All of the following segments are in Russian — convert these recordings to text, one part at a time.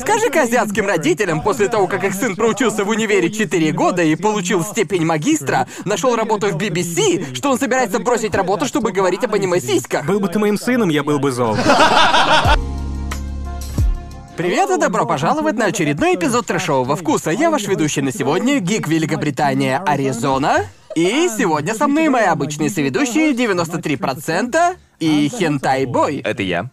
Скажи-ка азиатским родителям, после того, как их сын проучился в универе 4 года и получил степень магистра, нашел работу в BBC, что он собирается бросить работу, чтобы говорить об аниме-сиськах. Был бы ты моим сыном, я был бы зол. Привет и добро пожаловать на очередной эпизод трэшового вкуса. Я ваш ведущий на сегодня, Гик Великобритания, Аризона. И сегодня со мной мои обычные соведущие 93% и Хентай Бой. Это я.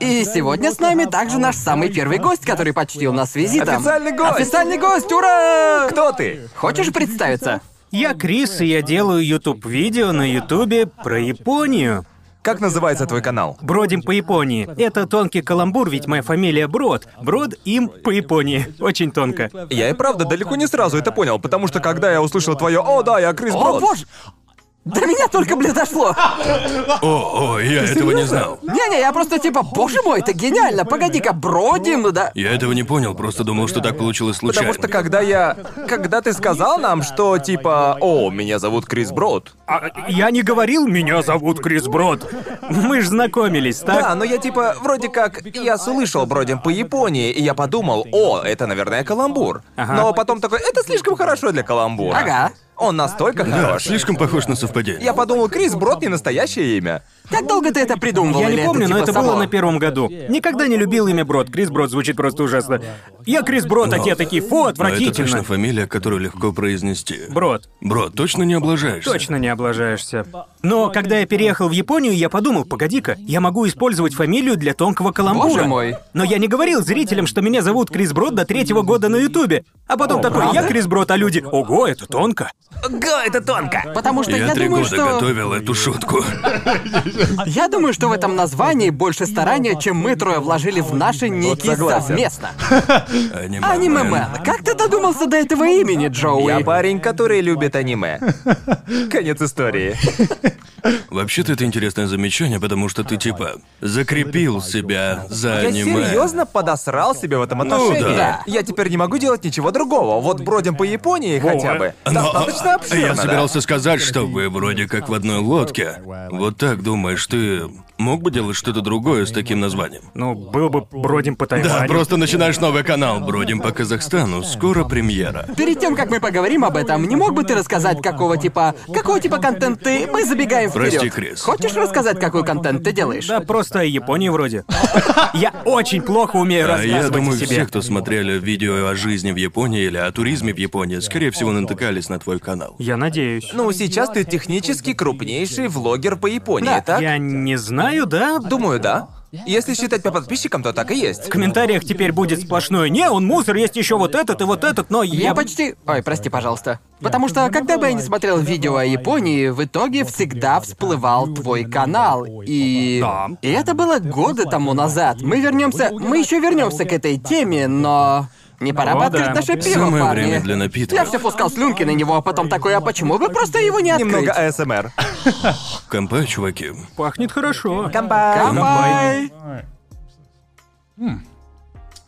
И сегодня с нами также наш самый первый гость, который почтил нас визитом. Официальный гость! Официальный гость, ура! Кто ты? Хочешь представиться? Я Крис, и я делаю YouTube-видео на Ютубе про Японию. Как называется твой канал? Бродим по Японии. Это тонкий каламбур, ведь моя фамилия Брод. Брод им по Японии. Очень тонко. Я и правда далеко не сразу это понял, потому что когда я услышал твое «О, да, я Крис О, Брод», боже! До меня только, блин, дошло. О, о, я этого не знал. Не-не, я просто типа, боже мой, это гениально. Погоди-ка, бродим, да? Я этого не понял, просто думал, что так получилось случайно. Потому что когда я... Когда ты сказал нам, что типа «О, меня зовут Крис Брод», А, я не говорил, меня зовут Крис Брод. Мы ж знакомились, так? Да, но я типа, вроде как, я слышал бродим по Японии, и я подумал, о, это, наверное, каламбур. Ага. Но потом такой, это слишком хорошо для каламбура. Ага. Он настолько Да, хорош. слишком похож на совпадение. Я подумал, Крис Брод не настоящее имя. Как долго ты это придумывал? Я не помню, это, но типа, это было само? на первом году. Никогда не любил имя Брод. Крис Брод звучит просто ужасно. Я Крис Брод, а те такие, фу, Но это точно отвратительно. фамилия, которую легко произнести. Брод. Бро, точно не облажаешься? Точно не облажаешься. Но когда я переехал в Японию, я подумал, погоди-ка, я могу использовать фамилию для тонкого каламбура. Боже мой. Но я не говорил зрителям, что меня зовут Крис Брод до третьего года на Ютубе. А потом такой, я Крис Брод, а люди, ого, это тонко. Га, это тонко. Потому что я, Я три думаю, года что... готовил эту шутку. Я думаю, что в этом названии больше старания, чем мы трое вложили в наши ники совместно. Аниме. Аниме-мен. Как ты додумался до этого имени, Джоуи? Я парень, который любит аниме. Конец истории. Вообще-то это интересное замечание, потому что ты типа закрепил себя за Я аниме. серьезно подосрал себе в этом отношении. Ну да. Я теперь не могу делать ничего другого. Вот бродим по Японии хотя бы. Но- Достаточно обширно. Я да? собирался сказать, что вы вроде как в одной лодке. Вот так думаешь, ты мог бы делать что-то другое с таким названием? Ну, был бы бродим по Да, Тайваню. просто начинаешь новый канал, бродим по Казахстану, скоро премьера. Перед тем, как мы поговорим об этом, не мог бы ты рассказать, какого типа... Какого типа контент ты... Мы забегаем вперед. Прости, Крис. Хочешь рассказать, какой контент ты делаешь? Да, просто Япония вроде. Я очень плохо умею А рассказывать я думаю, о все, кто смотрели видео о жизни в Японии или о туризме в Японии, скорее всего, натыкались на твой канал. Я надеюсь. Ну, сейчас ты технически крупнейший влогер по Японии, Да, так? Я не знаю, да? Думаю, да. Если считать по подписчикам, то так и есть. В комментариях теперь будет сплошное «Не, он мусор, есть еще вот этот и вот этот, но я...» Я почти... Ой, прости, пожалуйста. Потому что, когда бы я не смотрел видео о Японии, в итоге всегда всплывал твой канал. И... Да. И это было годы тому назад. Мы вернемся... Мы еще вернемся к этой теме, но... Не пора бы открыть да. наше пиво, Самое парни. время для напитков. Я все пускал слюнки на него, а потом такой, а почему бы просто его не открыть? Немного АСМР. Компа, чуваки. Пахнет хорошо. Камбай!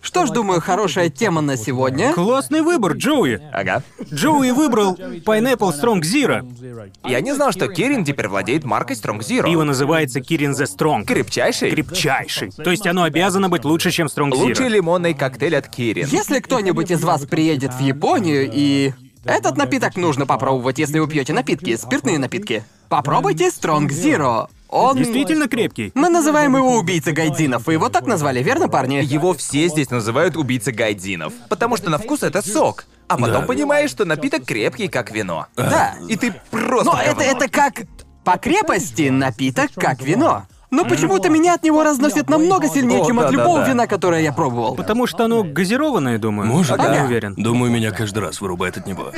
Что ж, думаю, хорошая тема на сегодня. Классный выбор, Джоуи. Ага. Джоуи выбрал Pineapple Strong Zero. Я не знал, что Кирин теперь владеет маркой Strong Zero. Пиво называется Kirin the Strong. Крепчайший? Крепчайший. То есть оно обязано быть лучше, чем Strong Лучший Zero. лимонный коктейль от Кирин. Если кто-нибудь из вас приедет в Японию и... Этот напиток нужно попробовать, если вы пьете напитки, спиртные напитки. Попробуйте Strong Zero. Он... Действительно крепкий. Мы называем его убийца гайдинов, вы его так назвали, верно, парни? Его все здесь называют убийцей гайдинов. Потому что на вкус это сок. А потом Да. понимаешь, что напиток крепкий, как вино. Да. И ты просто... Но это, говно. это как... По крепости напиток как вино. Но почему-то меня от него разносит намного сильнее, О, чем от любого вина, которое я пробовал. Потому что оно газированное, думаю. Может, Я да. не уверен. Думаю, меня каждый раз вырубает от него.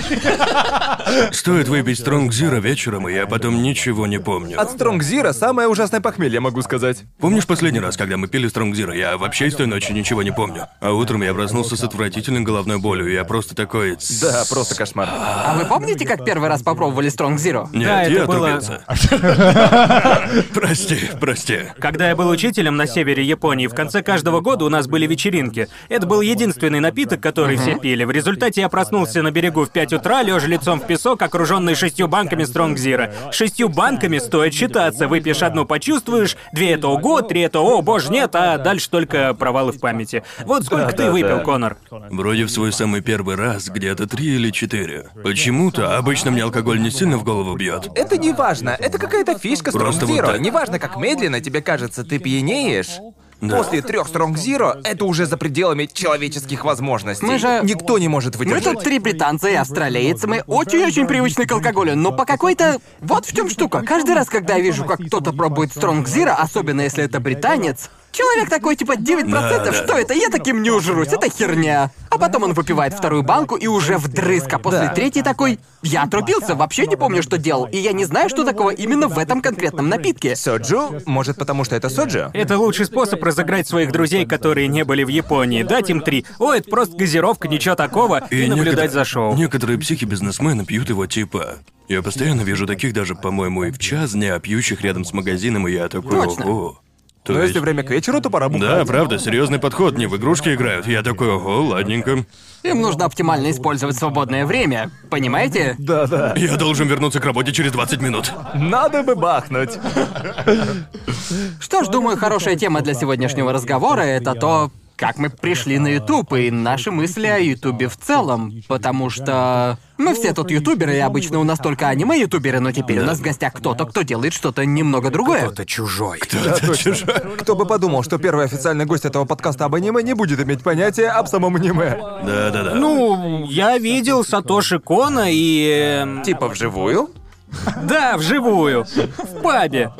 Стоит выпить Стронг Зира вечером, и я потом ничего не помню. От Стронг Зира самое ужасное похмелье, могу сказать. Помнишь последний раз, когда мы пили Стронг Зира? Я вообще из той ночи ничего не помню. А утром я проснулся с отвратительной головной болью, и я просто такой... Да, просто кошмар. А вы помните, как первый раз попробовали Strong Zero? Нет, Да, это я было- отрубился. Прости, возможности. Когда я был учителем на севере Японии, в конце каждого года у нас были вечеринки. Это был единственный напиток, который все пили. В результате я проснулся на берегу в 5 утра, лежа лицом в песок, окруженный шестью банками Стронг Зира. Шестью банками стоит считаться. Выпьешь одну, почувствуешь, две это ого, три это о, боже, нет, а дальше только провалы в памяти. Вот сколько ты выпил, Конор? Вроде в свой самый первый раз, где-то три или четыре. Почему-то обычно мне алкоголь не сильно в голову бьет. Это не важно, это какая-то фишка Просто вот так. Неважно, как медленно тебе кажется, ты пьянеешь. Да. После трех Strong Zero это уже за пределами человеческих возможностей. Мы же- Никто не может Мы выдержать. тут три британца и австралиец, мы очень-очень привычны к алкоголю, но по какой-то... Вот в чем штука. Каждый раз, когда я вижу, как кто-то пробует Стронг Зира, особенно если это британец, человек такой типа 9%, Да, да. что это? Я таким не ужрусь, это херня. А потом он выпивает вторую банку и уже вдрызг, а после Да. третьей такой... Я отрубился, вообще не помню, что делал, и я не знаю, что такого именно в этом конкретном напитке. Соджу? Может, потому что это соджу? Это лучший способ разыграть своих друзей, которые не были в Японии. Дать им три. О, это просто газировка, ничего такого. И, наблюдать некотор- за шоу. Некоторые психи-бизнесмены пьют его типа. Я постоянно вижу таких даже, по-моему, и в час дня, пьющих рядом с магазином, и я такой, Точно. ого. То Но есть- если время к вечеру, то пора бухать. Да, правда, серьезный подход, не в игрушки играют. Я такой, ого, ладненько. Им нужно оптимально использовать свободное время, понимаете? Да-да. Я должен вернуться к работе через 20 минут. Надо бы бахнуть. Что ж, думаю, хорошая тема для сегодняшнего разговора — это то, как мы пришли на YouTube и наши мысли о Ютубе в целом. Потому что мы все тут ютуберы, и обычно у нас только аниме-ютуберы, но теперь у нас в гостях кто-то, кто делает что-то немного другое. Это чужой. Кто бы подумал, что первый официальный гость этого подкаста об аниме не будет иметь понятия об самом аниме. Да-да-да. Ну, я видел Сатоши Кона и... эм, Типа вживую? Да, вживую. В пабе.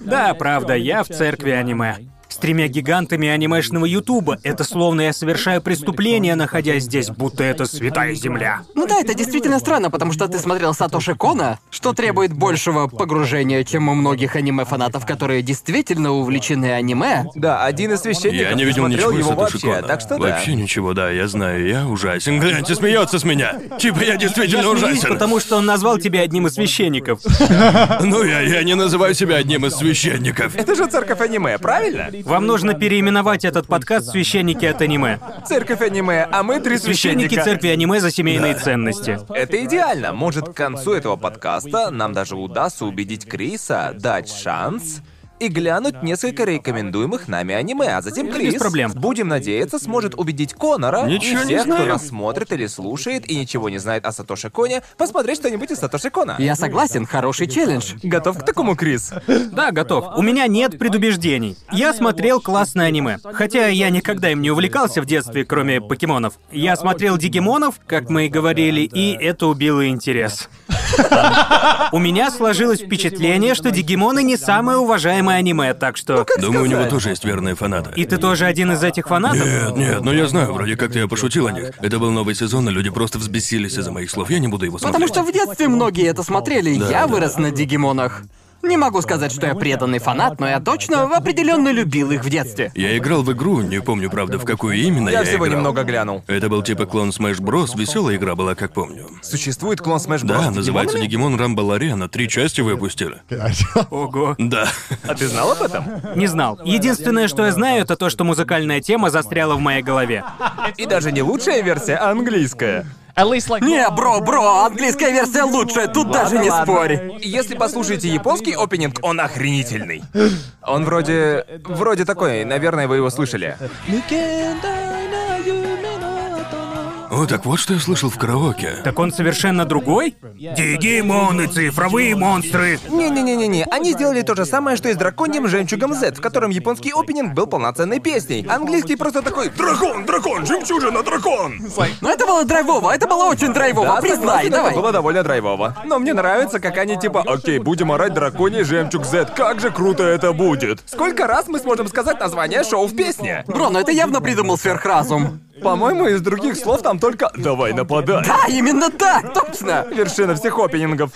Да, правда, я в церкви аниме. Тремя гигантами анимешного Ютуба. Это словно я совершаю преступление, находясь здесь, будто это святая земля. Ну да, это действительно странно, потому что ты смотрел Сатоши Кона, что требует большего погружения, чем у многих аниме-фанатов, которые действительно увлечены аниме. Да, один из священников Я не видел ничего из его Сатоши вообще, Кона. так что да. Вообще ничего, да, я знаю, я ужасен. Гляньте, смеется с меня. Типа я действительно Я смеюсь, ужасен. потому что он назвал тебя одним из священников. Ну, я, я не называю себя одним из священников. Это же церковь аниме, правильно? Вам нужно переименовать этот подкаст «Священники от аниме». Церковь аниме, а мы три Священники церкви аниме за семейные ценности. Это идеально. Может, к концу этого подкаста нам даже удастся убедить Криса дать шанс и глянуть несколько рекомендуемых нами аниме, а затем Без Крис, проблем. будем надеяться, сможет убедить Конора Ничего и не всех, кто нас смотрит или слушает и ничего не знает о Сатоши Коне, посмотреть что-нибудь из Сатоши Кона. Я согласен, хороший челлендж. Готов к такому, Крис? Да, готов. У меня нет предубеждений. Я смотрел классное аниме. Хотя я никогда им не увлекался в детстве, кроме покемонов. Я смотрел Дигимонов, как мы и говорили, и это убило интерес. У меня сложилось впечатление, что Дигимоны не самое уважаемое аниме, так что... Думаю, у него тоже есть верные фанаты. И ты тоже один из этих фанатов? Нет, нет, но я знаю, вроде как-то я пошутил о них. Это был новый сезон, и люди просто взбесились из-за моих слов. Я не буду его смотреть. Потому что в детстве многие это смотрели, Да, я да. вырос на Дигимонах. Не могу сказать, что я преданный фанат, но я точно определенно любил их в детстве. Я играл в игру, не помню, правда, в какую именно я, Я всего играл. немного глянул. Это был типа клон Smash Bros. Веселая игра была, как помню. Существует клон Smash Bros. Да, с называется? Digimon Rumble Arena. Три части выпустили. Ого. Да. А ты знал об этом? Не знал. Единственное, что я знаю, это то, что музыкальная тема застряла в моей голове. И даже не лучшая версия, а английская. Не, бро, бро, английская версия лучшая, тут даже не Ладно. спорь. Если послушаете японский опенинг, он охренительный. Он вроде... Вроде такой, наверное, вы его слышали. О, так вот что я слышал в караоке. Так он совершенно другой? Дигимоны, цифровые монстры. Не-не-не-не-не, они сделали то же самое, что и с драконьим жемчугом Z, в котором японский опенинг был полноценной песней. Английский просто такой «Дракон, дракон, жемчужина, дракон!» Но это было драйвово, это было очень драйвово, Да, признай, давай. Это было довольно драйвово. Но мне нравится, как они типа, окей, будем орать драконий жемчуг Z, как же круто это будет. Сколько раз мы сможем сказать название шоу в песне? Бро, ну это явно придумал сверхразум. По-моему, из других слов там только «давай нападай». А, именно так, точно! Вершина всех опенингов.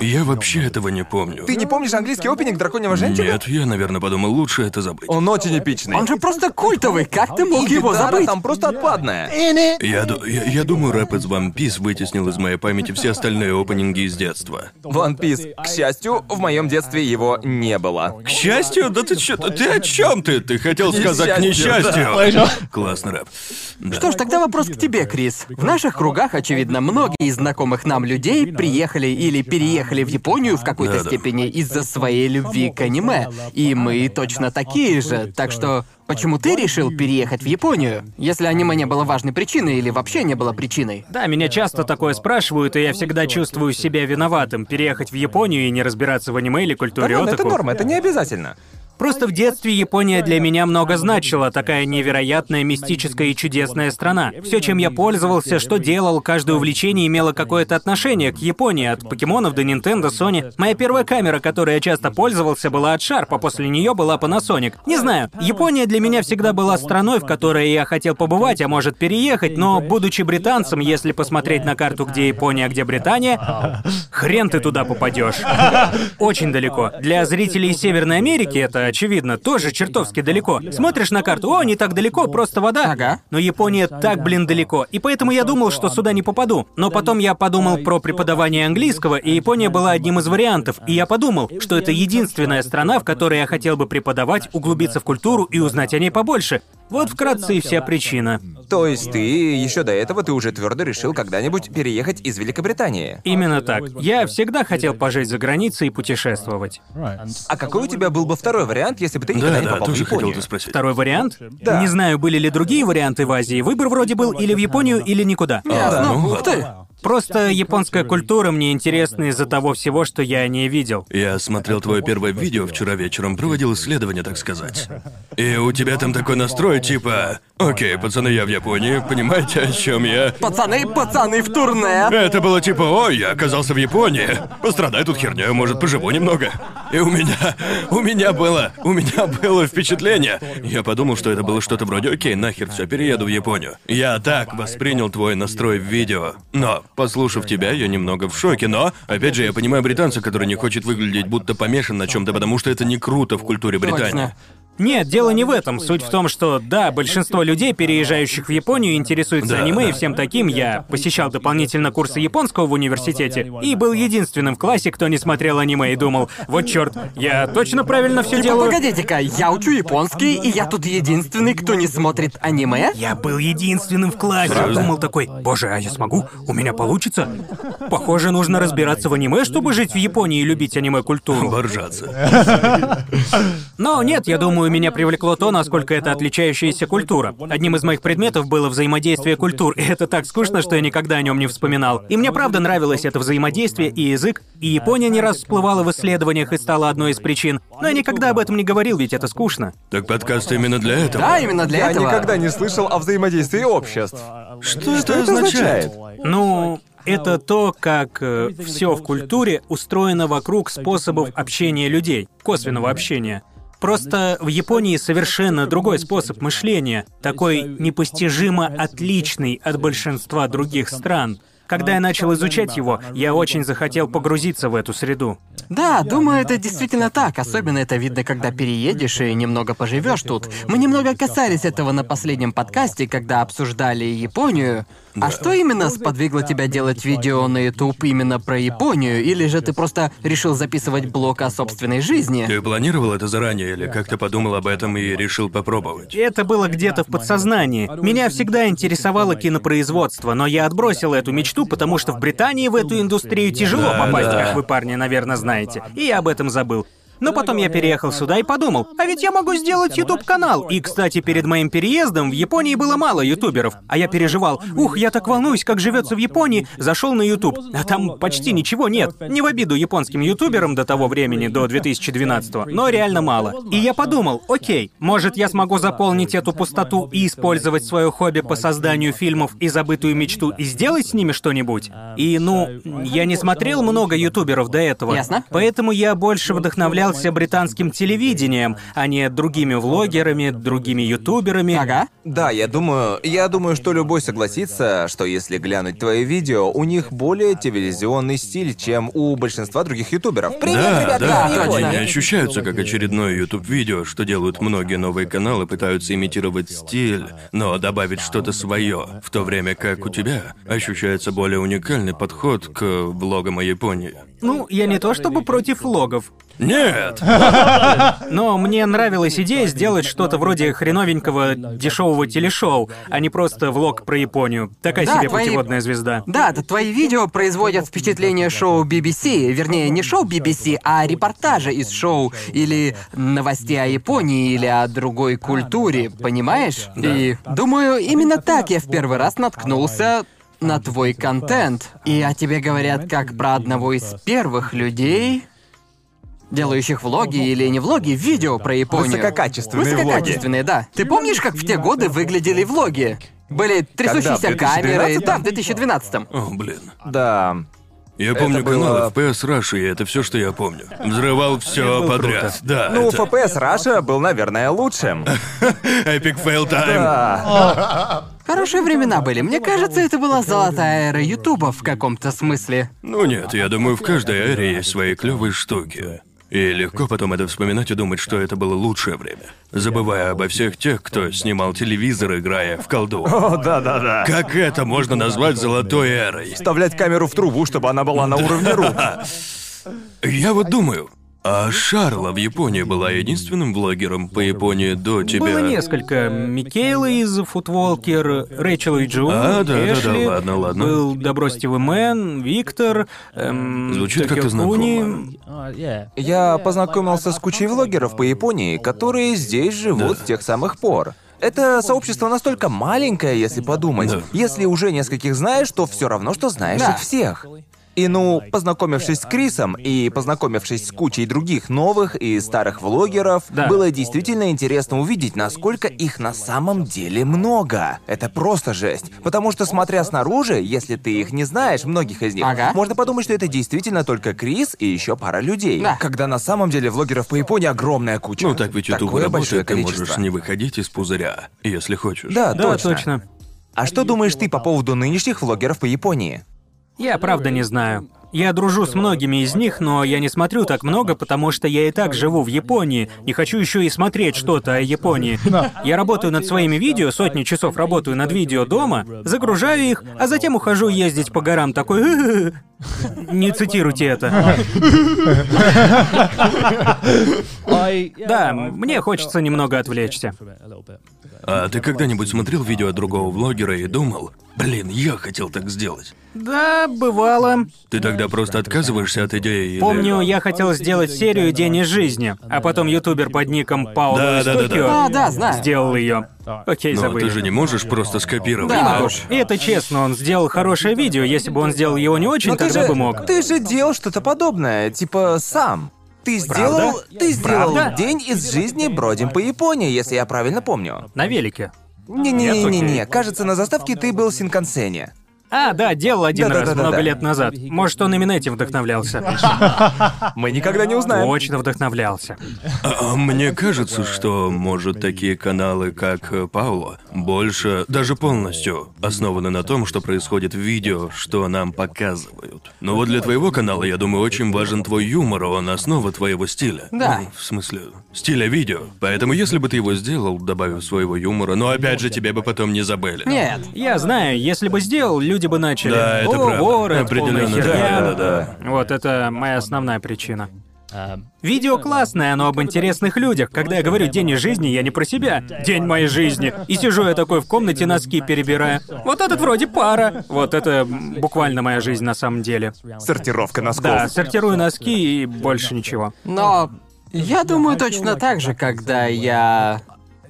Я вообще этого не помню. Ты не помнишь английский опенинг «Драконьего жемчуга»? Нет, я, наверное, подумал, лучше это забыть. Он очень эпичный. Он же просто культовый, как ты мог И его забыть? там просто отпадная. Я, я, я думаю, рэп из One Piece вытеснил из моей памяти все остальные опенинги из детства. One Piece. К счастью, в моем детстве его не было. К счастью, да ты чё, ты о чем ты? Ты хотел сказать к Несчастью, несчастью. Классный рэп. Да. Что ж, тогда вопрос к тебе, Крис. В наших кругах, очевидно, многие из знакомых нам людей приехали или переехали в Японию в какой-то Да-да. степени из-за своей любви к аниме. И мы точно такие же. Так что, почему ты решил переехать в Японию? Если аниме не было важной причиной или вообще не было причиной? Да, меня часто такое спрашивают, и я всегда чувствую себя виноватым переехать в Японию и не разбираться в аниме или Да культуре ладно, это норма, это не обязательно. Просто в детстве Япония для меня много значила, такая невероятная, мистическая и чудесная страна. Все, чем я пользовался, что делал, каждое увлечение имело какое-то отношение к Японии, от покемонов до Nintendo, Sony. Моя первая камера, которой я часто пользовался, была от Sharp, а после нее была Panasonic. Не знаю, Япония для меня всегда была страной, в которой я хотел побывать, а может переехать, но будучи британцем, если посмотреть на карту, где Япония, а где Британия, хрен ты туда попадешь. Очень далеко. Для зрителей Северной Америки это, очевидно, тоже чертовски далеко. Смотришь на карту, о, не так далеко, просто вода. Ага. Но Япония так, блин, далеко. И поэтому я думал, что сюда не попаду. Но потом я подумал про преподавание английского, и Япония была одним из вариантов. И я подумал, что это единственная страна, в которой я хотел бы преподавать, углубиться в культуру и узнать о ней побольше. Вот вкратце и вся причина. То есть ты еще до этого ты уже твердо решил когда-нибудь переехать из Великобритании. Именно так. Я всегда хотел пожить за границей и путешествовать. А какой у тебя был бы второй вариант, если бы ты никогда Да, не да, попал в тоже хотел Японию? это спросить. Второй вариант? Да. Не знаю, были ли другие варианты в Азии. Выбор вроде был или в Японию, или никуда. Ясно. ну Ух ты. Просто японская культура мне интересна из-за того всего, что я о ней видел. Я смотрел твое первое видео вчера вечером, проводил исследование, так сказать. И у тебя там такой настрой, типа... Окей, пацаны, я в Японии, понимаете, о чем я? Пацаны, пацаны в турне. Это было типа, ой, я оказался в Японии. Пострадай тут херня, может, поживу немного. И у меня, у меня было, у меня было впечатление. Я подумал, что это было что-то вроде, окей, нахер все, перееду в Японию. Я так воспринял твой настрой в видео. Но, послушав тебя, я немного в шоке. Но, опять же, я понимаю британца, который не хочет выглядеть будто помешан на чем-то, потому что это не круто в культуре Британии. Точно. Нет, дело не в этом. Суть в том, что да, большинство людей, переезжающих в Японию, интересуются Да, аниме да. и всем таким. Я посещал дополнительно курсы японского в университете и был единственным в классе, кто не смотрел аниме и думал, вот черт, я точно правильно все Типа, делаю. погодите-ка, я учу японский, и я тут единственный, кто не смотрит аниме? Я был единственным в классе. Правда? Думал такой, боже, а я смогу? У меня получится? Похоже, нужно разбираться в аниме, чтобы жить в Японии и любить аниме-культуру. Боржаться. Но нет, я думаю, меня привлекло то, насколько это отличающаяся культура. Одним из моих предметов было взаимодействие культур, и это так скучно, что я никогда о нем не вспоминал. И мне правда нравилось это взаимодействие и язык, и Япония не раз всплывала в исследованиях и стала одной из причин. Но я никогда об этом не говорил, ведь это скучно. Так подкаст именно для этого? Да, именно для Я этого. никогда не слышал о взаимодействии обществ. Что, Что это означает? Ну, это то, как все в культуре устроено вокруг способов общения людей, косвенного общения. Просто в Японии совершенно другой способ мышления, такой непостижимо отличный от большинства других стран. Когда я начал изучать его, я очень захотел погрузиться в эту среду. Да, думаю, это действительно так. Особенно это видно, когда переедешь и немного поживешь тут. Мы немного касались этого на последнем подкасте, когда обсуждали Японию. А что именно сподвигло тебя делать видео на YouTube именно про Японию? Или же ты просто решил записывать блог о собственной жизни? Ты планировал это заранее или как-то подумал об этом и решил попробовать? Это было где-то в подсознании. Меня всегда интересовало кинопроизводство, но я отбросил эту мечту, потому что в Британии в эту индустрию тяжело Да, попасть, да. как вы, парни, наверное, знаете. И я об этом забыл. Но потом я переехал сюда и подумал, а ведь я могу сделать YouTube-канал. И, кстати, перед моим переездом в Японии было мало ютуберов. А я переживал, ух, я так волнуюсь, как живется в Японии, зашел на YouTube. А там почти ничего нет. Не в обиду японским ютуберам до того времени, до 2012 но реально мало. И я подумал, окей, может я смогу заполнить эту пустоту и использовать свое хобби по созданию фильмов и забытую мечту и сделать с ними что-нибудь? И, ну, я не смотрел много ютуберов до этого. Ясно. Поэтому я больше вдохновлялся занимался британским телевидением, а не другими влогерами, другими ютуберами. Ага. Да, я думаю, я думаю, что любой согласится, что если глянуть твои видео, у них более телевизионный стиль, чем у большинства других ютуберов. Привет, Да, ребята, да. Япония. они ощущаются как очередное YouTube-видео, что делают многие новые каналы, пытаются имитировать стиль, но добавить что-то свое, в то время как у тебя ощущается более уникальный подход к влогам о Японии. Ну, я не то чтобы против влогов. Нет! Но мне нравилась идея сделать что-то вроде хреновенького дешевого телешоу, а не просто влог про Японию. Такая Да, себе твои- путеводная звезда. Да, да, твои видео производят впечатление шоу BBC, вернее, не шоу BBC, а репортажа из шоу или новостей о Японии или о другой культуре, понимаешь? И думаю, именно так я в первый раз наткнулся на твой контент. И о тебе говорят как про одного из первых людей, делающих влоги или не влоги, видео про Японию. Высококачественные влоги. Высококачественные, да. Ты помнишь, как в те годы выглядели влоги? Были трясущиеся Когда? В камеры. 2012? Да, в 2012. О, блин. Да. Я помню было- канал FPS Rush, и это все, что я помню. Взрывал все было подряд. Да. Ну, это... FPS Раша был, наверное, лучшим. Epic Fail Time. Да. Хорошие времена были. Мне кажется, это была золотая эра Ютуба в каком-то смысле. Ну нет, я думаю, в каждой эре есть свои клевые штуки. И легко потом это вспоминать и думать, что это было лучшее время. Забывая обо всех тех, кто снимал телевизор, играя в колду. О, да-да-да. Как это можно назвать золотой эрой? Вставлять камеру в трубу, чтобы она была на уровне рук. Я вот думаю, а Шарла в Японии была единственным блогером по Японии до тебя? Было несколько. Микейла из Футволкер, Рэйчел и Джун, А, да, да, да, Эшли, ладно, ладно. был Добростивый Мэн, Виктор, эм, Звучит как-то знакомо. Я познакомился с кучей влогеров по Японии, которые здесь живут Да. с тех самых пор. Это сообщество настолько маленькое, если подумать. Да. Если уже нескольких знаешь, то все равно, что знаешь Да. их всех. И ну, познакомившись с Крисом и познакомившись с кучей других новых и старых влогеров, Да. было действительно интересно увидеть, насколько их на самом деле много. Это просто жесть. Потому что, смотря снаружи, если ты их не знаешь, многих из них, Ага. можно подумать, что это действительно только Крис и еще пара людей. Да. Когда на самом деле влогеров по Японии огромная куча. Ну так ведь YouTube Такое большое работает, ты можешь не выходить из пузыря, если хочешь. Да, Да, точно. точно. А что думаешь ты по поводу нынешних влогеров по Японии? Я правда не знаю. Я дружу с многими из них, но я не смотрю так много, потому что я и так живу в Японии. Не хочу еще и смотреть что-то о Японии. Я работаю над своими видео, сотни часов работаю над видео дома, загружаю их, а затем ухожу ездить по горам такой... Не цитируйте это. Да, мне хочется немного отвлечься. А ты когда-нибудь смотрел видео от другого влогера и думал, блин, я хотел так сделать? Да, бывало. Ты тогда просто отказываешься от идеи или... Помню, я хотел сделать серию «День из жизни», а потом ютубер под ником Пауло Да, из да, да, да. А, да, знаю. сделал ее. Окей, Но забыли. ты же не можешь просто скопировать. Да уж. И это честно, он сделал хорошее видео. Если бы он сделал его не очень, Но ты тогда же, бы мог. ты же делал что-то подобное, типа сам. Ты сделал, ты сделал Правда? день из жизни бродим по Японии, если я правильно помню. На велике. Не-не-не-не-не, Нет, окей. кажется, на заставке ты был в Синкансене. А, да, делал один раз Да-да-да-да-да. много лет назад. Может, он именно этим вдохновлялся. Мы никогда не узнаем. Очень вдохновлялся. А мне кажется, что, может, такие каналы, как э, Пауло, больше, даже полностью, основаны на том, что происходит в видео, что нам показывают. Но вот для твоего канала, я думаю, очень важен твой юмор, он основа твоего стиля. Да. Ну, в смысле, стиля видео. Поэтому если бы ты его сделал, добавив своего юмора, но опять же, тебе бы потом не забыли. Нет. Я знаю, если бы сделал, люди бы начали. Да, это О, правда. вор, это полная Определенно, херня». да, да, Вот это моя основная причина. Видео классное, но об интересных людях. Когда я говорю «день из жизни», я не про себя. День моей жизни. И сижу я такой в комнате, носки перебирая. Вот этот вроде пара. Вот это буквально моя жизнь на самом деле. Сортировка носков. Да, сортирую носки и больше ничего. Но я думаю точно так же, когда я...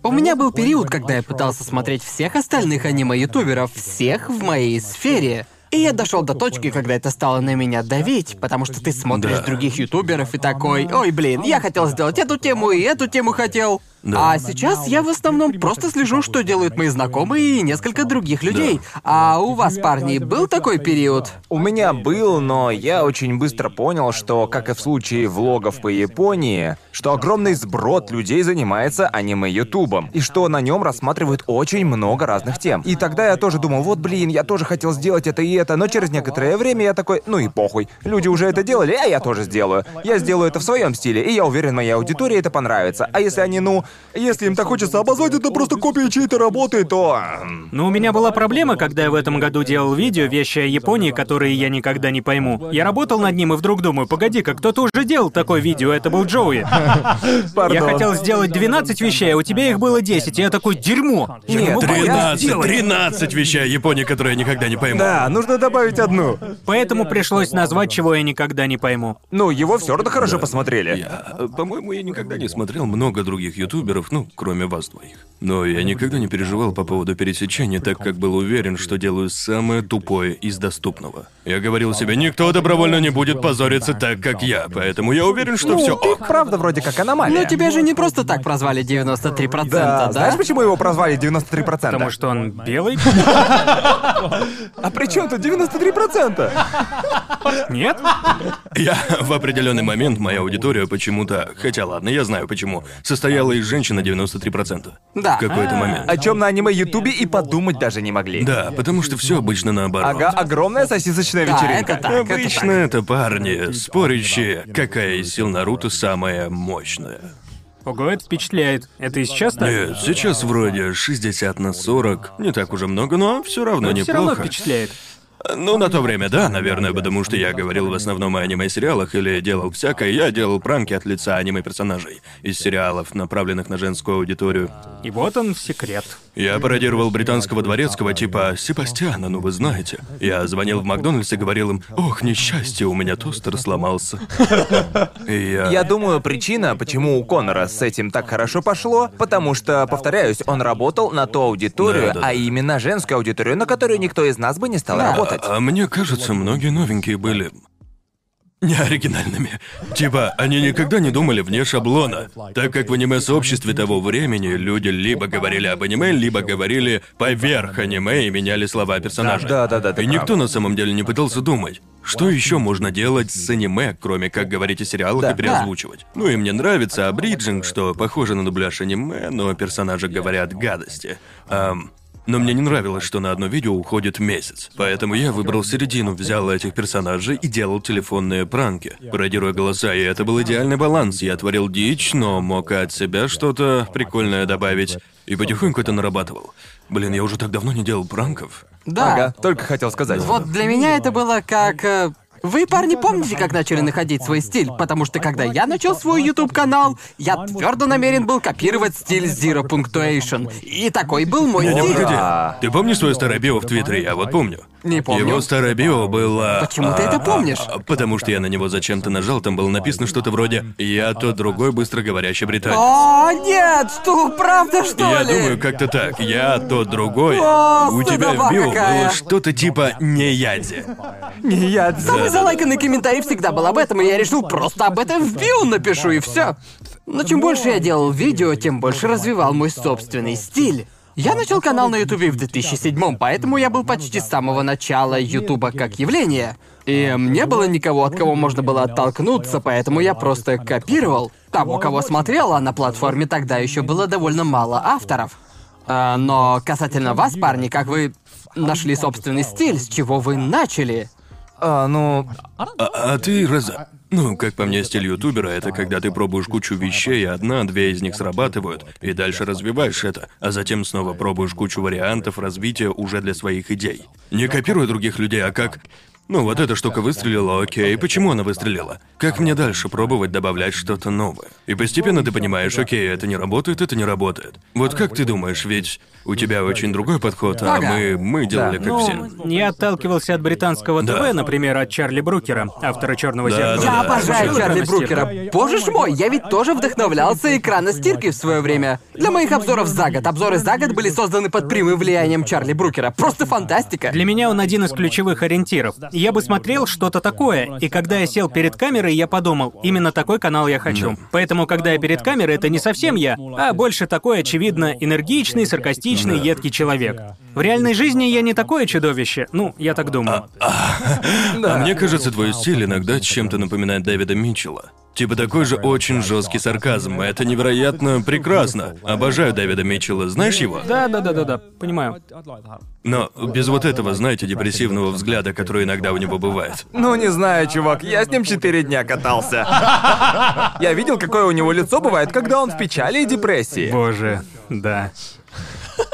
У меня был период, когда я пытался смотреть всех остальных аниме-ютуберов, всех в моей сфере. И я дошел до точки, когда это стало на меня давить, потому что ты смотришь Да. других ютуберов и такой, ой, блин, я хотел сделать эту тему и эту тему хотел. Да. А сейчас я в основном просто слежу, что делают мои знакомые и несколько других людей. А у вас, парни, был такой период? У меня был, но я очень быстро понял, что, как и в случае влогов по Японии, что огромный сброд людей занимается аниме-ютубом, и что на нем рассматривают очень много разных тем. И тогда я тоже думал, вот блин, я тоже хотел сделать это и это, но через некоторое время я такой, ну и похуй, люди уже это делали, а я тоже сделаю. Я сделаю это в своем стиле, и я уверен, моей аудитории это понравится. А если они, ну, если им так хочется обозвать это просто копия чьей-то работы, то... Но у меня была проблема, когда я в этом году делал видео, вещи о Японии, которые я никогда не пойму. Я работал над ним и вдруг думаю, погоди-ка, кто-то уже делал такое видео, это был Джоуи. Я хотел сделать 12 вещей, а у тебя их было 10, и я такой, дерьмо. Я не Нет, это 13, сделать. 13 вещей о Японии, которые я никогда не пойму. Да, нужно добавить одну. Поэтому пришлось назвать, чего я никогда не пойму. Ну, его все равно хорошо посмотрели. Я, э, по-моему, я никогда не смотрел много других ютуберов, ну, кроме вас двоих. Но я никогда не переживал по поводу пересечения, так как был уверен, что делаю самое тупое из доступного. Я говорил себе, никто добровольно не будет позориться так, как я, поэтому я уверен, что все Ты ок. правда вроде как аномалия. Но тебя же не просто так прозвали 93%, Да, да? знаешь, почему его прозвали 93%? Потому что он белый? А при чем тут 93%? Нет? Я в определенный момент моя аудитория почему-то, хотя ладно, я знаю почему, состояла из женщин на 93%. Да. В какой-то момент. О чем на аниме Ютубе и подумать даже не могли. Да, потому что все обычно наоборот. Ага, огромная сосисочная Да, вечеринка. это так, это Обычно это парни, спорящие, какая из сил Наруто самая мощная. Ого, это впечатляет. Это и сейчас так? Нет, сейчас вроде 60 на 40. Не так уже много, но все равно Но все равно неплохо. впечатляет. Ну, на то время, да, наверное, потому что я говорил в основном о аниме-сериалах или делал всякое. Я делал пранки от лица аниме-персонажей из сериалов, направленных на женскую аудиторию. И вот он секрет. Я пародировал британского дворецкого типа Себастьяна, ну вы знаете. Я звонил в Макдональдс и говорил им, ох, несчастье, у меня тостер сломался. Я... Я думаю, причина, почему у Конора с этим так хорошо пошло, потому что, повторяюсь, он работал на ту аудиторию, Да, да, да. а именно женскую аудиторию, на которую никто из нас бы не стал работать. А мне кажется, многие новенькие были неоригинальными. Типа, они никогда не думали вне шаблона. Так как в аниме-сообществе того времени люди либо говорили об аниме, либо говорили поверх аниме и меняли слова персонажа. Да-да-да, ты И прав. никто на самом деле не пытался думать, что еще можно делать с аниме, кроме как говорить о сериалах Да. и переозвучивать. Ну и мне нравится абриджинг, что похоже на дубляж аниме, но персонажи говорят гадости. Ам, но мне не нравилось, что на одно видео уходит месяц. Поэтому я выбрал середину, взял этих персонажей и делал телефонные пранки, пародируя голоса, и это был идеальный баланс. Я творил дичь, но мог от себя что-то прикольное добавить. И потихоньку это нарабатывал. Блин, я уже так давно не делал пранков. Да. Ага, только хотел сказать. Вот для меня это было как... э, Вы, парни, помните, как начали находить свой стиль? Потому что когда я начал свой YouTube-канал, я твердо намерен был копировать стиль Zero Punctuation. И такой был мой Не, стиль. погоди. Да. Ты помнишь свое старое био в Твиттере? Я вот помню. Не помню. Его старое био было... Почему ты это помнишь? а, потому что я на него зачем-то нажал, там было написано что-то вроде «Я тот другой быстроговорящий британец». О, нет, что, правда, что Я ли? думаю, как-то так. Я тот другой. О, У тебя в био какая. было что-то типа «не яди». Не я. Самый залайканный комментарий всегда был об этом, и я решил просто об этом в био напишу, и все. Но чем больше я делал видео, тем больше развивал мой собственный стиль. Я начал канал на Ютубе в 2007 поэтому я был почти с самого начала Ютуба как явления. И не было никого, от кого можно было оттолкнуться, поэтому я просто копировал того, кого смотрел, а на платформе тогда еще было довольно мало авторов. А, но касательно вас, парни, как вы нашли собственный стиль, с чего вы начали? А, ну, А, а ты раз... Ну, как по мне, стиль ютубера — это когда ты пробуешь кучу вещей, одна-две из них срабатывают, и дальше развиваешь это, а затем снова пробуешь кучу вариантов развития уже для своих идей. Не копируя других людей, а как... Ну, вот эта штука выстрелила, окей, почему она выстрелила? Как мне дальше пробовать добавлять что-то новое? И постепенно ты понимаешь, окей, это не работает, это не работает. Вот как ты думаешь, ведь у тебя очень другой подход, а Ага. мы, мы делали как Ну, все. я отталкивался от британского ТВ, Да. например, от Чарли Брукера, автора Черного Да, зеркала. да, Я да. обожаю Чарли экрана Брукера. Боже ж мой, я ведь тоже вдохновлялся экраностиркой в свое время. Для моих обзоров за год. Обзоры за год были созданы под прямым влиянием Чарли Брукера. Просто фантастика. Для меня он один из ключевых ориентиров. я бы смотрел что-то такое. И когда я сел перед камерой, я подумал, именно такой канал я хочу. Поэтому, когда я перед камерой, это не совсем я, а больше такой, очевидно, энергичный, саркастичный, едкий человек. В реальной жизни я не такое чудовище. Ну, я так думаю. А мне кажется, твой стиль иногда чем-то напоминает Дэвида Митчелла. Типа такой же очень жесткий сарказм. Это невероятно прекрасно. Обожаю Дэвида Митчелла. Знаешь его? Да, да, да, да, да, понимаю. Но без вот этого, знаете, депрессивного взгляда, который иногда у него бывает. Ну, не знаю, чувак, я с ним четыре дня катался. Я видел, какое у него лицо бывает, когда он в печали и депрессии. Боже, да.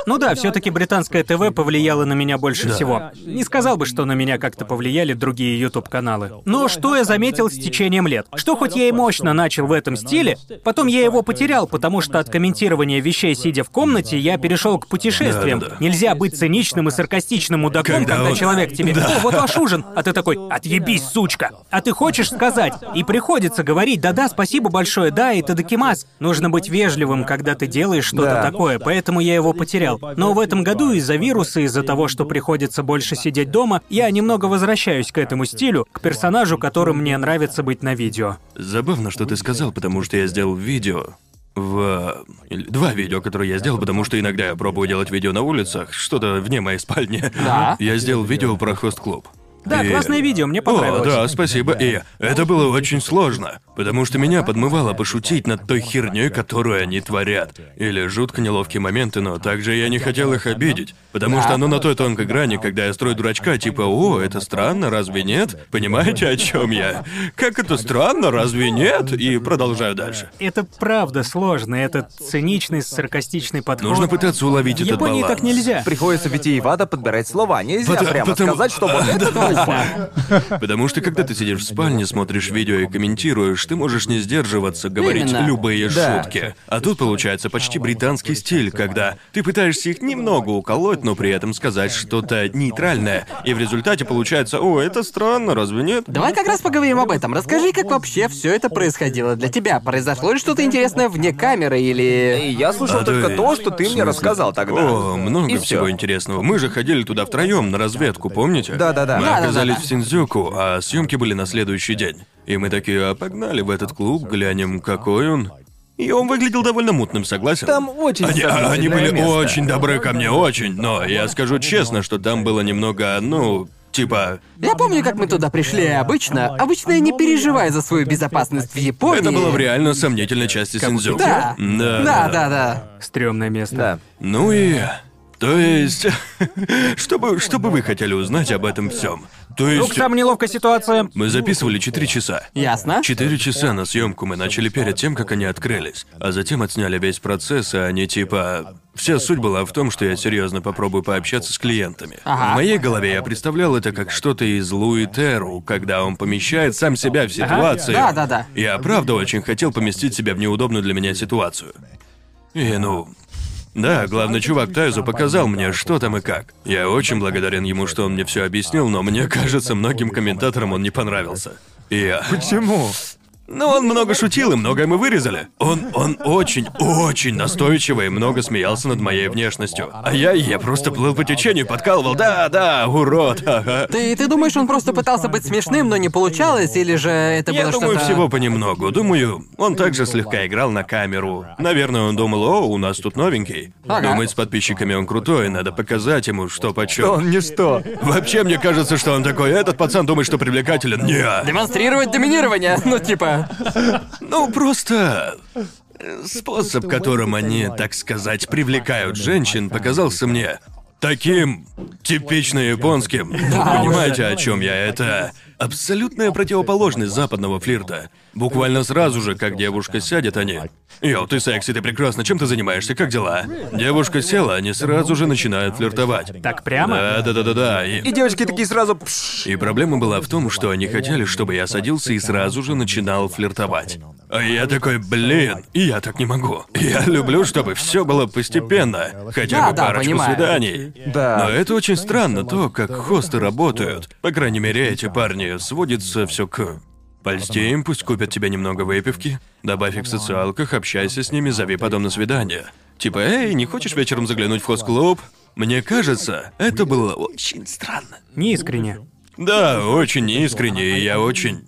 Ну да, все-таки британское ТВ повлияло на меня больше всего. Не сказал бы, что на меня как-то повлияли другие YouTube-каналы. Но что я заметил с течением лет? Что хоть я и мощно начал в этом стиле, потом я его потерял, потому что от комментирования вещей, сидя в комнате, я перешел к путешествиям. Да-да-да. Нельзя быть циничным и саркастичным мудаком, Когда когда, он- человек тебе «О, вот ваш ужин», а ты такой «Отъебись, сучка!» А ты хочешь сказать, и приходится говорить «Да-да, спасибо большое, да, и тадакимас». Нужно быть вежливым, когда ты делаешь что-то Да. такое, поэтому я его потерял. Но в этом году из-за вируса, из-за того, что приходится больше сидеть дома, я немного возвращаюсь к этому стилю, к персонажу, которым мне нравится быть на видео. Забавно, что ты сказал, потому что я сделал видео в... Два видео, которые я сделал, потому что иногда я пробую делать видео на улицах, что-то вне моей спальни. Да. Я сделал видео про хост-клуб. Да, И- классное видео, мне О, понравилось. да, спасибо. И это было очень сложно, потому что меня подмывало пошутить над той херней, которую они творят. Или жутко неловкие моменты, но также я не хотел их обидеть. Потому что оно на той тонкой грани, когда я строю дурачка, типа, о, это странно, разве нет? Понимаете, о чем я? Как это странно, разве нет? И продолжаю дальше. Это правда сложно, этот циничный, саркастичный подход. Нужно пытаться уловить этот Японии баланс. так нельзя. Приходится витиевато подбирать слова. Нельзя Потому- прямо потому- сказать, что вот это глупо. Потому что когда ты сидишь в спальне, смотришь видео и комментируешь, ты можешь не сдерживаться, говорить Именно. любые Да. шутки. А тут получается почти британский стиль, когда ты пытаешься их немного уколоть, но при этом сказать что-то нейтральное. И в результате получается, о, это странно, разве нет? Давай как раз поговорим об этом. Расскажи, как вообще все это происходило для тебя. Произошло ли что-то интересное вне камеры или... я слушал А то только и- то, что ты мне рассказал тогда. О, много И всего всё. интересного. Мы же ходили туда втроем на разведку, помните? Да-да-да. Мы Да-да-да-да. Оказались в Синдзюку, а съемки были на следующий день. И мы такие, а погнали в этот клуб, глянем, какой он. И он выглядел довольно мутным, согласен? Там очень Они, а, они были место. очень добры ко мне, очень. Но я скажу честно, что там было немного, ну, типа... Я помню, как мы туда пришли, и обычно... Обычно я не переживаю за свою безопасность в Японии. Это было в реально сомнительной части Синдзюку. Да. Да. Да, да, да. Стрёмное место. Да. Ну и... То есть... что, бы, что бы вы хотели узнать об этом всем? То Ну, есть... самая неловкая ситуация. Мы записывали 4 часа. Ясно? Четыре часа на съемку мы начали перед тем, как они открылись, а затем отсняли весь процесс, и они типа... Вся суть была в том, что я серьезно попробую пообщаться с клиентами. Ага. В моей голове я представлял это как что-то из Луи Терру, когда он помещает сам себя в ситуацию. Да, да, да. Я правда очень хотел поместить себя в неудобную для меня ситуацию. И ну... Да, главный чувак Тайзу показал мне, что там и как. Я очень благодарен ему, что он мне все объяснил, но мне кажется, многим комментаторам он не понравился. И я... Почему? Ну, он много шутил, и многое мы вырезали. Он, он очень, очень настойчиво и много смеялся над моей внешностью. А я, я просто плыл по течению, подкалывал, да, да, урод, ага. Ты, ты думаешь, он просто пытался быть смешным, но не получалось, или же это Я было думаю, что-то... всего понемногу. Думаю, он также слегка играл на камеру. Наверное, он думал, о, у нас тут новенький. Ага. Думает, с подписчиками он крутой, надо показать ему, что почем. Он ничто. Вообще, мне кажется, что он такой, этот пацан думает, что привлекателен. Не. Демонстрировать доминирование, ну типа... Ну, просто... э, Способ, которым они, так сказать, привлекают женщин, показался мне таким типично японским. Понимаете, о чем я? Это абсолютная противоположность западного флирта. Буквально сразу же, как девушка сядет, они... Йоу, ты секси, ты прекрасно, чем ты занимаешься, как дела? Девушка села, они сразу же начинают флиртовать. Так прямо? Да, да, да, да, да. И... И девочки такие сразу... «Пш». И проблема была в том, что они хотели, чтобы я садился и сразу же начинал флиртовать. А я такой, блин, я так не могу. Я люблю, чтобы все было постепенно, хотя Да, бы да, парочку понимаю. свиданий. Да. Но это очень странно, то, как хосты работают. По крайней мере, эти парни сводится все к Польсти им, пусть купят тебе немного выпивки, добавь их в социалках, общайся с ними, зови потом на свидание. Типа, эй, не хочешь вечером заглянуть в хост-клуб? Мне кажется, это было очень странно. Неискренне. Да, очень искренне, и я очень...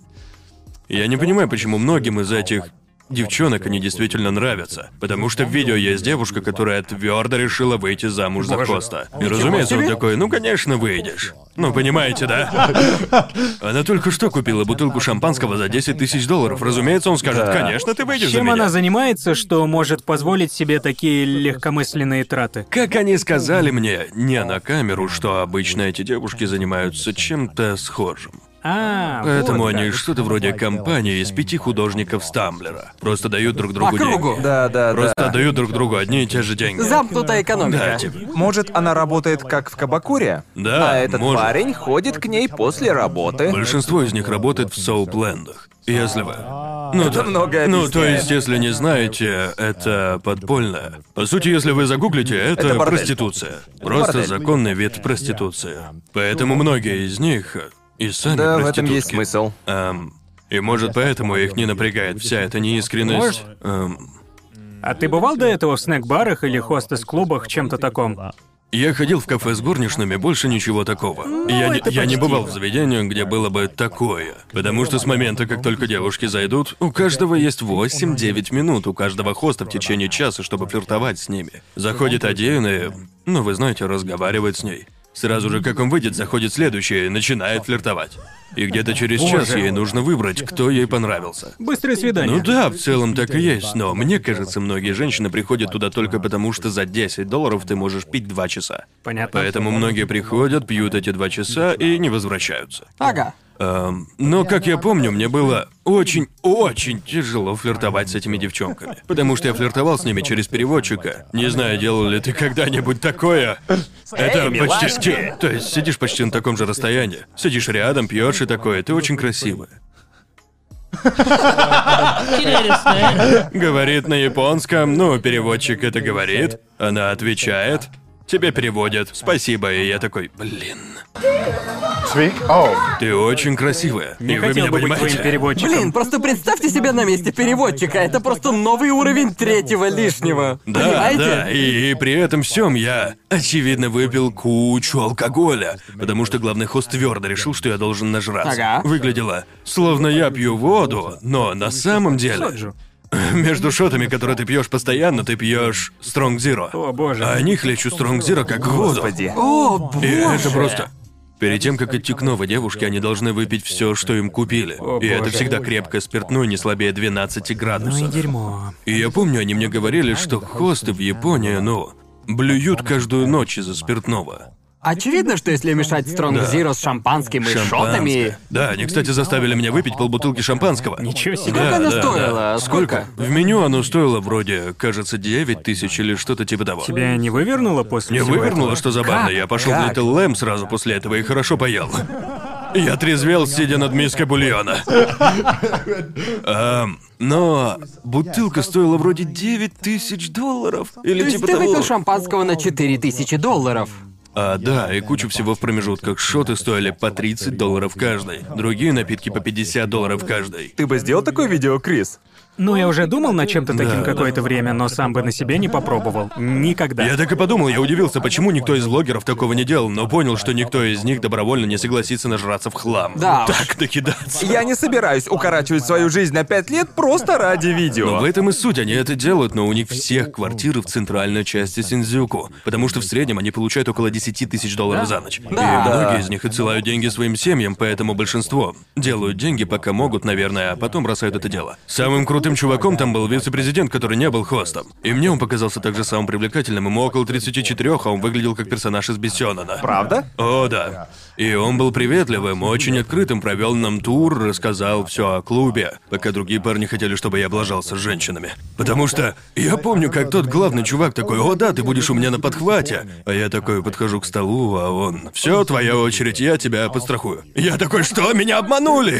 Я не понимаю, почему многим из этих девчонок они действительно нравятся. Потому что в видео есть девушка, которая твердо решила выйти замуж за Коста. И разумеется, он такой, ну конечно выйдешь. Ну, понимаете, да? Она только что купила бутылку шампанского за 10 тысяч долларов. Разумеется, он скажет, конечно, ты выйдешь за Чем меня. она занимается, что может позволить себе такие легкомысленные траты? Как они сказали мне, не на камеру, что обычно эти девушки занимаются чем-то схожим. А, Поэтому вот они что-то вроде компании из пяти художников Стамблера. Просто дают друг другу По кругу. деньги. Да, да, Просто да. дают друг другу одни и те же деньги. Замкнутая экономика. Да, типа. Может, она работает как в Кабакуре? Да, А этот может. парень ходит к ней после работы. Большинство из них работает в соуплендах. Если вы... Ну, Это да. многое Ну, то объясняет. есть, если не знаете, это подпольное. По сути, если вы загуглите, это, Это бордель. проституция. Просто бордель. законный вид проституции. Поэтому многие из них и сами Да, в этом есть проститутки. смысл. Эм, и может поэтому их не напрягает вся эта неискренность. Может. Эм, А ты бывал до этого в снэк-барах или хостес-клубах, чем-то таком? я ходил в кафе с горничными, больше ничего такого. я не, это я не почти. бывал в заведениях, где было бы такое. Потому что с момента, как только девушки зайдут, у каждого есть 8-9 минут, у каждого хоста в течение часа, чтобы флиртовать с ними. Заходит один и, ну вы знаете, разговаривает с ней. Сразу же, как он выйдет, заходит следующий и начинает флиртовать. И где-то через час ей нужно выбрать, кто ей понравился. Быстрое свидание. Ну да, в целом так и есть, но мне кажется, многие женщины приходят туда только потому, что за 10 долларов ты можешь пить 2 часа. Понятно. Поэтому многие приходят, пьют эти 2 часа и не возвращаются. Ага. Эм, но, как я помню, мне было очень-очень тяжело флиртовать с этими девчонками. Потому что я флиртовал с ними через переводчика. Не знаю, делал ли ты когда-нибудь такое. Это почти... То есть сидишь почти на таком же расстоянии. Сидишь рядом, пьешь и такое. Ты очень красивая. Говорит на японском, ну, переводчик это говорит. Она отвечает. Тебе переводят. Спасибо. И я такой, блин. Ты очень красивая. Не и вы меня бы быть понимаете? твоим переводчиком. Блин, просто представьте себя на месте переводчика. Это просто новый уровень третьего лишнего. Да, Понимаете? да, и, и при этом всем я, очевидно, выпил кучу алкоголя, потому что главный хост твердо решил, что я должен нажраться. Ага. Выглядело, словно я пью воду, но на самом деле... Между шотами, которые ты пьешь постоянно, ты пьешь Стронг Зиро. О, боже. А они хлещут Стронг Зиро как воду. Господи. О, боже. И это просто... Перед тем, как идти к новой девушке, они должны выпить все, что им купили. О, и это всегда крепкое спиртное, не слабее 12 Ну и градусов. дерьмо. И я помню, они мне говорили, что хосты в Японии, ну, блюют каждую ночь из-за спиртного. Очевидно, что если мешать Стронг Да. Зиро с шампанским и шотами... Шампанское. Да, они, кстати, заставили меня выпить полбутылки шампанского. Ничего себе. Сколько Да, оно да, стоило? да. Сколько? В меню оно стоило вроде, кажется, 9 тысяч или что-то типа того. Тебя не вывернуло после Не всего вывернуло, этого? что забавно. Как? Я пошел в Как? Little Lamb сразу после этого и хорошо поел. Я трезвел, сидя над миской бульона. Ам, но бутылка стоила вроде 9 тысяч долларов. Или То есть типа ты того. выпил шампанского на 4000 долларов. А, да, и кучу всего в промежутках. Шоты стоили по 30 долларов каждый. Другие напитки по 50 долларов каждый. Ты бы сделал такое видео, Крис? Ну, я уже думал над чем-то таким Да. какое-то время, но сам бы на себе не попробовал. Никогда. Я так и подумал, я удивился, почему никто из блогеров такого не делал, но понял, что никто из них добровольно не согласится нажраться в хлам. Да. Так накидаться. Я не собираюсь укорачивать свою жизнь на пять лет просто ради Но видео. в этом и суть, они это делают, но у них всех квартиры в центральной части Синдзюку. Потому что в среднем они получают около 10 тысяч долларов за ночь. Да. И многие из них отсылают деньги своим семьям, поэтому большинство делают деньги, пока могут, наверное, а потом бросают это дело. Самым крутым чуваком там был вице-президент, который не был хостом. И мне он показался также самым привлекательным. Ему около 34, а он выглядел как персонаж из Бессёнана. Правда? О, да. И он был приветливым, очень открытым, провел нам тур, рассказал все о клубе, пока другие парни хотели, чтобы я облажался с женщинами. Потому что я помню, как тот главный чувак такой, о да, ты будешь у меня на подхвате. А я такой подхожу к столу, а он, все, твоя очередь, я тебя подстрахую. Я такой, что, меня обманули?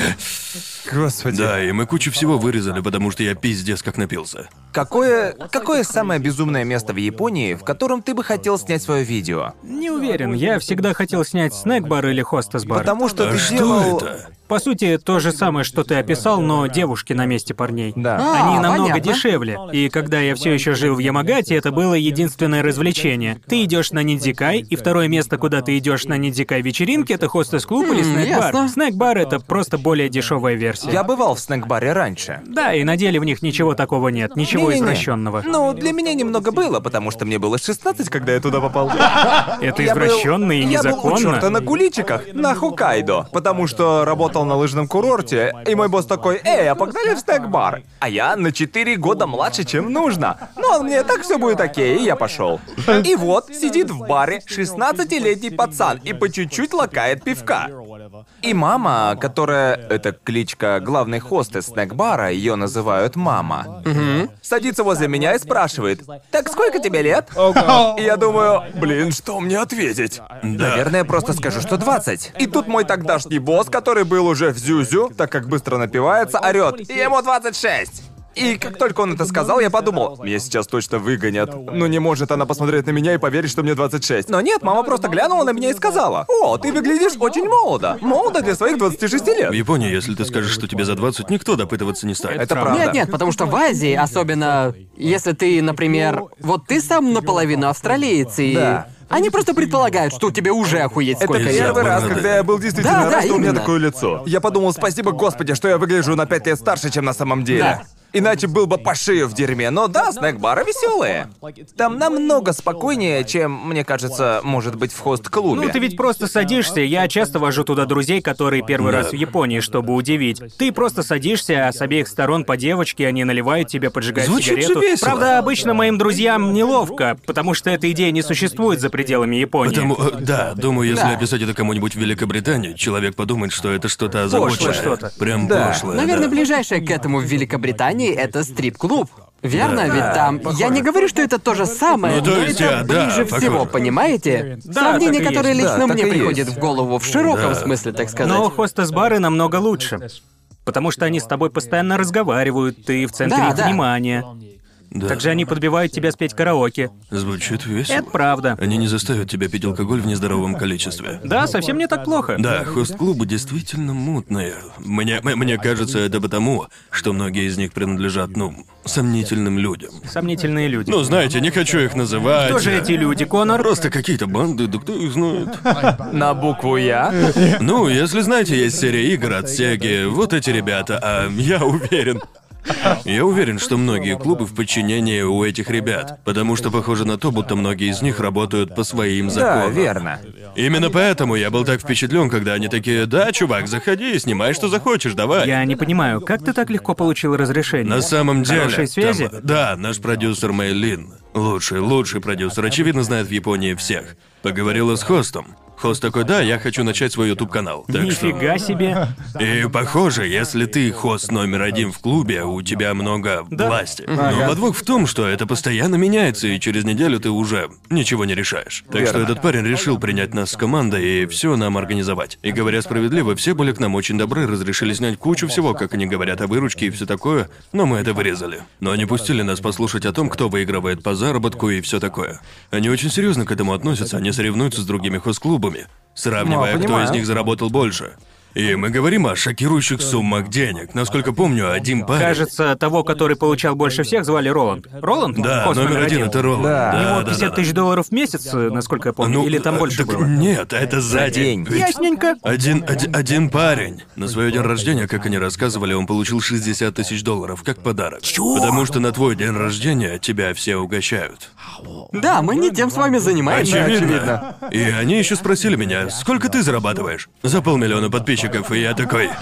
Господи. Да, и мы кучу всего вырезали, потому что я пиздец как напился. Какое, какое самое безумное место в Японии, в котором ты бы хотел снять свое видео? Не уверен, я всегда хотел снять снэк-бар или хостес-бар. Потому что А ты что делал... это? По сути, то же самое, что ты описал, но девушки на месте парней. Да. А, Они намного понятно. дешевле. И когда я все еще жил в Ямагате, это было единственное развлечение. Ты идешь на ниндзикай, и второе место, куда ты идешь на ниндзикай вечеринки, это хостес-клуб или снэк-бар. Снэк-бар это просто более дешевая версия. Я бывал в снэк-баре раньше. Да, и на деле в них ничего такого нет, ничего Не-не-не. извращенного. Ну, для меня немного было, потому что мне было 16, когда я туда попал. Это извращенно и Я был у незаконно. на куличиках, на Хоккайдо, потому что работал на лыжном курорте, и мой босс такой, эй, а погнали в снэк-бар? А я на 4 года младше, чем нужно. Но он мне, так все будет окей, и я пошел. И вот, сидит в баре 16-летний пацан и по чуть-чуть лакает пивка. И мама, которая... Это кличка главной хосты снэк-бара, ее называют мама. Садится возле меня и спрашивает, так сколько тебе лет? И я думаю, блин, что мне ответить? Наверное, просто скажу, что 20. И тут мой тогдашний босс, который был уже в Зюзю, так как быстро напивается, орет, ему 26. И как только он это сказал, я подумал, меня сейчас точно выгонят. Ну не может она посмотреть на меня и поверить, что мне 26. Но нет, мама просто глянула на меня и сказала, о, ты выглядишь очень молодо. Молодо для своих 26 лет. В Японии, если ты скажешь, что тебе за 20, никто допытываться не станет. Это правда. Нет, нет, потому что в Азии, особенно если ты, например, вот ты сам наполовину австралиец, и Да. они просто предполагают, что у тебя уже охуеть Это сколько лет. первый раз, когда я был действительно Да, да, рад, что у меня именно. такое лицо. Я подумал, спасибо господи, что я выгляжу на пять лет старше, чем на самом деле. Да. Иначе был бы по шею в дерьме. Но да, снэк-бары веселые. Там намного спокойнее, чем, мне кажется, может быть в хост-клубе. Ну, ты ведь просто садишься, я часто вожу туда друзей, которые первый раз в Японии, чтобы удивить. Ты просто садишься, а с обеих сторон по девочке, они наливают тебе, поджигают Звучит же сигарету. весело. Правда, обычно моим друзьям неловко, потому что эта идея не существует за пределами Японии. Потому, э, да, думаю, если Да. описать это кому-нибудь в Великобритании, человек подумает, что это что-то Пошлое озабоченное. что-то. Прям Да. пошлое. Наверное, да. ближайшее к этому в Великобритании это стрип-клуб. Верно? Да. Ведь там. Я не говорю, что это то же самое, Ну, то но есть, это а, да, ближе всего, похоже. понимаете? Да, Сравнение, которое лично Да, мне приходит есть. в голову в широком Да. смысле, так сказать. Но хостес-бары намного лучше. Потому что они с тобой постоянно разговаривают, ты в центре Да, их да. внимания. Да. Также они подбивают тебя спеть караоке. Звучит весело. Это правда. Они не заставят тебя пить алкоголь в нездоровом количестве. Да, совсем не так плохо. Да, хост-клубы действительно мутные. Мне, мне кажется, это потому, что многие из них принадлежат, ну, сомнительным людям. Сомнительные люди. Ну, знаете, не хочу их называть. Кто же эти люди, Конор? Просто какие-то банды, да кто их знает. На букву Я? Ну, если знаете, есть серия игр от Сеги, вот эти ребята, а я уверен. Я уверен, что многие клубы в подчинении у этих ребят, потому что похоже на то, будто многие из них работают по своим Да, законам. верно. Именно поэтому я был так впечатлен, когда они такие, да, чувак, заходи, снимай, что захочешь, давай. Я не понимаю, как ты так легко получил разрешение? На самом деле... Хорошие связи? там- да, наш продюсер Мэйлин. Лучший, лучший продюсер, очевидно, знает в Японии всех. Поговорила с хостом. Хост такой, да, я хочу начать свой YouTube-канал. Так что... Нифига себе. И похоже, если ты хост номер один в клубе, у тебя много Да. власти. Но подвох в том, что это постоянно меняется, и через неделю ты уже ничего не решаешь. Так что Верно. этот парень решил принять нас с командой и все нам организовать. И говоря справедливо, все были к нам очень добры, разрешили снять кучу всего, как они говорят о выручке и все такое, но мы это вырезали. Но они пустили нас послушать о том, кто выигрывает по заработку и все такое. Они очень серьезно к этому относятся, они соревнуются с другими хост-клубами, сравнивая, Ну, кто понимаю. из них заработал больше. И мы говорим о шокирующих суммах денег. Насколько помню, один парень... Кажется, того, который получал больше всех, звали Роланд. Роланд? Да, Хост номер один это Роланд. Да. У Да, него да, 50 да, тысяч да. долларов в месяц, э, насколько я помню, или там э, больше так было? Нет, это за день. Ведь Ясненько. Один, один, один парень. На свой день рождения, как они рассказывали, он получил 60 тысяч долларов, как подарок. Потому что на твой день рождения тебя все угощают. Да, мы не тем с вами занимаемся. Очевидно. И они еще спросили меня, сколько ты зарабатываешь? За полмиллиона подписчиков, и я такой.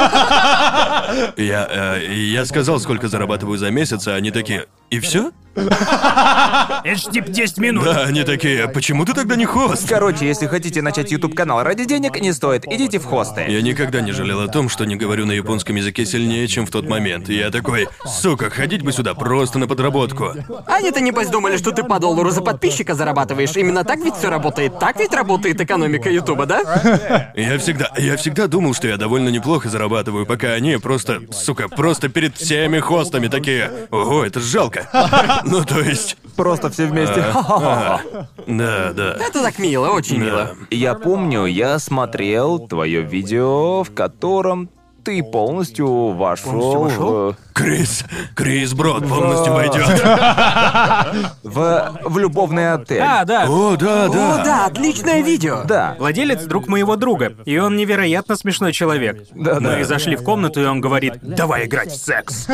Я, э, я сказал, сколько зарабатываю за месяц, а они такие. И все? Это ж типа 10 минут. Да, они такие, почему ты тогда не хост? Короче, если хотите начать YouTube канал ради денег, не стоит, идите в хосты. Я никогда не жалел о том, что не говорю на японском языке сильнее, чем в тот момент. Я такой, сука, ходить бы сюда просто на подработку. Они-то небось думали, что ты по доллару за подписчика зарабатываешь. Именно так ведь все работает. Так ведь работает экономика Ютуба, да? Я всегда, я всегда думал, что я довольно неплохо зарабатываю, пока они просто, сука, просто перед всеми хостами такие, ого, это ж жалко. Ну, то есть, Просто все вместе. а, да, да. Это так мило, очень Да. мило. Я помню, я смотрел твое видео, в котором ты полностью вошел вошел? в, Крис, Крис Брод полностью пойдет. в, в любовный отель. А, да. О, да, О, да. да, отличное видео. Да. Владелец друг моего друга, и он невероятно смешной человек. Да-да. Мы зашли в комнату, и он говорит, давай играть в секс.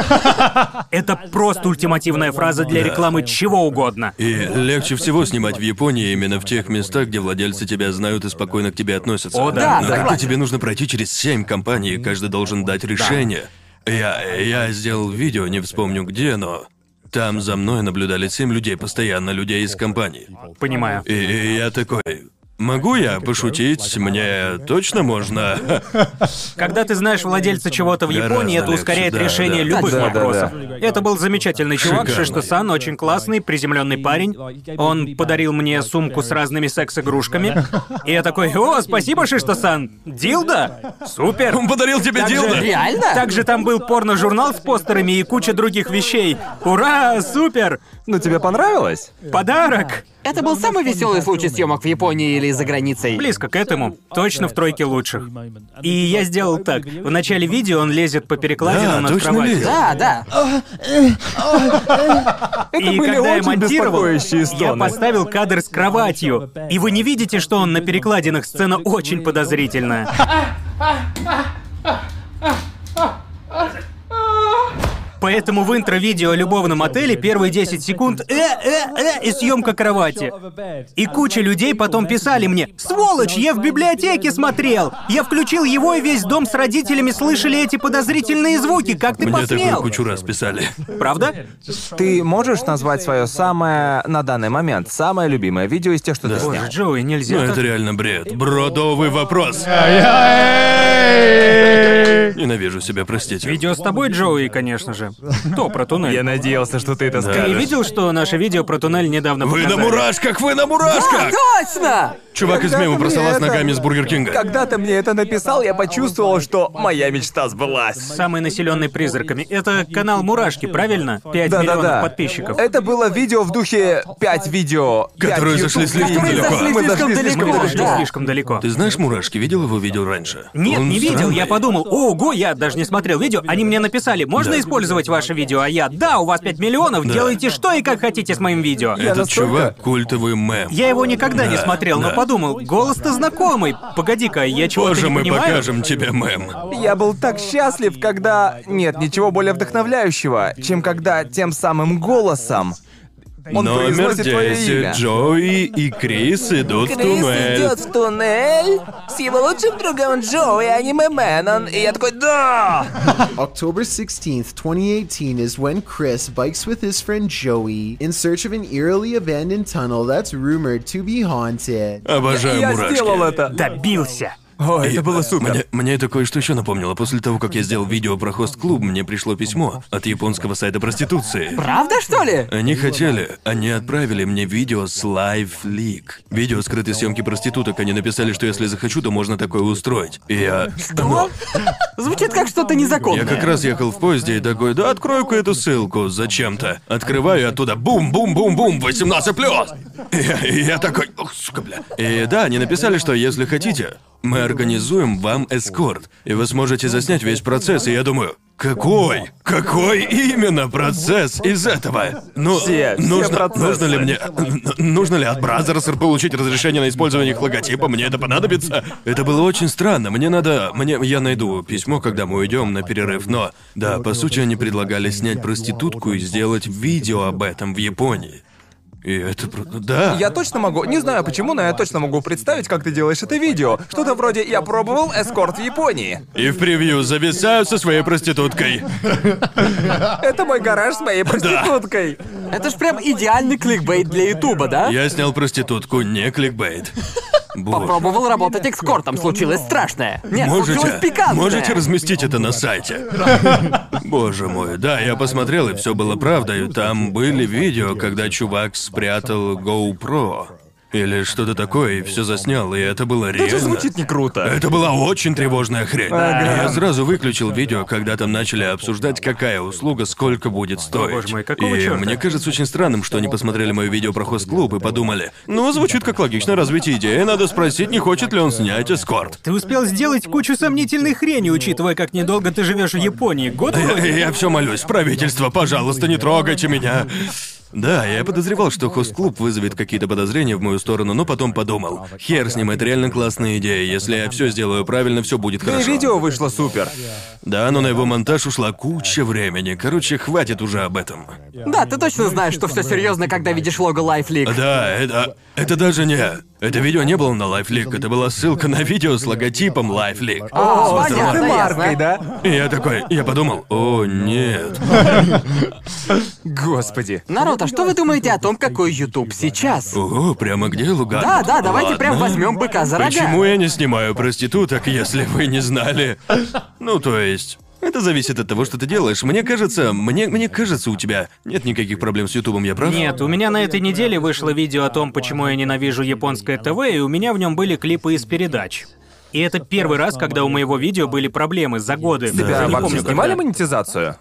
Это просто ультимативная фраза для рекламы чего угодно. И легче всего снимать в Японии именно в тех местах, где владельцы тебя знают и спокойно к тебе относятся. О, да. Но Да, когда тебе нужно пройти через семь компаний, каждый должен дать решение. Я, я сделал видео, не вспомню где, но там за мной наблюдали семь людей, постоянно людей из компании. Понимаю. И, и я такой, могу я пошутить? Мне точно можно? Когда ты знаешь владельца чего-то в Гораздо Японии, это легче, ускоряет да, решение да. любых Да, да, вопросов. Это был замечательный чувак, Шикарный. Шишто-сан, очень классный, приземленный парень. Он подарил мне сумку с разными секс-игрушками. И я такой, о, спасибо, Шишто-сан! Дилда? Супер! Он подарил тебе Также- дилдо? Реально? Также там был порно-журнал с постерами и куча других вещей. Ура, супер! Ну тебе понравилось? Подарок! Это был самый веселый случай съемок в Японии или за границей. Близко к этому. Точно в тройке лучших. И я сделал так. В начале видео он лезет по перекладинам Да, над точно кроватью. лезет. Да, да. И когда я монтировал, я поставил кадр с кроватью. И вы не видите, что он на перекладинах. Сцена очень подозрительная. Поэтому в интро-видео о любовном отеле первые 10 секунд э, э, э, и съемка кровати. И куча людей потом писали мне «Сволочь, я в библиотеке смотрел! Я включил его, и весь дом с родителями слышали эти подозрительные звуки, как ты Мне такую посмел?» кучу раз писали. Правда? Ты можешь назвать свое самое, на данный момент, самое любимое видео из тех, что ты снял? Боже, Джоуи, нельзя Ну это реально бред. Бродовый вопрос. Ненавижу себя, простите. Видео с тобой, Джоуи, конечно же. То про туннель. Я надеялся, что ты это Ты скажешь. видел, что наше видео про туннель недавно Вы на показали? мурашках, вы на мурашках! точно! Чувак из мема ты про мне салат с ногами с Бургер Кинга. Когда ты мне это написал, я почувствовал, что моя мечта сбылась. Самый населенный призраками. Это канал Мурашки, правильно? 5 миллионов Да-да-да. подписчиков. Это было видео в духе 5 видео. пять Которые зашли YouTube слишком видео. далеко. Мы Слишком зашли далеко, слишком Мы далеко. зашли да. слишком далеко. Ты знаешь Мурашки? Видел его видео раньше? Нет, Он не видел. странный. Я подумал, ого, я даже не смотрел видео. Они мне написали, можно Да. Использовать ваше видео? А я, да, у вас 5 миллионов, делайте что и как хотите с моим видео. Этот настолько- чувак культовый мем. Я его никогда не Да, смотрел, но да. подумал, голос-то знакомый. Погоди-ка, я чего-то Позже не мы понимаю. покажем тебе мем. Я был так счастлив, когда... Нет ничего более вдохновляющего, чем когда тем самым голосом он Номер произносит твое 10. имя. Джои и Крис идут в туннель. в туннель с его лучшим другом Джоуи, аниме Мэнон. И я такой, да! October 16th, 2018 is when Chris bikes with his friend Joey in search of an eerily abandoned tunnel that's rumored to be haunted. Обожаю Я мурашки. сделал это. Добился. О, И, это было э, супер. Мне, мне это кое-что еще напомнило. После того, как я сделал видео про хост-клуб, мне пришло письмо от японского сайта проституции. Правда, что ли? Они хотели, они отправили мне видео с Live Leak. Видео скрытой съемки проституток. Они написали, что если захочу, то можно такое устроить. И я... Ну, Звучит как что-то незаконное. я как раз ехал в поезде и такой, да открою-ка эту ссылку зачем-то. Открываю оттуда бум-бум-бум-бум, 18 плюс. И я, и я такой, ох, сука, бля. И да, они написали, что если хотите, мы организуем вам эскорт, и вы сможете заснять весь процесс. И я думаю, какой? Какой именно процесс из этого? Ну, Все, все нужно, процессы. нужно ли мне... Нужно ли от Brazzers получить разрешение на использование их логотипа? Мне это понадобится? Это было очень странно. Мне надо... Мне... Я найду письмо, когда мы уйдем на перерыв, но... Да, по сути, они предлагали снять проститутку и сделать видео об этом в Японии. И это... Да. Я точно могу, не знаю почему, но я точно могу представить, как ты делаешь это видео. Что-то вроде «Я пробовал эскорт в Японии». И в превью зависаю со своей проституткой. Это мой гараж с моей проституткой. Это ж прям идеальный кликбейт для Ютуба, да? Я снял проститутку, не кликбейт. Боже. Попробовал работать экскортом, случилось страшное. Нет, Можете, случилось пикантное. можете разместить это на сайте. Боже мой, да, я посмотрел, и все было правдой. Там были видео, когда чувак спрятал GoPro. Или что-то такое, и все заснял, и это было реально. Это звучит не круто. Это была очень тревожная хрень. Я сразу выключил видео, когда там начали обсуждать, какая услуга сколько будет стоить. боже мой, какого и чёрта? мне кажется очень странным, что они посмотрели мое видео про хост-клуб и подумали, ну, звучит как логичное развитие идеи, надо спросить, не хочет ли он снять эскорт. Ты успел сделать кучу сомнительной хрени, учитывая, как недолго ты живешь в Японии. Год Я, вроде? все молюсь, правительство, пожалуйста, не трогайте меня. Да, я подозревал, что хост-клуб вызовет какие-то подозрения в мою сторону, но потом подумал, хер с ним, это реально классная идея. Если я все сделаю правильно, все будет Да и хорошо. видео вышло супер. Да, но на его монтаж ушла куча времени. Короче, хватит уже об этом. Да, ты точно знаешь, что все серьезно, когда видишь лого LifeLeak. Да, это... Это даже не... Это видео не было на LifeLeak, это была ссылка на видео с логотипом LifeLeak. О, С понятно, этой маркой, да? И я такой, я подумал, о, нет. Господи. Народ, а что вы думаете о том, какой YouTube сейчас? Ого, прямо где Луган? Да, да, давайте Ладно. прям возьмем быка за рога. Почему я не снимаю проституток, если вы не знали? Ну, то есть... Это зависит от того, что ты делаешь. Мне кажется, мне, мне кажется, у тебя нет никаких проблем с Ютубом, я прав? Нет, у меня на этой неделе вышло видео о том, почему я ненавижу японское ТВ, и у меня в нем были клипы из передач. И это первый раз, когда у моего видео были проблемы за годы. Тебя Я не вообще помню, снимали когда. монетизацию?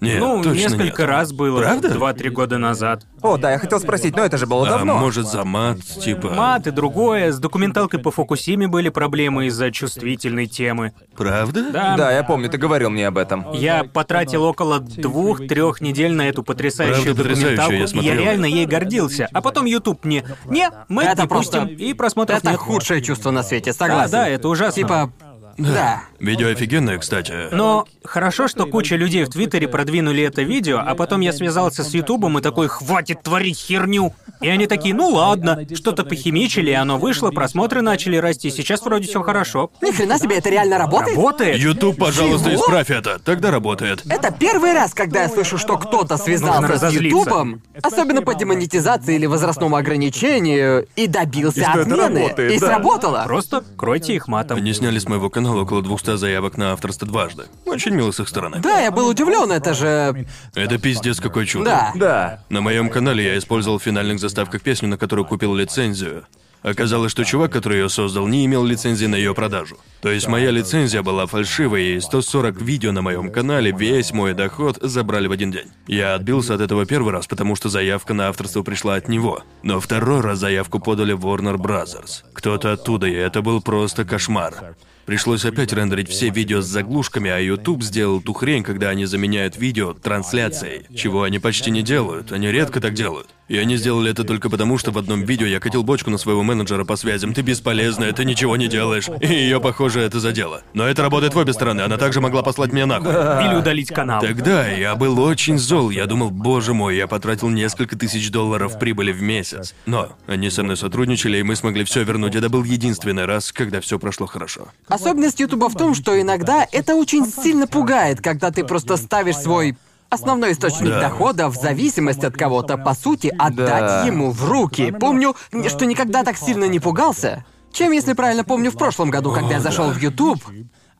Нет, Ну, точно несколько нет. раз было. Правда? Два-три года назад. О, да, я хотел спросить, но это же было А давно. может за мат, типа... Мат и другое. С документалкой по Фукусиме были проблемы из-за чувствительной темы. Правда? Да. Да, я помню, ты говорил мне об этом. Я потратил около двух-трех недель на эту потрясающую Правда, документалку, я и я реально ей гордился. А потом YouTube мне, не, мы это не просто- пустим, и просмотров Это нет. худшее чувство на свете, Да, согласен. да, это ужасно. Типа, да. Видео офигенное, кстати. Но хорошо, что куча людей в Твиттере продвинули это видео, а потом я связался с Ютубом и такой, хватит творить херню. И они такие, ну ладно, что-то похимичили, и оно вышло, просмотры начали расти, сейчас вроде все хорошо. Ни хрена себе, это реально работает? Работает? Ютуб, пожалуйста, Чего? исправь это. Тогда работает. Это первый раз, когда я слышу, что кто-то связался с. Ютубом, особенно по демонетизации или возрастному ограничению, и добился И отмены. работает, и да. сработало. Просто кройте их матом. Они сняли с моего канала около 200 заявок на авторство дважды. Очень мило с их стороны. Да, я был удивлен, это же... Это пиздец какой чудо. Да. Да. На моем канале я использовал в финальных заставках песню, на которую купил лицензию. Оказалось, что чувак, который ее создал, не имел лицензии на ее продажу. То есть моя лицензия была фальшивой, и 140 видео на моем канале, весь мой доход забрали в один день. Я отбился от этого первый раз, потому что заявка на авторство пришла от него. Но второй раз заявку подали Warner Brothers. Кто-то оттуда, и это был просто кошмар. Пришлось опять рендерить все видео с заглушками, а YouTube сделал ту хрень, когда они заменяют видео трансляцией, чего они почти не делают, они редко так делают. И они сделали это только потому, что в одном видео я катил бочку на своего менеджера по связям. Ты бесполезная, ты ничего не делаешь. И ее, похоже, это задело. Но это работает в обе стороны, она также могла послать меня нахуй. Или удалить канал. Тогда я был очень зол. Я думал, боже мой, я потратил несколько тысяч долларов прибыли в месяц. Но они со мной сотрудничали, и мы смогли все вернуть. Это был единственный раз, когда все прошло хорошо. Особенность Ютуба в том, что иногда это очень сильно пугает, когда ты просто ставишь свой основной источник Да. дохода в зависимость от кого-то, по сути, отдать Да. ему в руки. Помню, что никогда так сильно не пугался, чем, если правильно помню, в прошлом году, когда я зашел в YouTube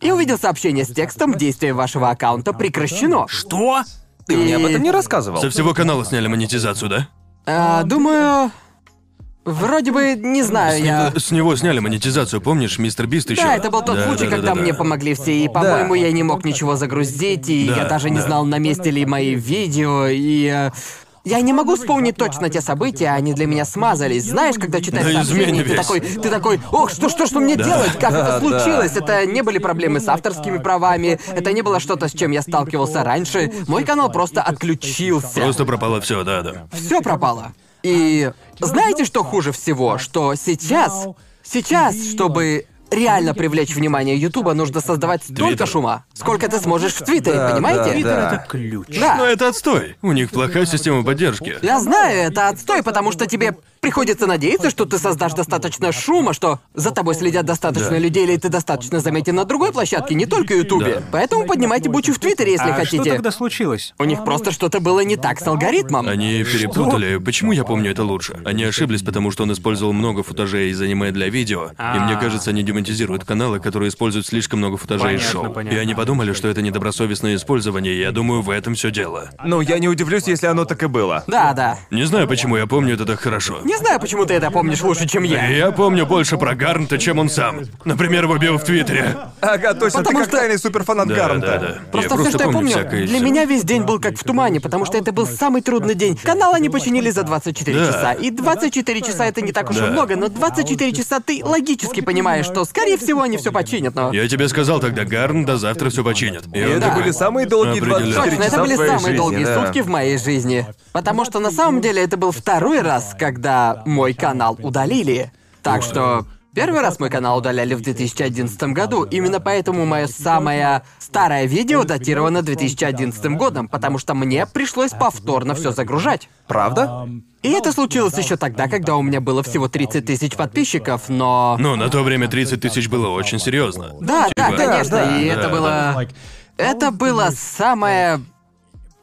и увидел сообщение с текстом «Действие вашего аккаунта прекращено». Что? Ты мне об этом не рассказывал. Со всего канала сняли монетизацию, да? А, думаю... Вроде бы, не знаю, я... С него сняли монетизацию, помнишь, мистер Бист еще? Да, это был тот Да, случай, да, да, когда да, мне да. помогли все, и, по-моему, я не мог ничего загрузить, и Да, я даже не да. знал, на месте ли мои видео, и... э, Я не могу вспомнить точно те события, они для меня смазались. Знаешь, когда читаешь На сообщение, измене ты весь. такой, ты такой, ох, что, что, что мне делать? Как это случилось? Это не были проблемы с авторскими правами, это не было что-то, с чем я сталкивался раньше. Мой канал просто отключился. Просто пропало все, да, да. Все пропало. И знаете, что хуже всего? Что сейчас, сейчас, чтобы реально привлечь внимание Ютуба, нужно создавать столько Твиттер. шума, сколько ты сможешь в Твиттере, Да, понимаете? да, Твиттер да. это ключ. Да. Но это отстой. У них плохая система поддержки. Я знаю, это отстой, потому что тебе приходится надеяться, что ты создашь достаточно шума, что за тобой следят достаточно Да. людей, или ты достаточно заметен на другой площадке, не только Ютубе. Да. Поэтому поднимайте бучу в Твиттере, если а хотите. что тогда случилось? У них просто что-то было не так с алгоритмом. Они перепутали. Почему я помню это лучше? Они ошиблись, потому что он использовал много футажей из аниме для видео. И мне А. кажется, они демонетизируют каналы, которые используют слишком много футажей из Понятно, шоу. понятно. И они подумали, что это недобросовестное использование, и я думаю, в этом все дело. Ну, я не удивлюсь, если оно так и было. Да, да. Не знаю, почему я помню это так хорошо. Не знаю, почему ты это помнишь лучше, чем я. Я помню больше про Гарнта, чем он сам. Например, его био в Твиттере. Ага, точно, Потому ты как что- тайный суперфанат Да, Гарнта. да, да. Просто я все, что я помню, всякое для меня весь день был как в тумане, потому что это был самый трудный день. Канал они починили за 24 Да. часа. И 24 часа это не так уж и Да. много, но 24 часа ты логически понимаешь, что, скорее всего, они все починят, но... Я тебе сказал тогда, Гарн до завтра все починит. И это такой, были самые долгие Определенно. 24 Точно, это часа в были самые жизни, долгие да. сутки в моей жизни. Потому что на самом деле это был второй раз, когда мой канал удалили. Так что первый раз мой канал удаляли в 2011 году. Именно поэтому мое самое старое видео датировано 2011 годом, потому что мне пришлось повторно все загружать. Правда? И это случилось еще тогда, когда у меня было всего 30 тысяч подписчиков, но... Ну, на то время 30 тысяч было очень серьезно. Да, да, Типа, конечно, да, и да, это да. было... Это было самое...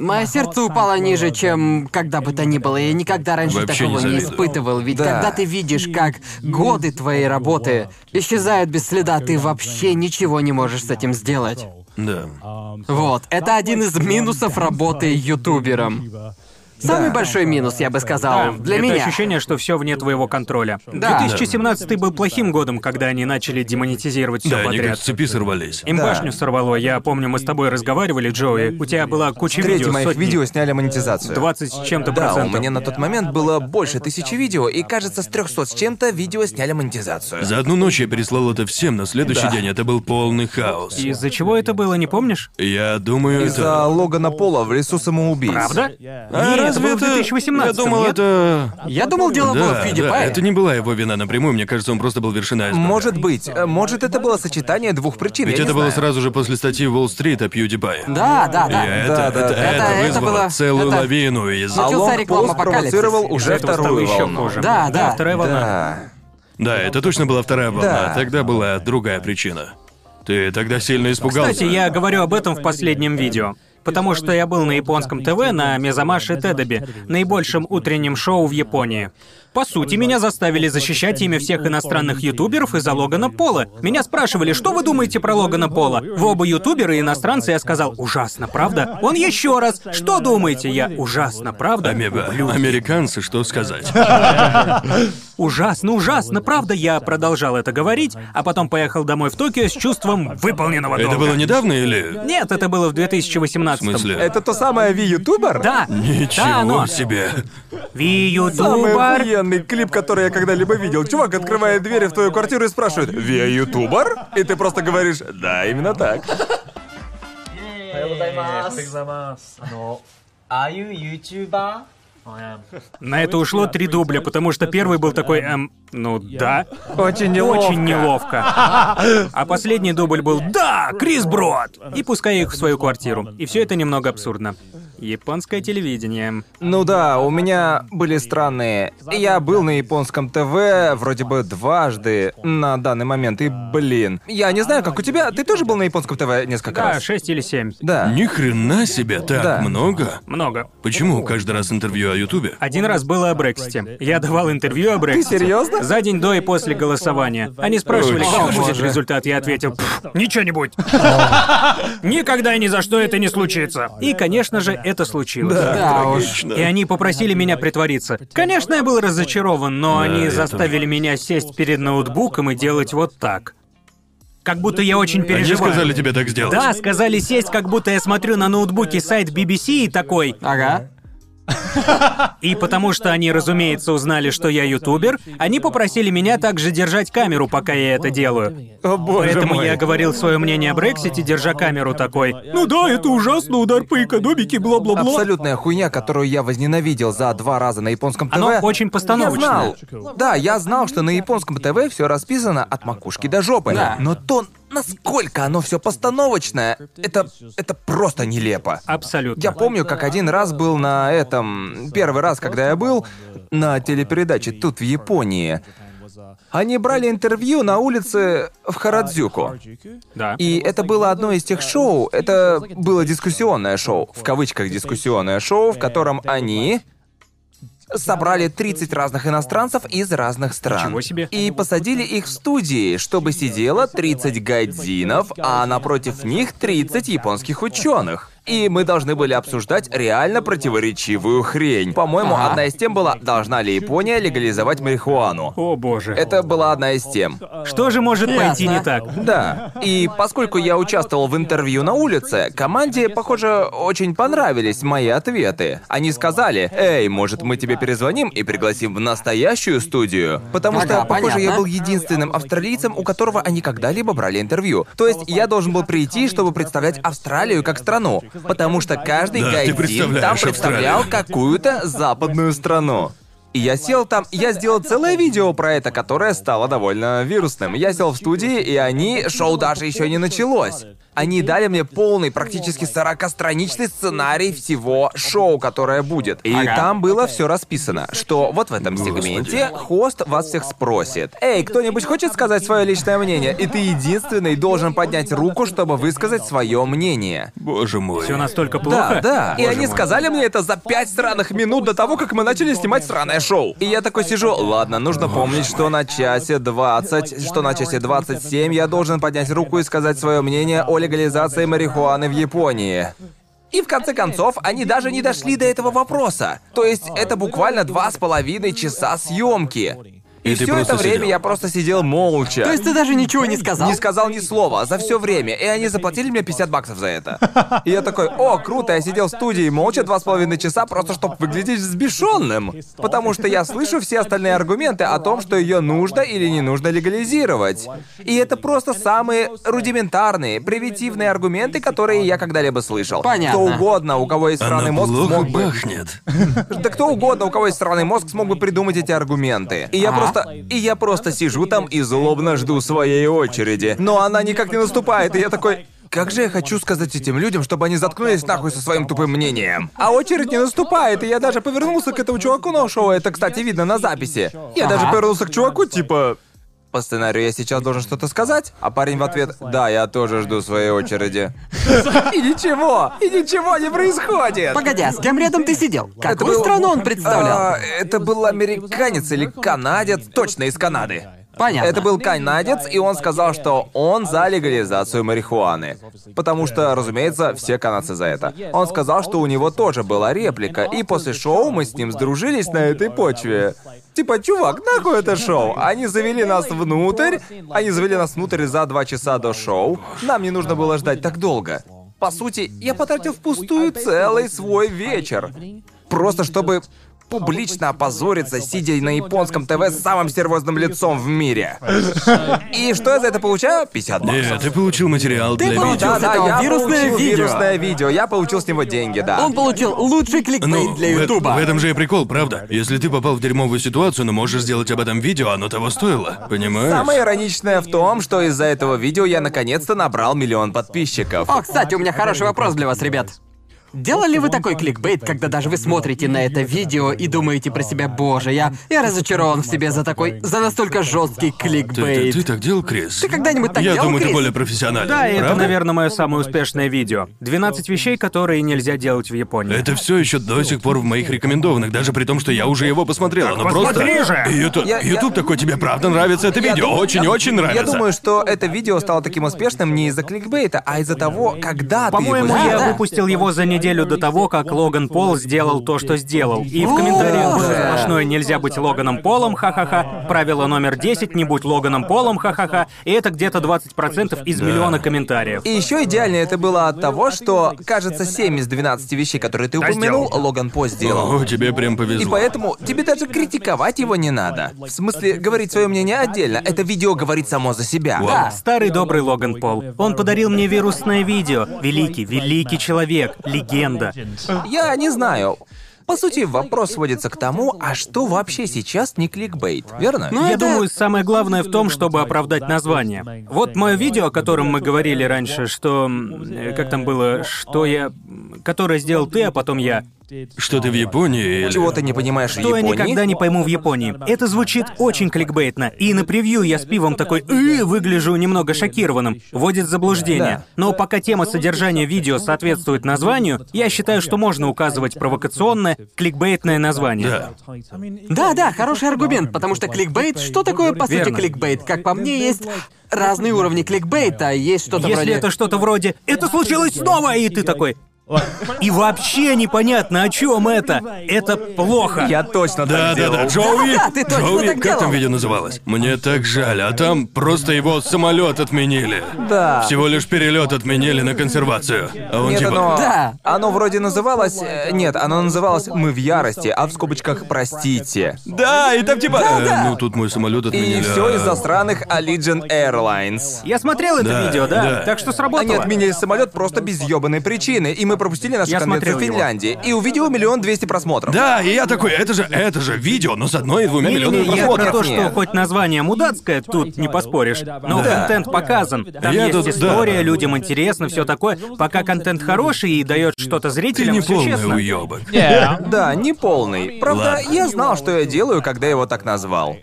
Мое сердце упало ниже, чем когда бы то ни было. Я никогда раньше Вообще такого не не, завидую. испытывал. Ведь Да. когда ты видишь, как годы твоей работы исчезают без следа, ты вообще ничего не можешь с этим сделать. Да. Вот, это один из минусов работы ютубером. Самый большой минус, я бы сказал, для это меня. ощущение, что все вне твоего контроля. Да. 2017 был плохим годом, когда они начали демонетизировать все Да, они как подряд. с цепи сорвались. Им Да. башню сорвало. Я помню, мы с тобой разговаривали, Джоуи. У тебя была куча Треть видео, моих сотни, видео сняли монетизацию. 20 с чем-то Да, у процентов. меня на тот момент было больше тысячи видео, и кажется, с 300 с чем-то видео сняли монетизацию. За одну ночь я переслал это всем, на следующий Да. день это был полный хаос. Из-за чего это было, не помнишь? Я думаю, Из-за это... Логана Пола в лесу самоубийц. Правда? А Нет, это разве было в 2018 Я думал, нет? это... Я думал, дело было в Да, PewDiePie. да, это не была его вина напрямую, мне кажется, он просто был вершиной айсберга. Может быть. Э, Может, это было сочетание двух причин. Ведь я это не было знаю. сразу же после статьи в Уолл-стрит о PewDiePie. Да, да, да. И это, Да, это, да, да. это Это- это вызвало было- целую это- лавину из... Начался реклама Из-за уже вторую еще волну. хуже. Да, да. вторая волна. Да. Да, это точно была вторая волна. Да. Тогда была другая причина. Ты тогда сильно испугался. Кстати, я говорю об этом в последнем видео. Потому что я был на японском ТВ на Мезамаши Тедеби, наибольшем утреннем шоу в Японии. По сути, меня заставили защищать имя всех иностранных ютуберов из-за Логана Пола. Меня спрашивали, что вы думаете про Логана Пола? В оба ютубера и иностранцы я сказал, ужасно, правда? Он еще раз, что думаете? Я, ужасно, правда? Амеба, американцы, что сказать? Ужасно, ужасно, правда? Я продолжал это говорить, а потом поехал домой в Токио с чувством выполненного долга. Это было недавно или... Нет, это было в 2018 В смысле? Это то самое Ви-ютубер? Да. Ничего Да, оно. себе. Ви-ютубер охуенный клип, который я когда-либо видел. Чувак открывает двери в твою квартиру и спрашивает, «Виа ютубер?» И ты просто говоришь, «Да, именно так». Are you YouTuber? На это ушло три дубля, потому что первый был такой, эм, ну да. Очень неловко. Очень неловко. А последний дубль был «Да, Крис Брод!» И пускай их в свою квартиру. И все это немного абсурдно. Японское телевидение. Ну да, у меня были странные... Я был на японском ТВ вроде бы дважды на данный момент, и, блин... Я не знаю, как у тебя... Ты тоже был на японском ТВ несколько Да, раз? шесть или семь. Да. Ни хрена себе, так Да. много? Много. Почему каждый раз интервью о Ютубе? Один раз было о Брексите. Я давал интервью о Брексите. серьезно? За день до и после голосования. Они спрашивали, Ой, как боже. будет результат. Я ответил, «Пф, ничего не будет. Никогда и ни за что это не случится. И, конечно же, это случилось. Да уж. И они попросили меня притвориться. Конечно, я был разочарован, но они заставили меня сесть перед ноутбуком и делать вот так. Как будто я очень Они переживаю. сказали тебе так сделать? Да, сказали сесть, как будто я смотрю на ноутбуке сайт BBC и такой. Ага. И потому что они, разумеется, узнали, что я ютубер, они попросили меня также держать камеру, пока я это делаю. О боже Поэтому мой. я говорил свое мнение о Брексите, держа камеру такой. Ну да, это ужасно, удар по экономике, бла-бла-бла. Абсолютная хуйня, которую я возненавидел за два раза на японском ТВ. Оно очень постановочное. Я знал. Да, я знал, что на японском ТВ все расписано от макушки до жопы. Да. Но то, насколько оно все постановочное, это, это просто нелепо. Абсолютно. Я помню, как один раз был на этом... Первый раз, когда я был на телепередаче тут, в Японии. Они брали интервью на улице в Харадзюку. Да. И это было одно из тех шоу, это было дискуссионное шоу, в кавычках дискуссионное шоу, в котором они собрали 30 разных иностранцев из разных стран. Ничего себе. И посадили их в студии, чтобы сидело 30 гайдзинов, а напротив них 30 японских ученых. И мы должны были обсуждать реально противоречивую хрень. По-моему, Ага. одна из тем была, должна ли Япония легализовать марихуану. О боже. Это была одна из тем. Что же может пойти Ясно. не так? Да. И поскольку я участвовал в интервью на улице, команде, похоже, очень понравились мои ответы. Они сказали, «Эй, может, мы тебе перезвоним и пригласим в настоящую студию?» Потому Ага, что, похоже, я понятно. был единственным австралийцем, у которого они когда-либо брали интервью. То есть я должен был прийти, чтобы представлять Австралию как страну. Потому что каждый Да, ты гайдин там представляешь представлял Австралию. какую-то западную страну. И я сел там, я сделал целое видео про это, которое стало довольно вирусным. Я сел в студии, и они, шоу даже еще не началось. Они дали мне полный, практически 40-страничный сценарий всего шоу, которое будет. И Ага. там было все расписано, что вот в этом сегменте хост вас всех спросит. Эй, кто-нибудь хочет сказать свое личное мнение? И ты единственный должен поднять руку, чтобы высказать свое мнение. Боже мой. Все настолько плохо? Да, да. И они сказали мне это за пять сраных минут до того, как мы начали снимать сраное шоу. И я такой сижу, ладно, нужно помнить, что на часе 20, что на часе 27 я должен поднять руку и сказать свое мнение о легализации марихуаны в Японии. И в конце концов, они даже не дошли до этого вопроса. То есть это буквально два с половиной часа съемки. И, И ты все это просто время сидел. я просто сидел молча. То есть ты даже ничего не сказал? Не сказал ни слова за все время, и они заплатили мне 50 баксов за это. И я такой, о, круто, я сидел в студии молча два с половиной часа, просто чтобы выглядеть взбешенным. Потому что я слышу все остальные аргументы о том, что ее нужно или не нужно легализировать. И это просто самые рудиментарные, примитивные аргументы, которые я когда-либо слышал. Понятно. Кто угодно, у кого есть странный мозг, смог бы... пахнет. Да кто угодно, у кого есть странный мозг, смог бы придумать эти аргументы. И я Ага. Просто... И я просто сижу там и злобно жду своей очереди. Но она никак не наступает, и я такой... Как же я хочу сказать этим людям, чтобы они заткнулись нахуй со своим тупым мнением. А очередь не наступает, и я даже повернулся к этому чуваку на шоу, это, кстати, видно на записи. Я даже Ага. повернулся к чуваку, типа... По сценарию я сейчас должен что-то сказать, а парень в ответ «Да, я тоже жду своей очереди». И ничего, и ничего не происходит. Погоди, а с кем рядом ты сидел? Какую страну он представлял? А, это был американец или канадец, точно из Канады. Понятно. Это был канадец, и он сказал, что он за легализацию марихуаны. Потому что, разумеется, все канадцы за это. Он сказал, что у него тоже была реплика, и после шоу мы с ним сдружились на этой почве. Типа, чувак, нахуй это шоу? Они завели нас внутрь, они завели нас внутрь за два часа до шоу. Нам не нужно было ждать так долго. По сути, я потратил впустую целый свой вечер. Просто чтобы публично опозориться, сидя на японском ТВ с самым серьезным лицом в мире. И что я за это получаю? 50 баксов. Нет, ты получил материал для получил видео. с этого я вирусное получил видео. вирусное видео. Я получил с него деньги, да. Он получил лучший кликбейт Ну, для в, э- Ютуба. в этом же и прикол, правда? Если ты попал в дерьмовую ситуацию, но можешь сделать об этом видео, оно того стоило. Понимаешь? Самое ироничное в том, что из-за этого видео я наконец-то набрал миллион подписчиков. О, кстати, у меня хороший вопрос для вас, ребят. Делали вы такой кликбейт, когда даже вы смотрите на это видео и думаете про себя, боже, я, я разочарован в себе за такой, за настолько жесткий Ты, ты- кликбейт. ты так делал, Крис? Ты когда-нибудь так Я делал, думаю, ты Крис? более профессионален. Да, и это, правда? наверное, мое самое успешное видео. 12 вещей, которые нельзя делать в Японии. Это все еще до сих пор в моих рекомендованных, даже при том, что я уже его посмотрел. Оно посмотри просто. же! Ютуб, Я- я- Ютуб такой, тебе правда нравится это Я видео? думаю- Очень-очень я- нравится. Я думаю, что это видео стало таким успешным не из-за кликбейта, а из-за того, когда ты По-моему, его Да, я да. выпустил его за неделю до того, как Логан Пол сделал то, что сделал. И в комментариях было сплошное «нельзя быть Логаном Полом, ха-ха-ха», правило номер 10 «не будь Логаном Полом, ха-ха-ха», и это где-то 20% из миллиона комментариев. И еще идеальнее это было от того, что, кажется, 7 из 12 вещей, которые ты упомянул. Логан По сделал. О, тебе прям И повезло. поэтому тебе даже критиковать его не надо. В смысле, говорить свое мнение отдельно. Это видео говорит само за себя. Да. Старый добрый Логан Пол. Он подарил мне вирусное видео. Великий, великий человек, легенда. Я не знаю. По сути, вопрос сводится к тому, а что вообще сейчас не кликбейт, верно? Ну, Я это- думаю, самое главное в том, чтобы оправдать название. Вот мое видео, о котором мы говорили раньше, что... э, Как там было? Что я... Которое сделал ты, а потом я. Что ты в Японии или... Чего ты не понимаешь в Что я Японии? никогда не пойму в Японии. Это звучит очень кликбейтно. И на превью я с пивом такой «Э, выгляжу немного шокированным. Вводит заблуждение. Да. Но пока тема содержания видео соответствует названию, я считаю, что можно указывать провокационное, кликбейтное название. Да. Да, да, хороший аргумент, потому что кликбейт, что такое по сути Верно. кликбейт? Как по мне, есть разные уровни кликбейта, есть что-то Если вроде... это что-то вроде «Это случилось снова!» и ты такой И вообще непонятно, о чем это. Это плохо. Я точно Да, так да, делал. да, Джоуи. Да, ты точно Джоуи, так как делал. там видео называлось? Мне так жаль, а там просто его самолет отменили. Да. Всего лишь перелет отменили на консервацию. А он Нет, типа. оно... Да. Оно вроде называлось... э, Нет, оно называлось «Мы в ярости», а в скобочках «Простите». Да, и там типа... «Э, ну тут мой самолет отменили. И все а- из-за сраных Allegiant Airlines. Я смотрел это Да, видео, да, да. так что сработало. Они отменили самолет просто без ёбаной причины, и мы пропустили нашу Я конвенцию смотрел в его. Финляндии. И у видео миллион двести просмотров. Да, и я такой, это же, это же видео, но с одной и двумя Не, не, миллионами не, я про просмотров. то, что нет. хоть название мудацкое, тут не поспоришь. Но Да. контент показан. Там Я есть тут- да. история, людям интересно, все такое. Пока контент хороший и дает что-то Ты зрителям, не все полный честно. уёбок. Да, не полный. Правда, Ладно. я знал, что я делаю, когда его так назвал.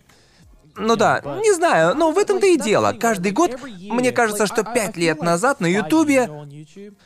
Ну да, не знаю, но в этом-то и дело. Каждый год, мне кажется, что пять лет назад на Ютубе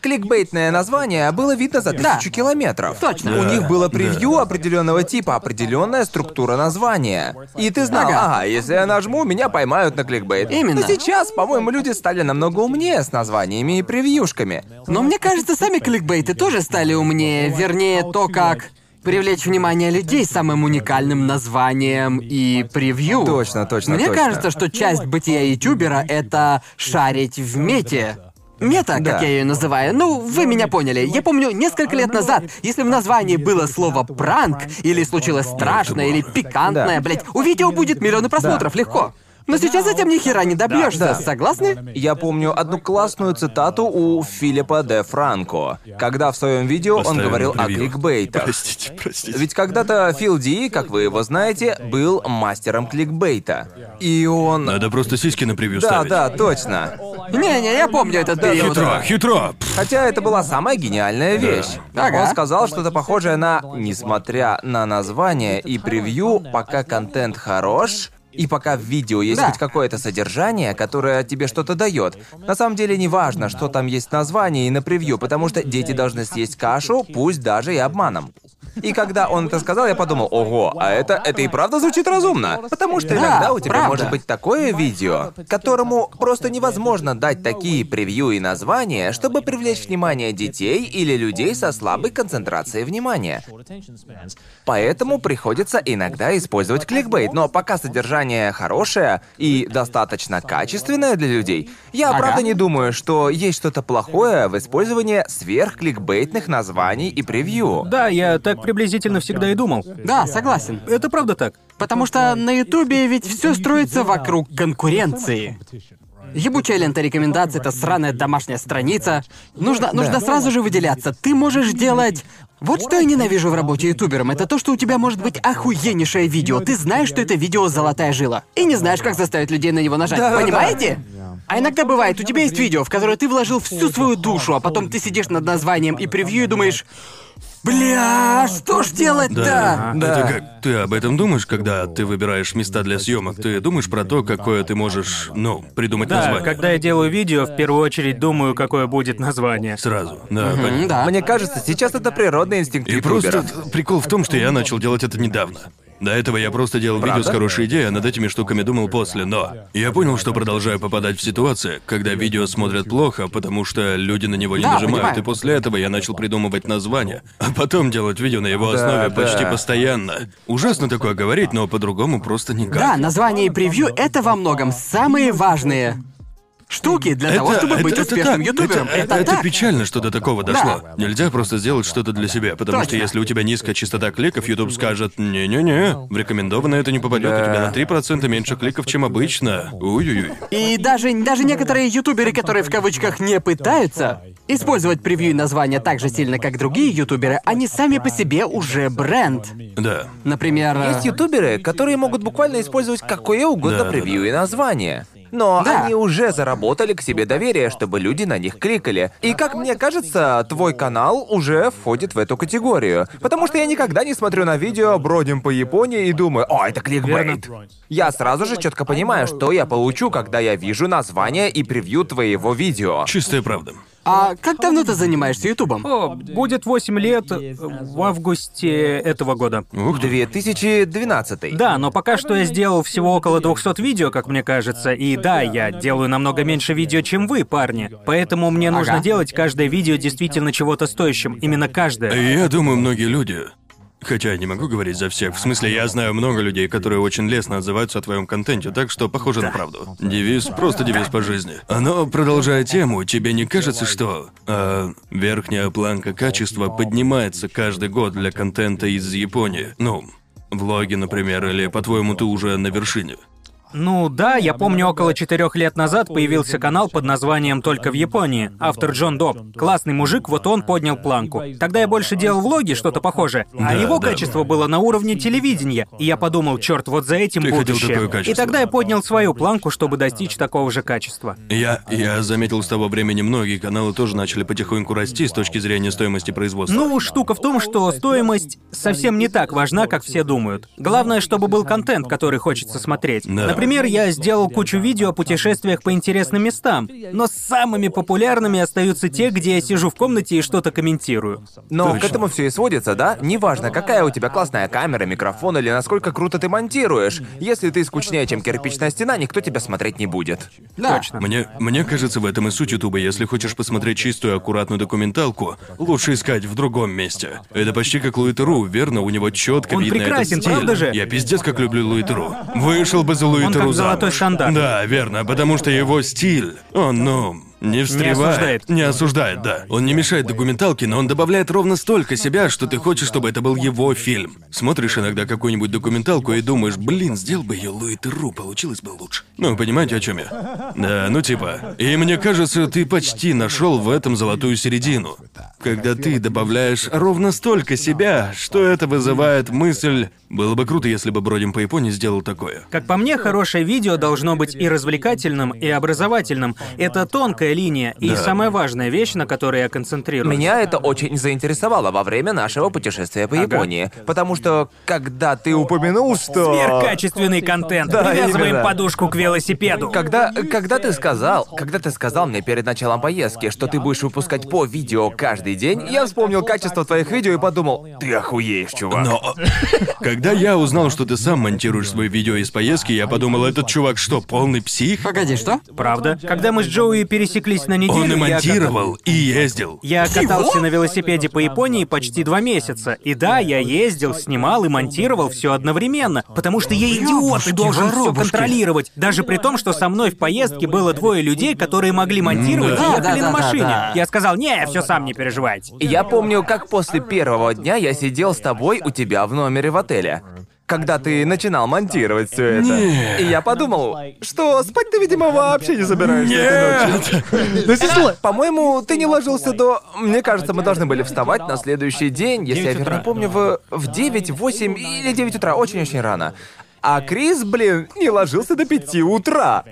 кликбейтное название было видно за тысячу километров. Точно. У них было превью определенного типа, определенная структура названия. И ты знал, Ага. ага, если я нажму, меня поймают на кликбейт. Именно. Но сейчас, по-моему, люди стали намного умнее с названиями и превьюшками. Но мне кажется, сами кликбейты тоже стали умнее. Вернее, то, как привлечь внимание людей самым уникальным названием и превью. Точно, точно, Мне точно. кажется, что часть бытия ютубера — это шарить в мете. Мета, Да. как я ее называю. Ну, вы меня поняли. Я помню, несколько лет назад, если в названии было слово «пранк», или случилось страшное, или пикантное, Да. блять, у видео будет миллионы просмотров, легко. Но сейчас этим ни хера не добьешься, Да. согласны? Я помню одну классную цитату у Филиппа де Франко, когда в своем видео он Поставим говорил о кликбейтах. Простите, простите. Ведь когда-то Фил Ди, как вы его знаете, был мастером кликбейта. И он... Надо просто сиськи на превью Да, ставить. да, точно. Не-не, я помню этот период. Хитро, хитро. Хотя это была самая гениальная вещь. Ага. Он сказал что-то похожее на «Несмотря на название и превью, пока контент хорош, и пока в видео есть Да. хоть какое-то содержание, которое тебе что-то дает. На самом деле не важно, что там есть в названии и на превью, потому что дети должны съесть кашу, пусть даже и обманом. И когда он это сказал, я подумал, ого, а это, это и правда звучит разумно. Потому что Да, иногда у тебя правда. может быть такое видео, которому просто невозможно дать такие превью и названия, чтобы привлечь внимание детей или людей со слабой концентрацией внимания. Поэтому приходится иногда использовать кликбейт, но пока содержание хорошее и достаточно качественное для людей, я Ага. правда не думаю, что есть что-то плохое в использовании сверхкликбейтных названий и превью. Да, я так приблизительно всегда и думал. Да, согласен. Это правда так. Потому что на Ютубе ведь все строится вокруг конкуренции. Ебучая лента рекомендаций — это сраная домашняя страница. Нужно, нужно сразу же выделяться. Ты можешь делать... Вот что я ненавижу в работе ютубером, это то, что у тебя может быть охуеннейшее видео. Ты знаешь, что это видео золотая жила. И не знаешь, как заставить людей на него нажать. Да-да-да. Понимаете? А иногда бывает, у тебя есть видео, в которое ты вложил всю свою душу, а потом ты сидишь над названием и превью и думаешь... Бля, что ж делать-то? Да. Да. Это как ты об этом думаешь, когда ты выбираешь места для съемок? Ты думаешь про то, какое ты можешь, ну, придумать Да, название? когда я делаю видео, в первую очередь думаю, какое будет название. Сразу. Да, М, понятно. Да. Мне кажется, сейчас это природный инстинкт И ютубера. просто прикол в том, что я начал делать это недавно. До этого я просто делал видео с хорошей идеей, а над этими штуками думал после, но я понял, что продолжаю попадать в ситуации, когда видео смотрят плохо, потому что люди на него не Да, нажимают, понимаю. и после этого я начал придумывать название, а потом делать видео на его Да, основе почти да. постоянно. Ужасно такое говорить, но по-другому просто никак. Да, название и превью — это во многом самые важные штуки для того, чтобы быть успешным ютубером. Это, Это, это так. печально, что до такого дошло. Нельзя просто сделать что-то для себя, потому что Точно. если у тебя низкая частота кликов, YouTube скажет «Не-не-не, в рекомендованное это не попадет, у тебя на 3% меньше кликов, чем обычно». Уй-уй-уй. И даже, даже некоторые ютуберы, которые в кавычках не пытаются использовать превью и название так же сильно, как другие ютуберы, они сами по себе уже бренд. Да. Например... Есть ютуберы, которые могут буквально использовать какое угодно Да, да, превью и название. Но Да. они уже заработали к себе доверие, чтобы люди на них кликали. И как мне кажется, твой канал уже входит в эту категорию. Потому что я никогда не смотрю на видео «Бродим по Японии» и думаю, о, это кликбейт. Я сразу же четко понимаю, что я получу, когда я вижу название и превью твоего видео. Чистая правда. А как давно ты занимаешься Ютубом? О, будет 8 лет в августе этого года. Ух ты. 2012. Да, но пока что я сделал всего около 200 видео, как мне кажется, и да, я делаю намного меньше видео, чем вы, парни. Поэтому мне нужно Ага. делать каждое видео действительно чего-то стоящим, именно каждое. Я думаю, многие люди... Хотя я не могу говорить за всех. В смысле, я знаю много людей, которые очень лестно отзываются о твоем контенте, так что похоже на правду. Девиз, просто девиз по жизни. Но, продолжая тему, тебе не кажется, что э, верхняя планка качества поднимается каждый год для контента из Японии? Ну, влоги, например, или, по-твоему, ты уже на вершине? Ну да, я помню, около четырех лет назад появился канал под названием «Только в Японии». Автор Джон Доб. Классный мужик, вот он поднял планку. Тогда я больше делал влоги, что-то похожее. А Да, его да. качество было на уровне телевидения. И я подумал, черт, вот за этим Ты будущее. такое И тогда я поднял свою планку, чтобы достичь такого же качества. Я, я заметил с того времени, многие каналы тоже начали потихоньку расти с точки зрения стоимости производства. Ну, штука в том, что стоимость совсем не так важна, как все думают. Главное, чтобы был контент, который хочется смотреть. Да. Например, я сделал кучу видео о путешествиях по интересным местам, но самыми популярными остаются те, где я сижу в комнате и что-то комментирую. Но к Точно. этому все и сводится, да? Неважно, какая у тебя классная камера, микрофон или насколько круто ты монтируешь. Если ты скучнее, чем кирпичная стена, никто тебя смотреть не будет. Да. Точно. Мне, мне кажется, в этом и суть Ютуба. Если хочешь посмотреть чистую, аккуратную документалку, лучше искать в другом месте. Это почти как Луи Теру, верно? У него четко Он видно прекрасен, этот стиль. правда же? Я пиздец как люблю Луи Теру. Вышел бы за Луи Он как золотой стандарт. Да, верно, потому что его стиль, он, ну, не встревает. осуждает. Не осуждает, да. Он не мешает документалке, но он добавляет ровно столько себя, что ты хочешь, чтобы это был его фильм. Смотришь иногда какую-нибудь документалку и думаешь, блин, сделал бы ее Луи Теру, получилось бы лучше. Ну, понимаете, о чем я? Да, ну типа. И мне кажется, ты почти нашел в этом золотую середину. Когда ты добавляешь ровно столько себя, что это вызывает мысль... Было бы круто, если бы Бродим по Японии сделал такое. Как по мне, хорошее видео должно быть и развлекательным, и образовательным. Это тонкая линия и Да. самая важная вещь, на которой я концентрируюсь. Меня это очень заинтересовало во время нашего путешествия по Ага. Японии. Потому что, когда ты упомянул, что... Сверхкачественный контент. Да, Привязываем именно. подушку к велосипеду. Когда, когда ты сказал, когда ты сказал мне перед началом поездки, что ты будешь выпускать по видео каждый день, я вспомнил качество твоих видео и подумал, ты охуеешь, чувак. Но когда я узнал, что ты сам монтируешь свои видео из поездки, я подумал, этот чувак что, полный псих? Погоди, что? Правда? Когда мы с Джоуи пересеклись на неделю, Он и я монтировал, и ездил. Я катался на велосипеде по Японии почти два месяца. И да, я ездил, снимал и монтировал все одновременно. Потому что я идиот и должен все воробушки. контролировать. Даже при том, что со мной в поездке было двое людей, которые могли монтировать Да, и ехали да, на да, машине. да. Я сказал, не, я все сам, не переживайте. Я помню, как после первого дня я сидел с тобой у тебя в номере в отеле. Когда ты начинал монтировать все это. Нет. И я подумал, что спать ты, видимо, вообще не собираешься этой ночью. По-моему, ты не ложился до... Мне кажется, мы должны были вставать на следующий день, если я верно помню, в, в 9, 8 или 9 утра, очень-очень рано. А Крис, блин, не ложился до 5 утра.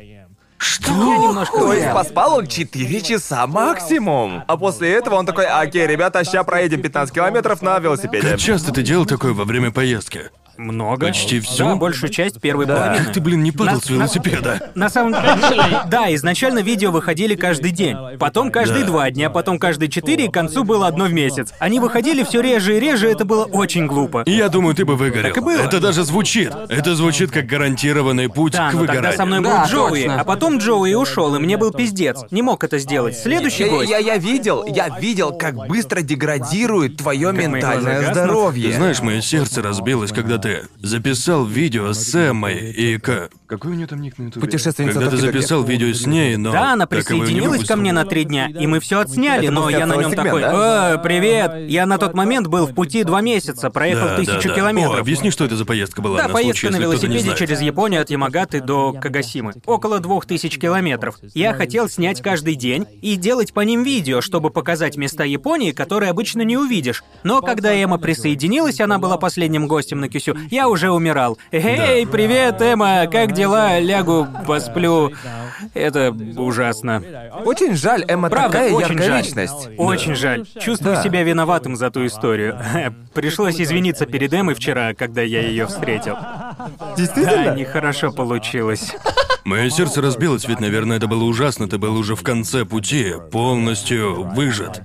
Что? Я немножко То есть поспал он 4 часа максимум. А после этого он такой, окей, ребята, ща проедем 15 километров на велосипеде. Как часто ты делал такое во время поездки? Много. Почти всё? Да, большую часть первой половины. Как ты, блин, не падал На- с велосипеда? На самом деле, да, изначально видео выходили каждый день, потом каждые Да. два дня, потом каждые четыре, и к концу было одно в месяц. Они выходили все реже и реже, это было очень глупо. И я думаю, ты бы выгорел. Так и было. Это даже звучит. Это звучит как гарантированный путь Да, к но тогда выгоранию. со мной был Да, Джоуи, точно. а потом Джоуи ушел, и мне был пиздец. Не мог это сделать. Следующий Я, гость. я, я видел, я видел, как быстро деградирует твое ментальное здоровье. Ты знаешь, мое сердце разбилось, когда ты записал видео с Эммой и к... Какой у нее там ник на ютубе? Путешественница Когда ты Токио. записал видео с ней, но... Да, она так его и не присоединилась ко мне на три дня, и мы все отсняли, Это был но я на нем сегмент, такой, да? «Э, привет. Я на тот момент был в пути два месяца, проехал Да, тысячу да, километров. О, объясни, что это за поездка была, Да, на поездка случай, на если кто-то не велосипеде знает. через Японию от Ямагаты до Кагасимы. Около двух тысяч километров. Я хотел снять каждый день и делать по ним видео, чтобы показать места Японии, которые обычно не увидишь. Но когда Эма присоединилась, она была последним гостем на Кюсю, я уже умирал. Эй, привет, Эма, как дела? Лягу, посплю. Это ужасно. Очень жаль, Эмма Правда, такая очень яркая жаль. личность. Очень жаль. Чувствую Да. себя виноватым за ту историю. Пришлось извиниться перед Эмой вчера, когда я ее встретил. Да, Действительно? нехорошо получилось. Мое сердце разбилось, ведь, наверное, это было ужасно. Ты был уже в конце пути, полностью выжат.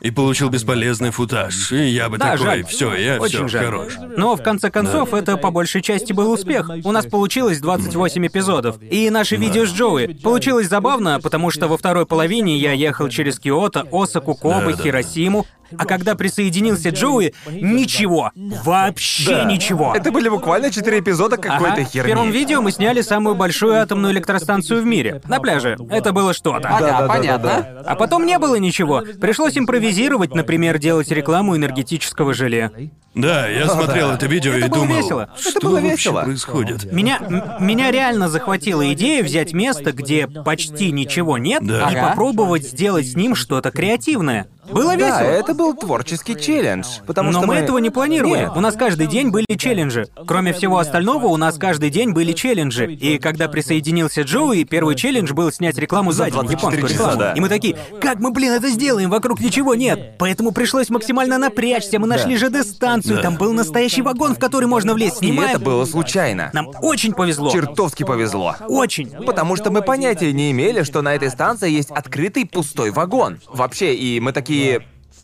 И получил бесполезный футаж. И я бы Да, такой, жаль. все, я Очень все, жаль. хорош. Но в конце концов, это по большей части был успех. У нас получилось 28 эпизодов. И наше видео с Джоуи. Получилось забавно, потому что во второй половине я ехал через Киото, Осаку, Кобе, Да-да-да. Хиросиму. А когда присоединился Джоуи, ничего. Вообще ничего. Это были буквально четыре эпизода какой-то Ага. херни. В первом видео мы сняли самую большую атомную электростанцию в мире. На пляже. Это было что-то. Ага, понятно. А потом не было ничего. Пришлось импровизировать, например, делать рекламу энергетического желе. Да, я смотрел это видео Это и было думал, весело. что Это было вообще весело. происходит? Меня, меня реально захватила идея взять место, где почти ничего нет, Да. и Ага. попробовать сделать с ним что-то креативное. Было Да, весело. это был творческий челлендж. Потому Но что мы этого не планировали. Нет. У нас каждый день были челленджи. Кроме всего остального, у нас каждый день были челленджи. И когда присоединился Джоуи, первый челлендж был снять рекламу за день, 24 японскую часа, рекламу. да. И мы такие, как мы, блин, это сделаем? Вокруг ничего нет. Поэтому пришлось максимально напрячься. Мы нашли ЖД-станцию, Да. там был настоящий вагон, в который можно влезть. И Снимаем. это было случайно. Нам очень повезло. Чертовски повезло. Очень. Потому что мы понятия не имели, что на этой станции есть открытый пустой вагон. Вообще, и мы такие...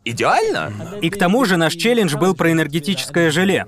Идеально? И к тому же наш челлендж был про энергетическое желе.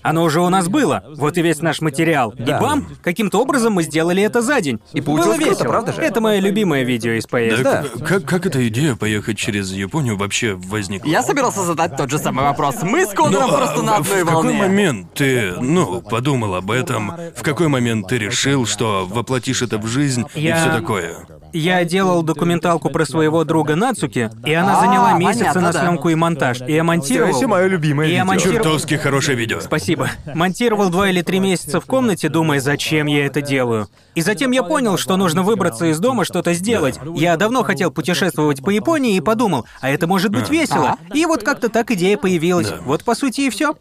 Оно уже у нас было. Вот и весь наш материал. И бам! Каким-то образом мы сделали это за день. И получилось было круто, весело. правда же? Это мое любимое видео из поездки. Да, к- Как, как эта идея поехать через Японию вообще возникла? Я собирался задать тот же самый вопрос. Мы с Конором Ну, а просто на в- одной в какой волне. момент ты, ну, подумал об этом? В какой момент ты решил, что воплотишь это в жизнь Я- и все такое? Я делал документалку про своего друга Нацуки, и она А, заняла месяц понятно, на да. съемку и монтаж. И я монтировал. Все мое любимое И я видео. монтировал. Чертовски хорошее видео. Спасибо. Монтировал два или три месяца в комнате, думая, зачем я это делаю. И затем я понял, что нужно выбраться из дома, что-то сделать. Я давно хотел путешествовать по Японии и подумал, а это может быть весело. И вот как-то так идея появилась. Вот по сути и все.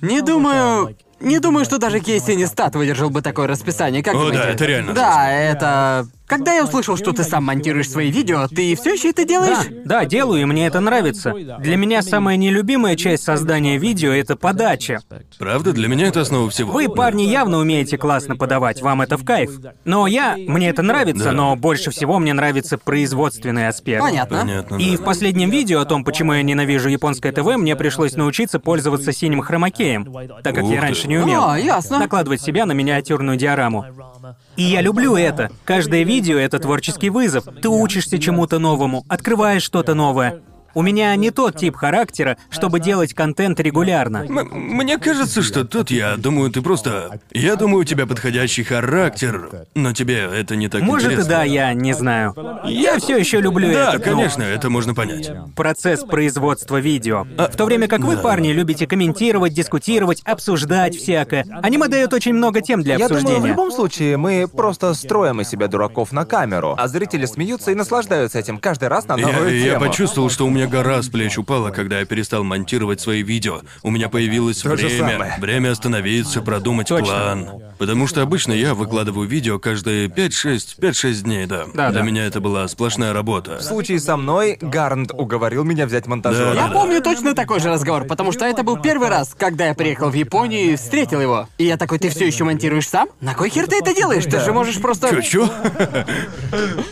Не думаю... Не думаю, что даже Кейси Нестат выдержал бы такое расписание, как О, думаете? да, это реально Да, это... Когда я услышал, что ты сам монтируешь свои видео, ты все еще это делаешь? Да, делаю, и мне это нравится. Для меня самая нелюбимая часть создания видео — это подача. Правда, для меня это основа всего. Вы, парни, явно умеете классно подавать, вам это в кайф. Но я, мне это нравится, Да. но больше всего мне нравится производственный аспект. Понятно. Понятно. И да. в последнем видео о том, почему я ненавижу японское ТВ, мне пришлось научиться пользоваться синим хромакеем, так как Ух я ты. раньше не умел. А, ясно. Накладывать себя на миниатюрную диораму. И я люблю это. Каждое видео — это творческий вызов. Ты учишься чему-то новому, открываешь что-то новое. У меня не тот тип характера, чтобы делать контент регулярно. М- мне кажется, что тут я думаю, ты просто. Я думаю, у тебя подходящий характер, но тебе это не так Может и интересно. да, я не знаю. Я все еще люблю Да, этот, ну, конечно, это можно понять. процесс производства видео. В то время как вы, парни, любите комментировать, дискутировать, обсуждать всякое. Аниме дает очень много тем для Я думаю, в обсуждения. любом случае, мы просто строим из себя дураков на камеру, а зрители смеются и наслаждаются этим каждый раз на Я, новую я тему. почувствовал, что у меня гора с плеч упала, когда я перестал монтировать свои видео. У меня появилось То время, время остановиться, продумать Точно. план. Потому что обычно я выкладываю видео каждые 5-6, 5-6 дней, да. Да, Для да. меня это была сплошная работа. В случае со мной Гарнт уговорил меня взять монтажера. Я Да. помню точно такой же разговор, потому что это был первый раз, когда я приехал в Японию и встретил его. И я такой, ты все еще монтируешь сам? На кой хер ты это делаешь? Ты же можешь просто... Чё, чё?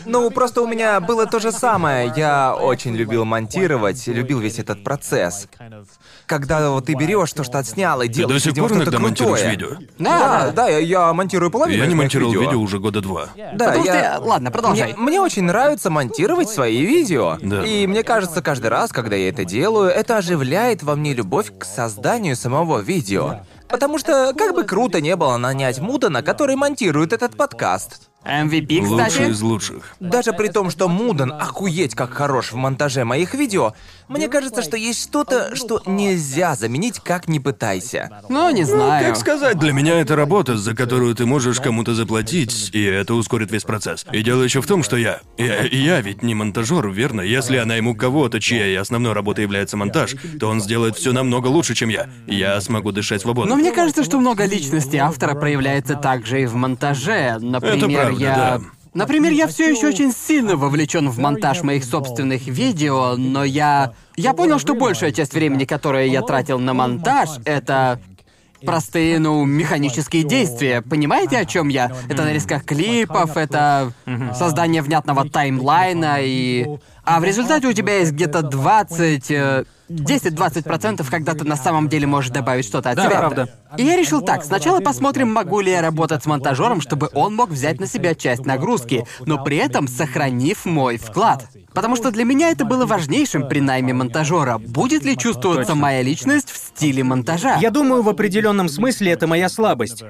Ну, просто у меня было то же самое. Я очень любил монтировать, любил весь этот процесс. Когда вот ты берешь то, что отснял, и Ты делаешь до сих пор иногда монтируешь видео? Да, да, я, я монтирую половину. Я не монтировал видео уже года два. Да, Потому что я... я- Ладно, продолжай. Мне, мне очень нравится монтировать свои видео. Да. И мне кажется, каждый раз, когда я это делаю, это оживляет во мне любовь к созданию самого видео. Потому что, как бы круто не было нанять Мудана, который монтирует этот подкаст. MVP, Лучший кстати. из лучших. Даже при том, что Мудан охуеть как хорош в монтаже моих видео, мне кажется, что есть что-то, что нельзя заменить, как ни пытайся. Ну, не знаю. Как сказать, для меня это работа, за которую ты можешь кому-то заплатить, и это ускорит весь процесс. И дело еще в том, что я, я, я ведь не монтажер, верно? Если я найму кого-то, чьей основной работой является монтаж, то он сделает все намного лучше, чем я. Я смогу дышать свободно. Но мне кажется, что много личности автора проявляется также и в монтаже. Например, я. да. Например, я все еще очень сильно вовлечен в монтаж моих собственных видео, но я. Я понял, что большая часть времени, которое я тратил на монтаж, это. простые, ну, механические действия. Понимаете, о чем я? Это нарезка клипов, это создание внятного таймлайна и... А в результате у тебя есть где-то 20... э, 10-20%, когда ты на самом деле можешь добавить что-то от Да, себя. правда. И я решил так, сначала посмотрим, могу ли я работать с монтажером, чтобы он мог взять на себя часть нагрузки, но при этом сохранив мой вклад. Потому что для меня это было важнейшим при найме монтажера. Будет ли чувствоваться моя личность в стиле монтажа? Я думаю, в определенном смысле это моя слабость.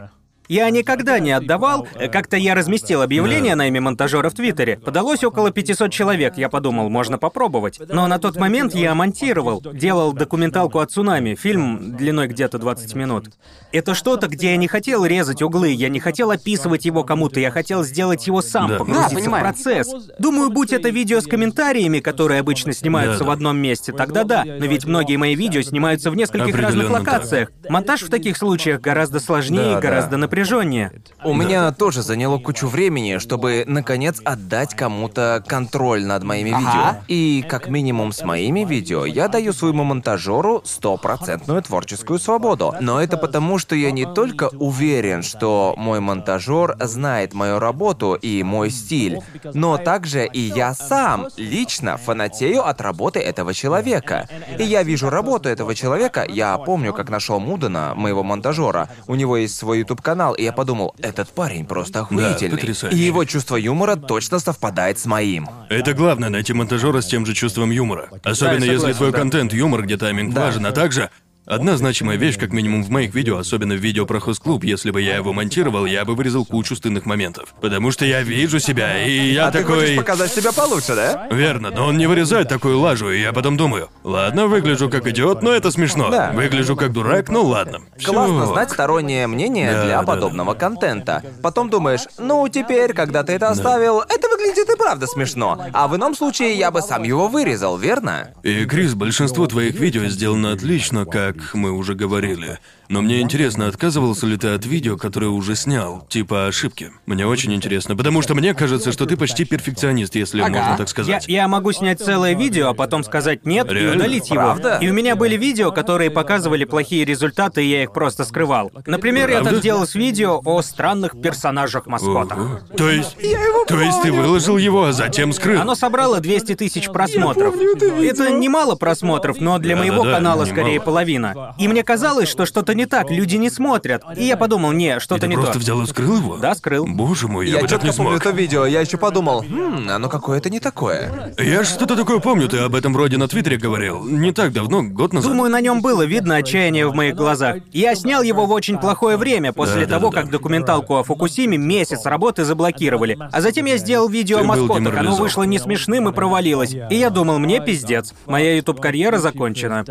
Я никогда не отдавал. э, Как-то я разместил объявление о найме монтажера в Твиттере. Подалось около 500 человек. Я подумал, можно попробовать. Но на тот момент я монтировал. Делал документалку о цунами. Фильм длиной где-то 20 минут. Это что-то, где я не хотел резать углы, я не хотел описывать его кому-то, я хотел сделать его сам, Да. погрузиться Да, в процесс. Думаю, будь это видео с комментариями, которые обычно снимаются Да-да. в одном месте, тогда да. Но ведь многие мои видео снимаются в нескольких разных локациях. Монтаж в таких случаях гораздо сложнее Да, и гораздо да. Напряженнее. У меня тоже заняло кучу времени, чтобы наконец отдать кому-то контроль над моими Ага. видео. И как минимум с моими видео я даю своему монтажеру стопроцентную творческую свободу. Но это потому, что я не только уверен, что мой монтажер знает мою работу и мой стиль, но также и я сам лично фанатею от работы этого человека. И я вижу работу этого человека. Я помню, как нашел Мудана, моего монтажера. У него есть свой YouTube канал, и я подумал, этот парень просто охуительный. потрясающе. и его чувство юмора точно совпадает с моим. Это главное, найти монтажера с тем же чувством юмора. Особенно если согласен, твой да. контент юмор, где тайминг Да. важен, а также... Одна значимая вещь, как минимум в моих видео, особенно в видео про хост-клуб, если бы я его монтировал, я бы вырезал кучу стынных моментов. Потому что я вижу себя, и я А ты такой... хочешь показать себя получше, да? Верно, но он не вырезает такую лажу, и я потом думаю, ладно, выгляжу как идиот, но это смешно. Да. Выгляжу как дурак, ну ладно. Классно Всё. знать стороннее мнение Да, для да, подобного контента. Потом думаешь, ну теперь, когда ты это оставил, это выглядит и правда смешно. А в ином случае я бы сам его вырезал, верно? И, Крис, большинство твоих видео сделано отлично, как мы уже говорили. Но мне интересно, отказывался ли ты от видео, которое уже снял, типа ошибки? Мне очень интересно, потому что мне кажется, что ты почти перфекционист, если Ага. можно так Я, сказать. я могу снять целое видео, а потом сказать нет и Реально? удалить его. Правда? И у меня были видео, которые показывали плохие результаты, и я их просто скрывал. Например, я Правда? так делал с видео о странных персонажах-маскотах. То есть... То есть ты выложил его, а затем скрыл? Оно собрало 200 тысяч просмотров. Это немало просмотров, но для моего Да-да-да, канала немало. скорее половина. И мне казалось, что что-то не так, люди не смотрят. И я подумал, не, что-то ты не просто то. взял и скрыл его? Да, скрыл. Боже мой, я, Я бы так четко не помню смог. то видео, я еще подумал, хм, оно какое-то не такое. Я что-то такое помню, ты об этом вроде на Твиттере говорил. Не так давно, год назад. Думаю, на нем было видно отчаяние в моих глазах. Я снял его в очень плохое время, после Да, да, того, да, как да. документалку о Фукусиме месяц работы заблокировали. А затем я сделал видео Ты о был маскотах, оно деморализован. вышло не смешным и провалилось. И я думал, мне пиздец. Моя YouTube-карьера закончена.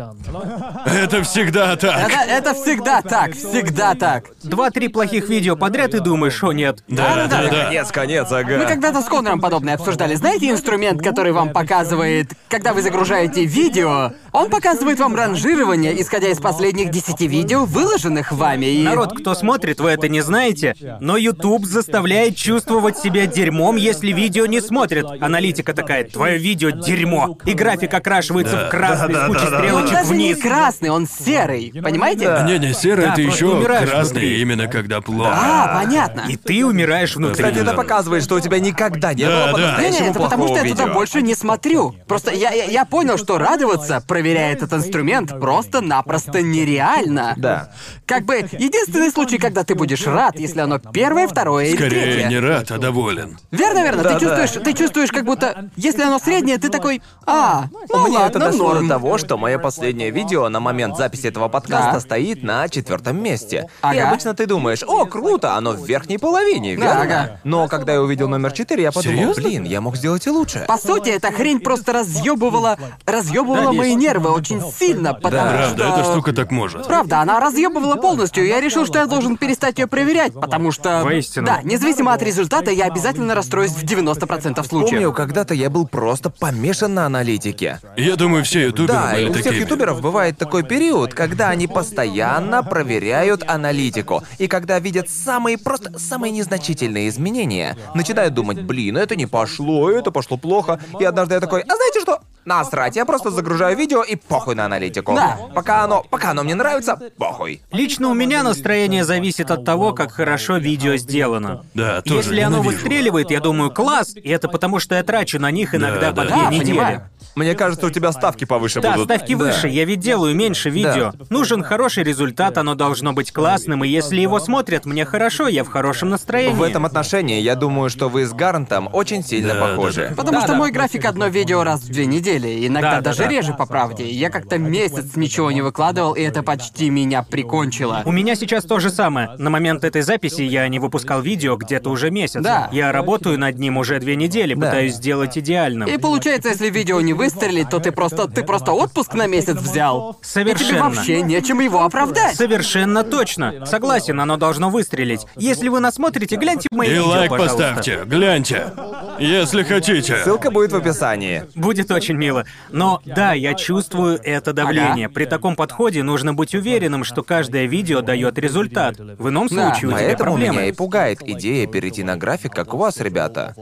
Это всегда так. Это, это всегда так, всегда так. Два-три плохих видео подряд и думаешь, о нет. Да, да, да. Конец, конец, ага. Мы когда-то с Конором подобное обсуждали. Знаете инструмент, который вам показывает, когда вы загружаете видео? Он показывает вам ранжирование, исходя из последних 10 видео, выложенных вами. И... Народ, кто смотрит, вы это не знаете, но YouTube заставляет чувствовать себя дерьмом, если видео не смотрят. Аналитика такая, твое видео дерьмо. И график окрашивается в красный с кучей Он стрелочек даже не вниз. красный, он серый. Понимаете? Не-не, серый Да, это просто еще умираешь красный, внутри. именно когда плохо. А, понятно. И ты умираешь внутри. Кстати, это показывает, что у тебя никогда не Да, было да. по-настоящему Не-не, это потому плохого что я туда видео. больше не смотрю. Просто я, я, я понял, что радоваться, проверяя этот инструмент, просто-напросто нереально. Да. Как бы единственный случай, когда ты будешь рад, если оно первое, второе или Скорее третье. не рад, а доволен. Верно, верно. Да, ты чувствуешь, ты чувствуешь, как будто, если оно среднее, ты такой, а, ну У меня ладно, это дошло норм. до того, что мое последнее видео на момент записи этого подкаста Да. стоит на четвертом месте. И Ага. обычно ты думаешь, о, круто, оно в верхней половине, Да, верно? ага. Но когда я увидел номер 4, я подумал, Серьезно? блин, я мог сделать и лучше. По сути, эта хрень просто разъебывала, разъебывала мои нервы очень сильно, потому Правда, что... эта штука так может. Правда, она разъебывала полностью. и Я решил, что я должен перестать ее проверять, потому что. Воистину. Да, независимо от результата, я обязательно расстроюсь в 90% случаев. Помню, когда-то я был просто помешан на аналитике. Я думаю, все ютуберы Да, и были у всех такими. ютуберов бывает такой период, когда они постоянно проверяют аналитику. И когда видят самые просто самые незначительные изменения, начинают думать, блин, это не пошло, это пошло плохо. И однажды я такой, а знаете что? насрать, я просто загружаю видео и похуй на аналитику. Да. Пока оно, пока оно мне нравится, похуй. Лично у меня настроение зависит от того, как хорошо видео сделано. Да, тоже Если оно ненавижу. выстреливает, я думаю, класс, и это потому, что я трачу на них иногда Да, по да. две недели. понимаю. Мне кажется, у тебя ставки повыше Да, будут. ставки выше, я ведь делаю меньше видео. Нужен хороший результат, оно должно быть классным, и если его смотрят мне хорошо, я в хорошем настроении. В этом отношении я думаю, что вы с Гарнтом очень сильно Да, похожи. да, да. Потому Да, что да. мой график одно видео раз в две недели, иногда Да, да, даже да. реже по правде. Я как-то месяц ничего не выкладывал, и это почти меня прикончило. У меня сейчас то же самое. На момент этой записи я не выпускал видео где-то уже месяц. Да. Я работаю над ним уже две недели, пытаюсь сделать идеальным. И получается, если видео не выстрелит, то ты просто ты просто отпуск на месяц взял. И тебе Совершенно. вообще нечем его оправдать. Совершенно точно. Согласен, оно должно выстрелить. Если вы нас смотрите, гляньте мои И видео, лайк пожалуйста. поставьте, гляньте. Если хотите. Ссылка будет в описании. Будет очень мило. Но да, я чувствую это давление. Ага. При таком подходе нужно быть уверенным, что каждое видео дает результат. В ином Да. случае у тебя Поэтому проблемы. меня и пугает идея перейти на график, как у вас, ребята.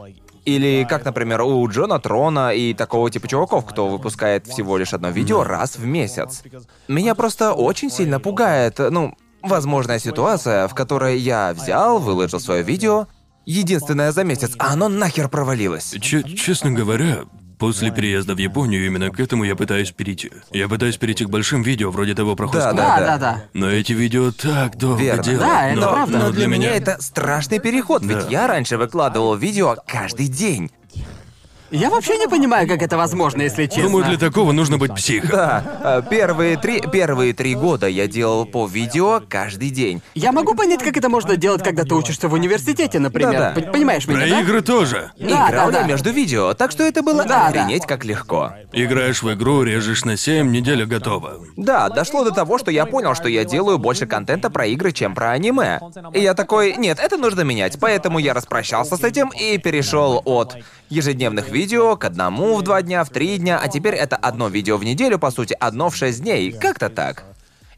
Или как, например, у Джона Трона и такого типа чуваков, кто выпускает всего лишь одно видео раз в месяц. Меня просто очень сильно пугает, ну, возможная ситуация, в которой я взял, выложил свое видео, единственное за месяц, а оно нахер провалилось. Че- честно говоря, после переезда в Японию именно к этому я пытаюсь перейти. Я пытаюсь перейти к большим видео, вроде того про Да. Да, да, да. Но эти видео так долго Верно. делают. Да, это но, правда. но Но для меня это страшный переход, ведь Да. я раньше выкладывал видео каждый день. Я вообще не понимаю, как это возможно, если честно. Думаю, для такого нужно быть психом. Да, э, первые три, первые три года я делал по видео каждый день. Я могу понять, как это можно делать, когда ты учишься в университете, например. Да-да. Понимаешь меня, Про да? игры тоже. Да, Играл да, я да. между видео, так что это было Да, да. охренеть как легко. Играешь в игру, режешь на 7, неделя готова. Да, дошло до того, что я понял, что я делаю больше контента про игры, чем про аниме. И я такой, нет, это нужно менять, поэтому я распрощался с этим и перешел от ежедневных видео к одному в два дня, в три дня, а теперь это одно видео в неделю, по сути, одно в шесть дней, как-то так.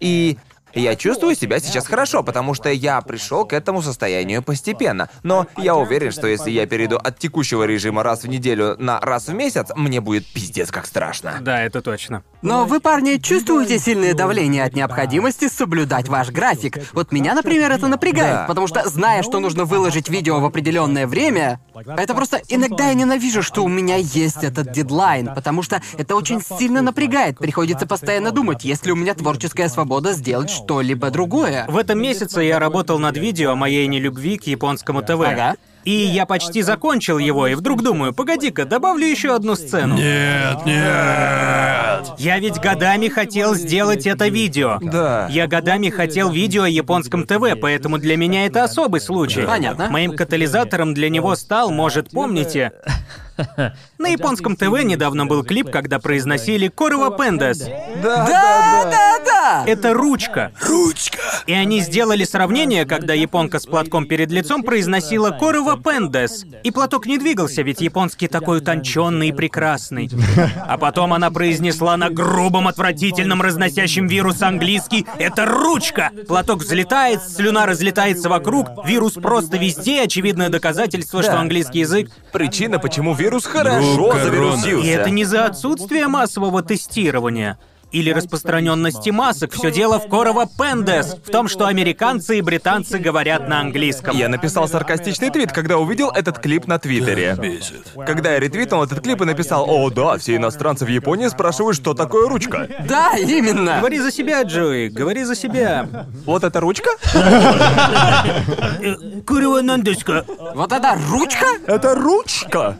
И я чувствую себя сейчас хорошо, потому что я пришел к этому состоянию постепенно. Но я уверен, что если я перейду от текущего режима раз в неделю на раз в месяц, мне будет пиздец как страшно. Да, это точно. Но вы, парни, чувствуете сильное давление от необходимости соблюдать ваш график. Вот меня, например, это напрягает, Да. потому что, зная, что нужно выложить видео в определенное время, это просто иногда я ненавижу, что у меня есть этот дедлайн, потому что это очень сильно напрягает. Приходится постоянно думать, есть ли у меня творческая свобода сделать что-либо другое. В этом месяце я работал над видео о моей нелюбви к японскому ТВ. Ага. И я почти закончил его, и вдруг думаю, погоди-ка, добавлю еще одну сцену. Нет, нет. Я ведь годами хотел сделать это видео. Да. Я годами хотел видео о японском ТВ, поэтому для меня это особый случай. Понятно. Моим катализатором для него стал, может, помните... На японском ТВ недавно был клип, когда произносили Корова Пендес. Да, да, да! Это ручка. Ручка. И они сделали сравнение, когда японка с платком перед лицом произносила Корова Пендес. И платок не двигался, ведь японский такой утонченный и прекрасный. А потом она произнесла на грубом, отвратительном, разносящем вирус английский «Это ручка!» Платок взлетает, слюна разлетается вокруг, вирус просто везде, очевидное доказательство, что английский язык... Причина, почему вирус хорошо завирусился. И это не за отсутствие массового тестирования или распространенности масок. Все дело в Корова Пендес, в том, что американцы и британцы говорят на английском. Я написал саркастичный твит, когда увидел этот клип на Твиттере. Бесит. Когда я ретвитнул этот клип и написал «О, да, все иностранцы в Японии спрашивают, что такое ручка». Да, именно! Говори за себя, Джои, говори за себя. Вот эта ручка? Нандеска. Вот это ручка? Это ручка!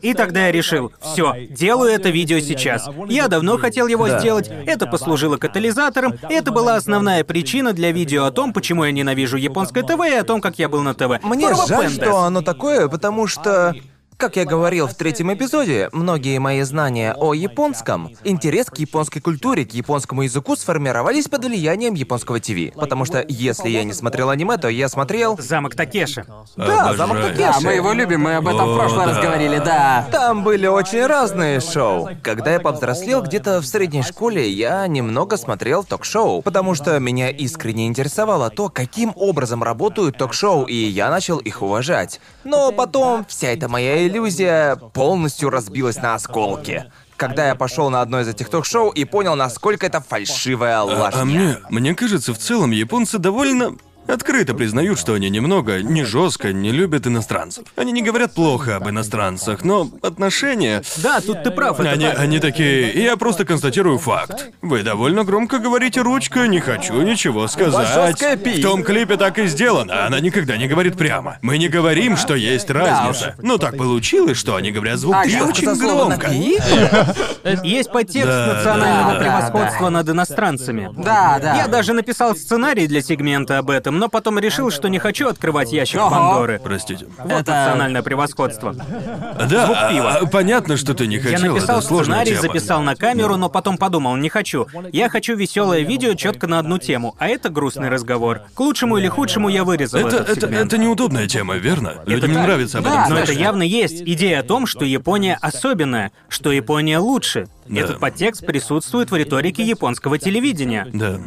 И тогда я решил, все, делаю это видео сейчас. Я давно хотел его Да. сделать, это послужило катализатором, и это была основная причина для видео о том, почему я ненавижу японское ТВ и о том, как я был на ТВ. Мне Корова жаль, Пендес. что оно такое, потому что... Как я говорил в третьем эпизоде, многие мои знания о японском, интерес к японской культуре, к японскому языку сформировались под влиянием японского ТВ. Потому что если я не смотрел аниме, то я смотрел... Замок Такеши. Да, замок Обожаю. Такеши. Да, мы его любим, мы об этом в О, прошлый раз говорили, да. Там были очень разные шоу. Когда я повзрослел где-то в средней школе, я немного смотрел ток-шоу, потому что меня искренне интересовало то, каким образом работают ток-шоу, и я начал их уважать. Но потом вся эта моя иллюзия полностью разбилась на осколки. когда я пошел на одно из этих ток-шоу и понял, насколько это фальшивая А, ложь. а мне, мне кажется, в целом японцы довольно открыто признают, что они немного, не жестко, не любят иностранцев. Они не говорят плохо об иностранцах, но отношения... Да, тут ты прав, Они, они такие, я просто констатирую факт. Вы довольно громко говорите ручка, не хочу ничего сказать. В том клипе так и сделано, она никогда не говорит прямо. Мы не говорим, что есть разница. Но так получилось, что они говорят звук А «пи» я очень громко. Есть подтекст национального превосходства над иностранцами. Да, да. Я даже написал сценарий для сегмента об этом, но потом решил, что не хочу открывать ящик Ого. Пандоры. Простите. Вот Это- национальное превосходство. Да, пива. а, понятно, что ты не Я хотел, написал это сложная сценарий, тема. записал на камеру, но потом подумал, не хочу. Я хочу веселое видео четко на одну тему, а это грустный разговор. К лучшему или худшему я вырезал Это, этот это, сегмент. это неудобная тема, верно? Людям не нравится об Да, этом Но слышать. это явно есть идея о том, что Япония особенная, что Япония лучше. Да. Этот подтекст присутствует в риторике японского телевидения. Да.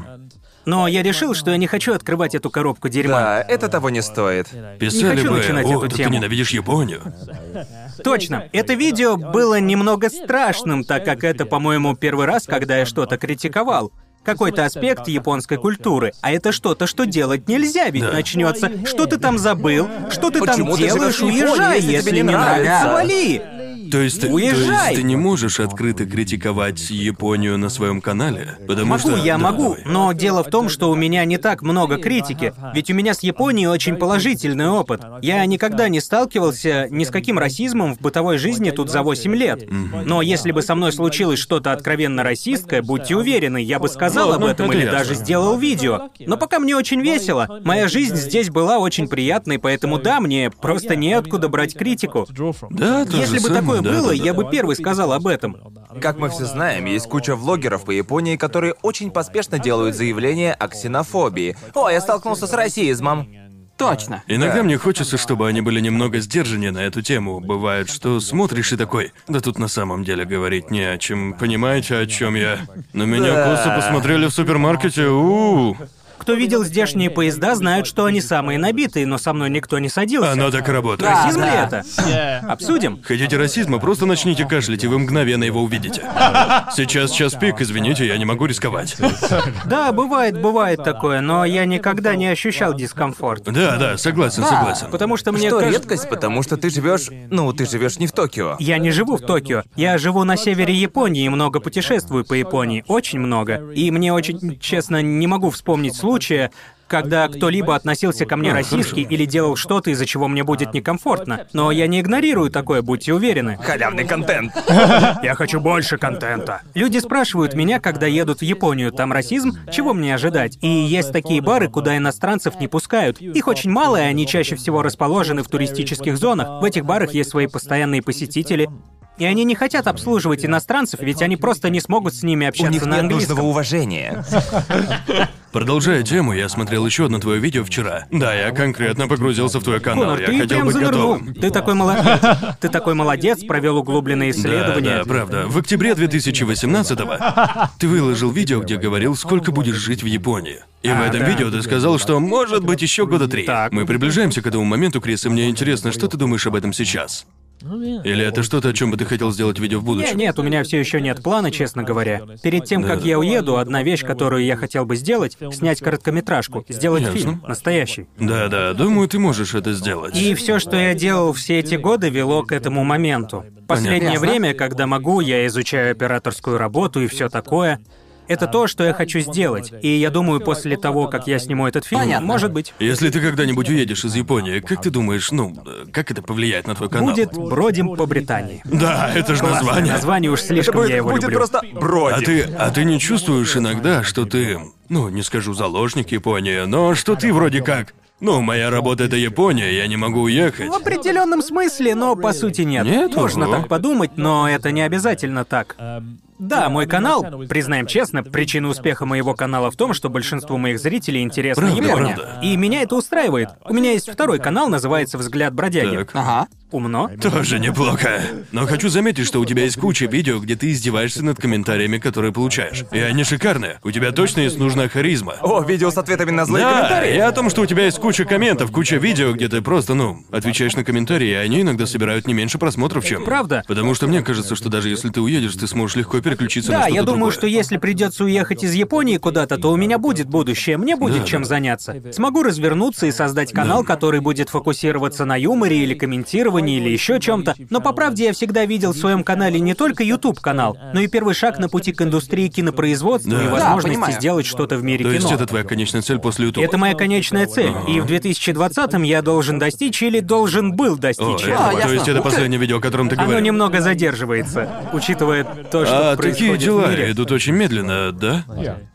Но я решил, что я не хочу открывать эту коробку дерьма. Да, это того не стоит. Писали хочу бы, начинать о, эту ты тему». ненавидишь Японию. Точно. Это видео было немного страшным, так как это, по-моему, первый раз, когда я что-то критиковал. Какой-то аспект японской культуры. А это что-то, что делать нельзя, ведь Да. начнется. Что ты там забыл? Что ты Почему там ты делаешь? живешь в Японии, Уезжай, если тебе не не нравится? нравится, вали. То есть, ты- то Уезжай! есть ты не можешь открыто критиковать Японию на своем канале? Потому Могу, что... я да, могу, давай. но дело в том, что у меня не так много критики, ведь у меня с Японией очень положительный опыт. Я никогда не сталкивался ни с каким расизмом в бытовой жизни тут за 8 лет. Но если бы со мной случилось что-то откровенно расистское, будьте уверены, я бы сказал Ну, об ну, этом это или ясно. даже сделал видео. Но пока мне очень весело. Моя жизнь здесь была очень приятной, поэтому да, мне просто неоткуда брать критику. Да, то Если бы самое, да, было, да, я да. бы первый сказал об этом. Как мы все знаем, есть куча влогеров по Японии, которые очень поспешно делают заявления о ксенофобии. О, я столкнулся с расизмом. Точно. Иногда Да. мне хочется, чтобы они были немного сдержаннее на эту тему. Бывает, что смотришь и такой, да тут на самом деле говорить не о чем. Понимаете, о чем я? На меня Да. косо посмотрели в супермаркете. у Кто видел здешние поезда, знают, что они самые набитые, но со мной никто не садился. Оно так и работает. Да. Расизм ли это? Обсудим. Хотите расизма, просто начните кашлять, и вы мгновенно его увидите. Сейчас час пик, извините, я не могу рисковать. Да, бывает, бывает такое, но я никогда не ощущал дискомфорт. Да, да, согласен, согласен. Потому что мне Что кажется... редкость, потому что ты живешь, ну, ты живешь не в Токио. Я не живу в Токио. Я живу на севере Японии и много путешествую по Японии. Очень много. И мне очень, честно, не могу вспомнить случая, когда кто-либо относился ко мне российски или делал что-то, из-за чего мне будет некомфортно. Но я не игнорирую такое, будьте уверены. Халявный контент. Я хочу больше контента. Люди спрашивают меня, когда едут в Японию, там расизм, чего мне ожидать? И есть такие бары, куда иностранцев не пускают. Их очень мало, и они чаще всего расположены в туристических зонах. В этих барах есть свои постоянные посетители. И они не хотят обслуживать иностранцев, ведь они просто не смогут с ними У общаться них на нет английском. нужного уважения. Продолжая тему, я смотрел еще одно твое видео вчера. Да, я конкретно погрузился в твой канал. Конор, я ты хотел прям быть занырнул. готовым. Ты такой молодец. Ты такой молодец, провел углубленные Да, исследования. да, правда. В октябре 2018-го ты выложил видео, где говорил, сколько будешь жить в Японии. И в А, этом да. видео ты сказал, что может быть еще года три. Так. Мы приближаемся к этому моменту, Крис, и мне интересно, что ты думаешь об этом сейчас? Или это что-то, о чем бы ты хотел сделать видео в будущем? нет, у меня все еще нет плана, честно говоря. Перед тем, как Да. я уеду, одна вещь, которую я хотел бы сделать, снять короткометражку, сделать Ясно. фильм, настоящий. Да, да, думаю, ты можешь это сделать. И все, что я делал все эти годы, вело к этому моменту. Последнее Ясно. время, когда могу, я изучаю операторскую работу и все такое. Это то, что я хочу сделать. И я думаю, после того, как я сниму этот фильм, Понятно. может быть, Если ты когда-нибудь уедешь из Японии, как ты думаешь, ну, как это повлияет на твой канал? будет бродим по Британии. Да, это же Классное название. название уж Это слишком я будет, его будет люблю. просто А бродик. ты, а ты не чувствуешь иногда, что ты, ну, не скажу заложник Японии, но что ты вроде как, ну, моя работа это Япония, я не могу уехать. В определенном смысле, но по сути нет. Нет? Можно Ого. так подумать, но это не обязательно так. Да, мой канал, признаем честно, причина успеха моего канала в том, что большинству моих зрителей интересна Правда, Япония. правда. И меня это устраивает. У меня есть второй канал, называется «Взгляд бродяги». Так. Ага. Умно. Тоже неплохо. Но хочу заметить, что у тебя есть куча видео, где ты издеваешься над комментариями, которые получаешь. И они шикарные. У тебя точно есть нужная харизма. О, видео с ответами на злые Да, комментарии. и о том, что у тебя есть куча комментов, куча видео, где ты просто, ну, отвечаешь на комментарии, и они иногда собирают не меньше просмотров, чем... Правда? Потому что мне кажется, что даже если ты уедешь, ты сможешь легко переключиться на Да, что-то я думаю, другое. что если придется уехать из Японии куда-то, то у меня будет будущее, мне будет Да, чем да. заняться. Смогу развернуться и создать канал, который будет фокусироваться на юморе или комментировании или еще чем-то. Но по правде я всегда видел в своем канале не только YouTube канал, но и первый шаг на пути к индустрии кинопроизводства Да. и Да, возможности понимаю. сделать что-то в мире То есть кино. это твоя конечная цель после YouTube? Это моя конечная цель. И в 2020-м я должен достичь или должен был О, достичь это- этого. А, то ясно. есть это последнее видео, о котором ты Оно говорил? немного задерживается, учитывая то, что А такие происходит дела в мире. идут очень медленно, да?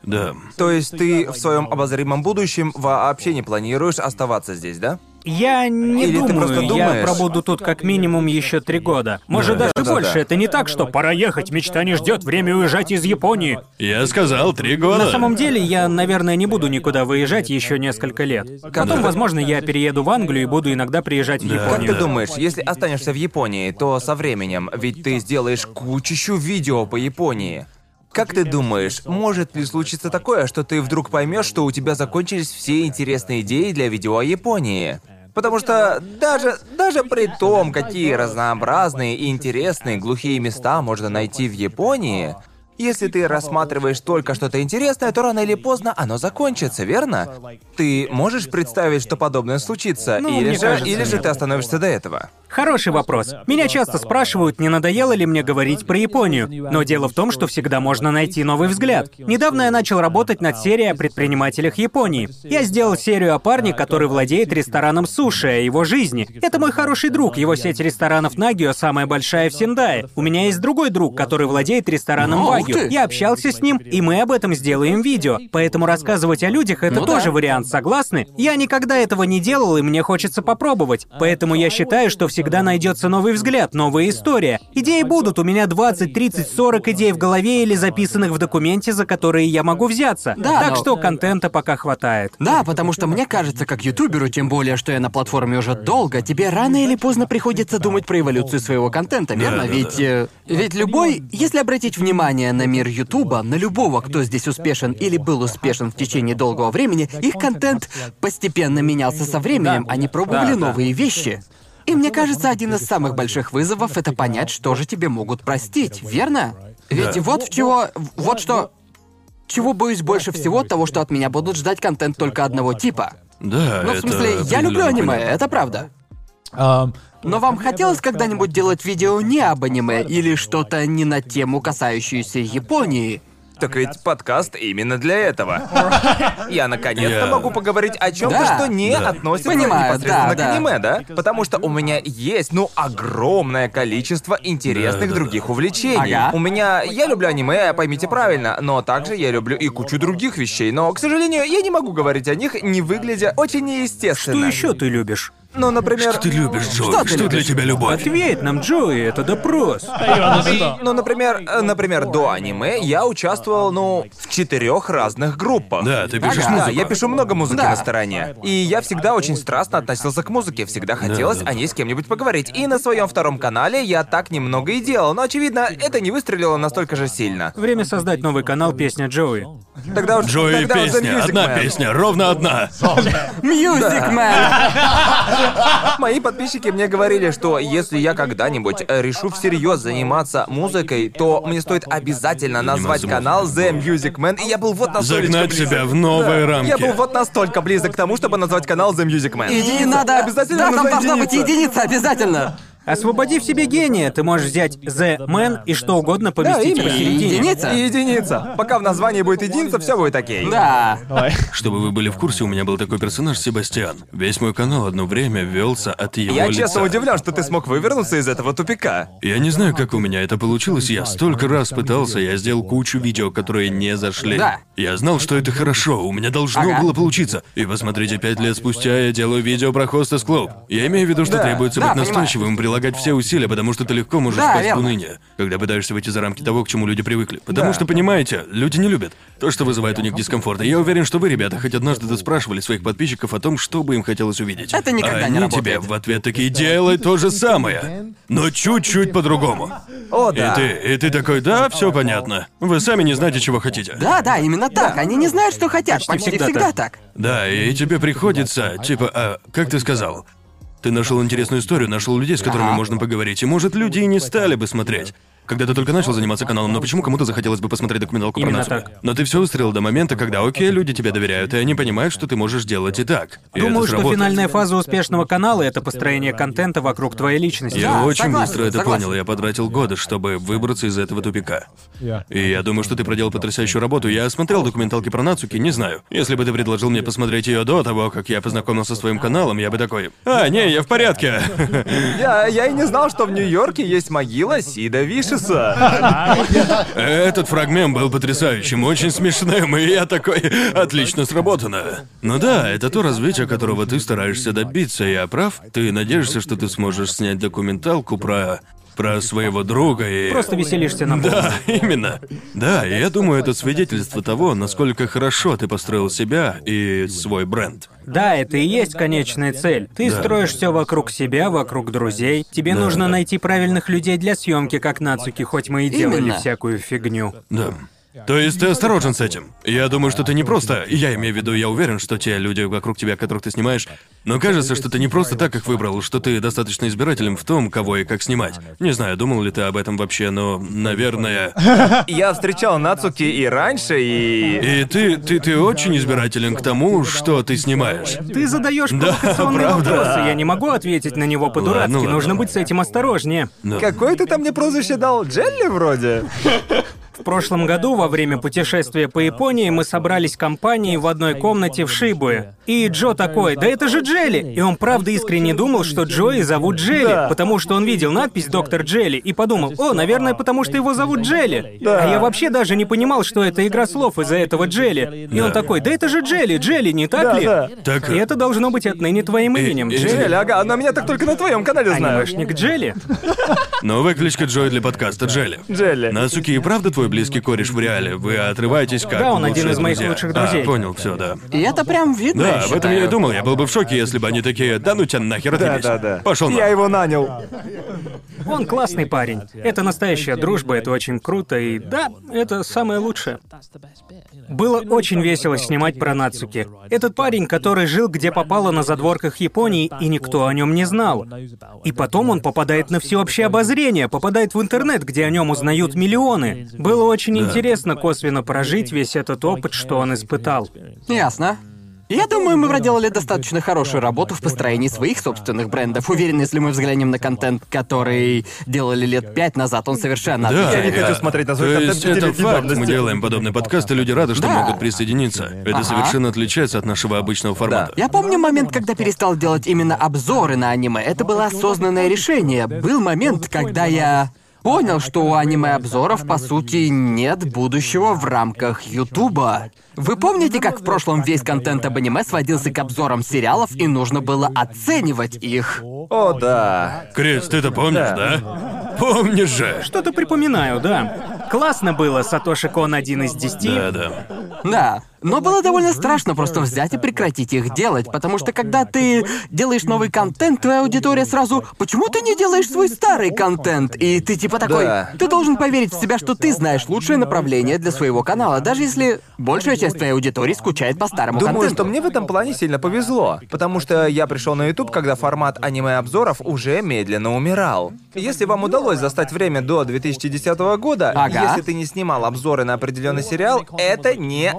Да. То есть ты в своем обозримом будущем вообще не планируешь оставаться здесь, да? Я не Или ты думаю, просто я думаешь? пробуду тут как минимум еще три года. Может, Да. даже Да-да-да. больше. Это не так, что пора ехать, мечта не ждет, время уезжать из Японии. Я сказал, три года. На самом деле, я, наверное, не буду никуда выезжать еще несколько лет. Потом, возможно, я перееду в Англию и буду иногда приезжать в Да. Как Японию. ты думаешь, если останешься в Японии, то со временем, ведь ты сделаешь кучищу видео по Японии. Как ты думаешь, может ли случиться такое, что ты вдруг поймешь, что у тебя закончились все интересные идеи для видео о Японии? Потому что даже, даже при том, какие разнообразные и интересные глухие места можно найти в Японии, если ты рассматриваешь только что-то интересное, то рано или поздно оно закончится, верно? Ты можешь представить, что подобное случится, Ну, или, же, кажется, или же ты остановишься до этого? Хороший вопрос. Меня часто спрашивают, не надоело ли мне говорить про Японию. Но дело в том, что всегда можно найти новый взгляд. Недавно я начал работать над серией о предпринимателях Японии. Я сделал серию о парне, который владеет рестораном суши, о его жизни. Это мой хороший друг, его сеть ресторанов Нагио самая большая в Синдае. У меня есть другой друг, который владеет рестораном Вагю. Я общался с ним, и мы об этом сделаем видео. Поэтому рассказывать о людях это Ну да. тоже вариант, согласны? Я никогда этого не делал, и мне хочется попробовать. Поэтому я считаю, что всегда найдется новый взгляд, новая история. Идеи будут, у меня 20, 30, 40 идей в голове или записанных в документе, за которые я могу взяться. Да, так но- что контента пока хватает. Да, потому что мне кажется, как ютуберу, тем более, что я на платформе уже долго, тебе рано или поздно приходится думать про эволюцию своего контента, верно? да, ведь, да. э, ведь любой, если обратить внимание на мир Ютуба, на любого, кто здесь успешен или был успешен в течение долгого времени, их контент постепенно менялся со временем, они пробовали Да, да. новые вещи. И мне кажется, один из самых больших вызовов это понять, что же тебе могут простить, верно? Ведь Да. вот в чего, вот что чего боюсь больше всего того, что от меня будут ждать контент только одного типа. Да, Ну, в это смысле, я люблю аниме, понятно. это правда. Но вам хотелось когда-нибудь делать видео не об аниме или что-то не на тему, касающуюся Японии? Так ведь подкаст именно для этого. Я наконец-то Я- могу поговорить о чем-то, Да, что не да. относится Понимаю, непосредственно да, к да. аниме, да? Потому что у меня есть, ну, огромное количество интересных Да, да, других увлечений. Ага. У меня... Я люблю аниме, поймите правильно, но также я люблю и кучу других вещей, но, к сожалению, я не могу говорить о них, не выглядя очень неестественно. Что еще ты любишь? Ну, например... Что ты любишь, Джой? Что ты Что, для любишь? тебя любовь? Ответь нам, Джои, это допрос. Ну, например, э, например, до аниме я участвовал, ну, в четырех разных группах. Да, ты пишешь Ага. Да, музыку. я пишу много музыки Да. на стороне. И я всегда очень страстно относился к музыке, всегда хотелось о ней с кем-нибудь поговорить. И на своем втором канале я так немного и делал, но очевидно, это не выстрелило настолько же сильно. Время создать новый канал «Песня Джои». Тогда уж Джои тогда уж The песня, Music одна Man. песня, ровно одна. Music Man! Мои подписчики мне говорили, что если я когда-нибудь э, решу всерьез заниматься музыкой, то мне стоит обязательно назвать канал The Music Man, и я был вот настолько Загнать близок. себя в новые Да. рамки. Я был вот настолько близок к тому, чтобы назвать канал The Music Man. И надо... Обязательно да, там должна быть единица. единица, обязательно. Освободи в себе гения, ты можешь взять «The Man» и что угодно поместить именно. посередине. Единица? И единица. Пока в названии будет единица, все будет окей. Да. Чтобы вы были в курсе, у меня был такой персонаж Себастьян. Весь мой канал одно время велся от его Я лица. честно удивлен, что ты смог вывернуться из этого тупика. Я не знаю, как у меня это получилось. Я столько раз пытался, я сделал кучу видео, которые не зашли. Да. Я знал, что это хорошо, у меня должно Ага. было получиться. И посмотрите, пять лет спустя я делаю видео про Hostess Club. Я имею в виду, что Да. требуется Да, быть настойчивым, прилагать прилагать все усилия, потому что ты легко можешь Да, впасть в уныние, когда пытаешься выйти за рамки того, к чему люди привыкли. Потому что, понимаете, люди не любят то, что вызывает у них дискомфорт. И я уверен, что вы, ребята, хоть однажды спрашивали своих подписчиков о том, что бы им хотелось увидеть. Это никогда а не они работает. тебе в ответ такие делай то же самое, но чуть-чуть по-другому. О, И да. ты, и ты такой, да, все понятно. Вы сами не знаете, чего хотите. Да, да, именно так. Они не знают, что хотят. Почти Почти, всегда всегда, так. так. Да, и тебе приходится, типа, а, как ты сказал? Ты нашел интересную историю, нашел людей, с которыми можно поговорить, и может люди и не стали бы смотреть. Когда ты только начал заниматься каналом, но почему кому-то захотелось бы посмотреть документалку Именно про нацию? так. Но ты все выстроил до момента, когда, окей, люди тебе доверяют, и они понимают, что ты можешь делать и так. И Думаю, это что сработает. финальная фаза успешного канала — это построение контента вокруг твоей личности. Я Да, очень согласен, быстро это согласен. понял. Я потратил годы, чтобы выбраться из этого тупика. И я думаю, что ты проделал потрясающую работу. Я смотрел документалки про Нацуки, не знаю. Если бы ты предложил мне посмотреть ее до того, как я познакомился с твоим каналом, я бы такой. А, не, я в порядке. Я, я и не знал, что в Нью-Йорке есть могила Сида Вишеса. Этот фрагмент был потрясающим, очень смешным, и я такой, отлично сработано. Ну да, это то развитие, которого ты стараешься добиться, я прав? Ты надеешься, что ты сможешь снять документалку про... про своего друга и... Просто веселишься на Да, именно. Да, и я думаю, это свидетельство того, насколько хорошо ты построил себя и свой бренд. Да, это и есть конечная цель. Ты строишь все вокруг себя, вокруг друзей. Тебе нужно найти правильных людей для съемки, как Нацуки, хоть мы и делали Именно. всякую фигню. Да. То есть ты осторожен с этим. Я думаю, что ты не просто... Я имею в виду, я уверен, что те люди вокруг тебя, которых ты снимаешь... Но кажется, что ты не просто так их выбрал, что ты достаточно избирателен в том, кого и как снимать. Не знаю, думал ли ты об этом вообще, но, наверное... Я встречал Нацуки и раньше, и... И ты, ты, ты очень избирателен к тому, что ты снимаешь. Ты задаешь Да, провокационные правда. вопросы, я не могу ответить на него по-дурацки, ладно. нужно быть с этим осторожнее. Да. Какой ты там мне прозвище дал? Джелли вроде? В прошлом году, во время путешествия по Японии, мы собрались компанией в одной комнате в Шибуе. И Джо такой, да это же Джелли! И он правда искренне думал, что Джои зовут Джелли, потому что он видел надпись «Доктор Джелли» и подумал, о, наверное, потому что его зовут Джелли. А я вообще даже не понимал, что это игра слов из-за этого Джелли. И он такой, да это же Джелли, Джелли, не так ли? да. Так... И это должно быть отныне твоим именем, и- Джелли. Джелли, ага, она меня так только на твоем канале знает. Анимешник Джелли. Новая кличка Джой для подкаста Джелли. Джелли. Нацуки и правда твой близкий кореш в реале? Вы отрываетесь как Да, он один из моих друзья. лучших друзей. А, понял, все, да. И это прям видно, Да, об этом я и думал. Я был бы в шоке, если бы они такие, да ну тебя нахер Да, отъебись». да, да. Пошел Я его нанял. Он классный парень. Это настоящая дружба, это очень круто, и да, это самое лучшее. Было очень весело снимать про Нацуки. Этот парень, который жил где попало на задворках Японии, и никто о нем не знал. И потом он попадает на всеобщее обозрение, попадает в интернет, где о нем узнают миллионы. Было очень интересно косвенно прожить весь этот опыт, что он испытал. Ясно. Я думаю, мы проделали достаточно хорошую работу в построении своих собственных брендов. Уверен, если мы взглянем на контент, который делали лет пять назад, он совершенно Да, отличается. не хочу смотреть на свой То контент есть это факт. Мы делаем подобный подкаст, и люди рады, что Да. могут присоединиться. Это Ага. совершенно отличается от нашего обычного формата. Я помню момент, когда перестал делать именно обзоры на аниме. Это было осознанное решение. Был момент, когда я понял, что у аниме-обзоров, по сути, нет будущего в рамках Ютуба. Вы помните, как в прошлом весь контент об аниме сводился к обзорам сериалов, и нужно было оценивать их? О, да. Крис, ты это помнишь, да? Помнишь же? Что-то припоминаю, да. Классно было, Сатоши Кон один из десяти. Да, да. Да. Но было довольно страшно просто взять и прекратить их делать, потому что когда ты делаешь новый контент, твоя аудитория сразу «Почему ты не делаешь свой старый контент?» И ты типа такой Да. «Ты должен поверить в себя, что ты знаешь лучшее направление для своего канала, даже если большая часть твоей аудитории скучает по старому Думаю, контенту». что мне в этом плане сильно повезло, потому что я пришел на YouTube, когда формат аниме-обзоров уже медленно умирал. Если вам удалось застать время до 2010 года, Ага. если ты не снимал обзоры на определенный сериал, это не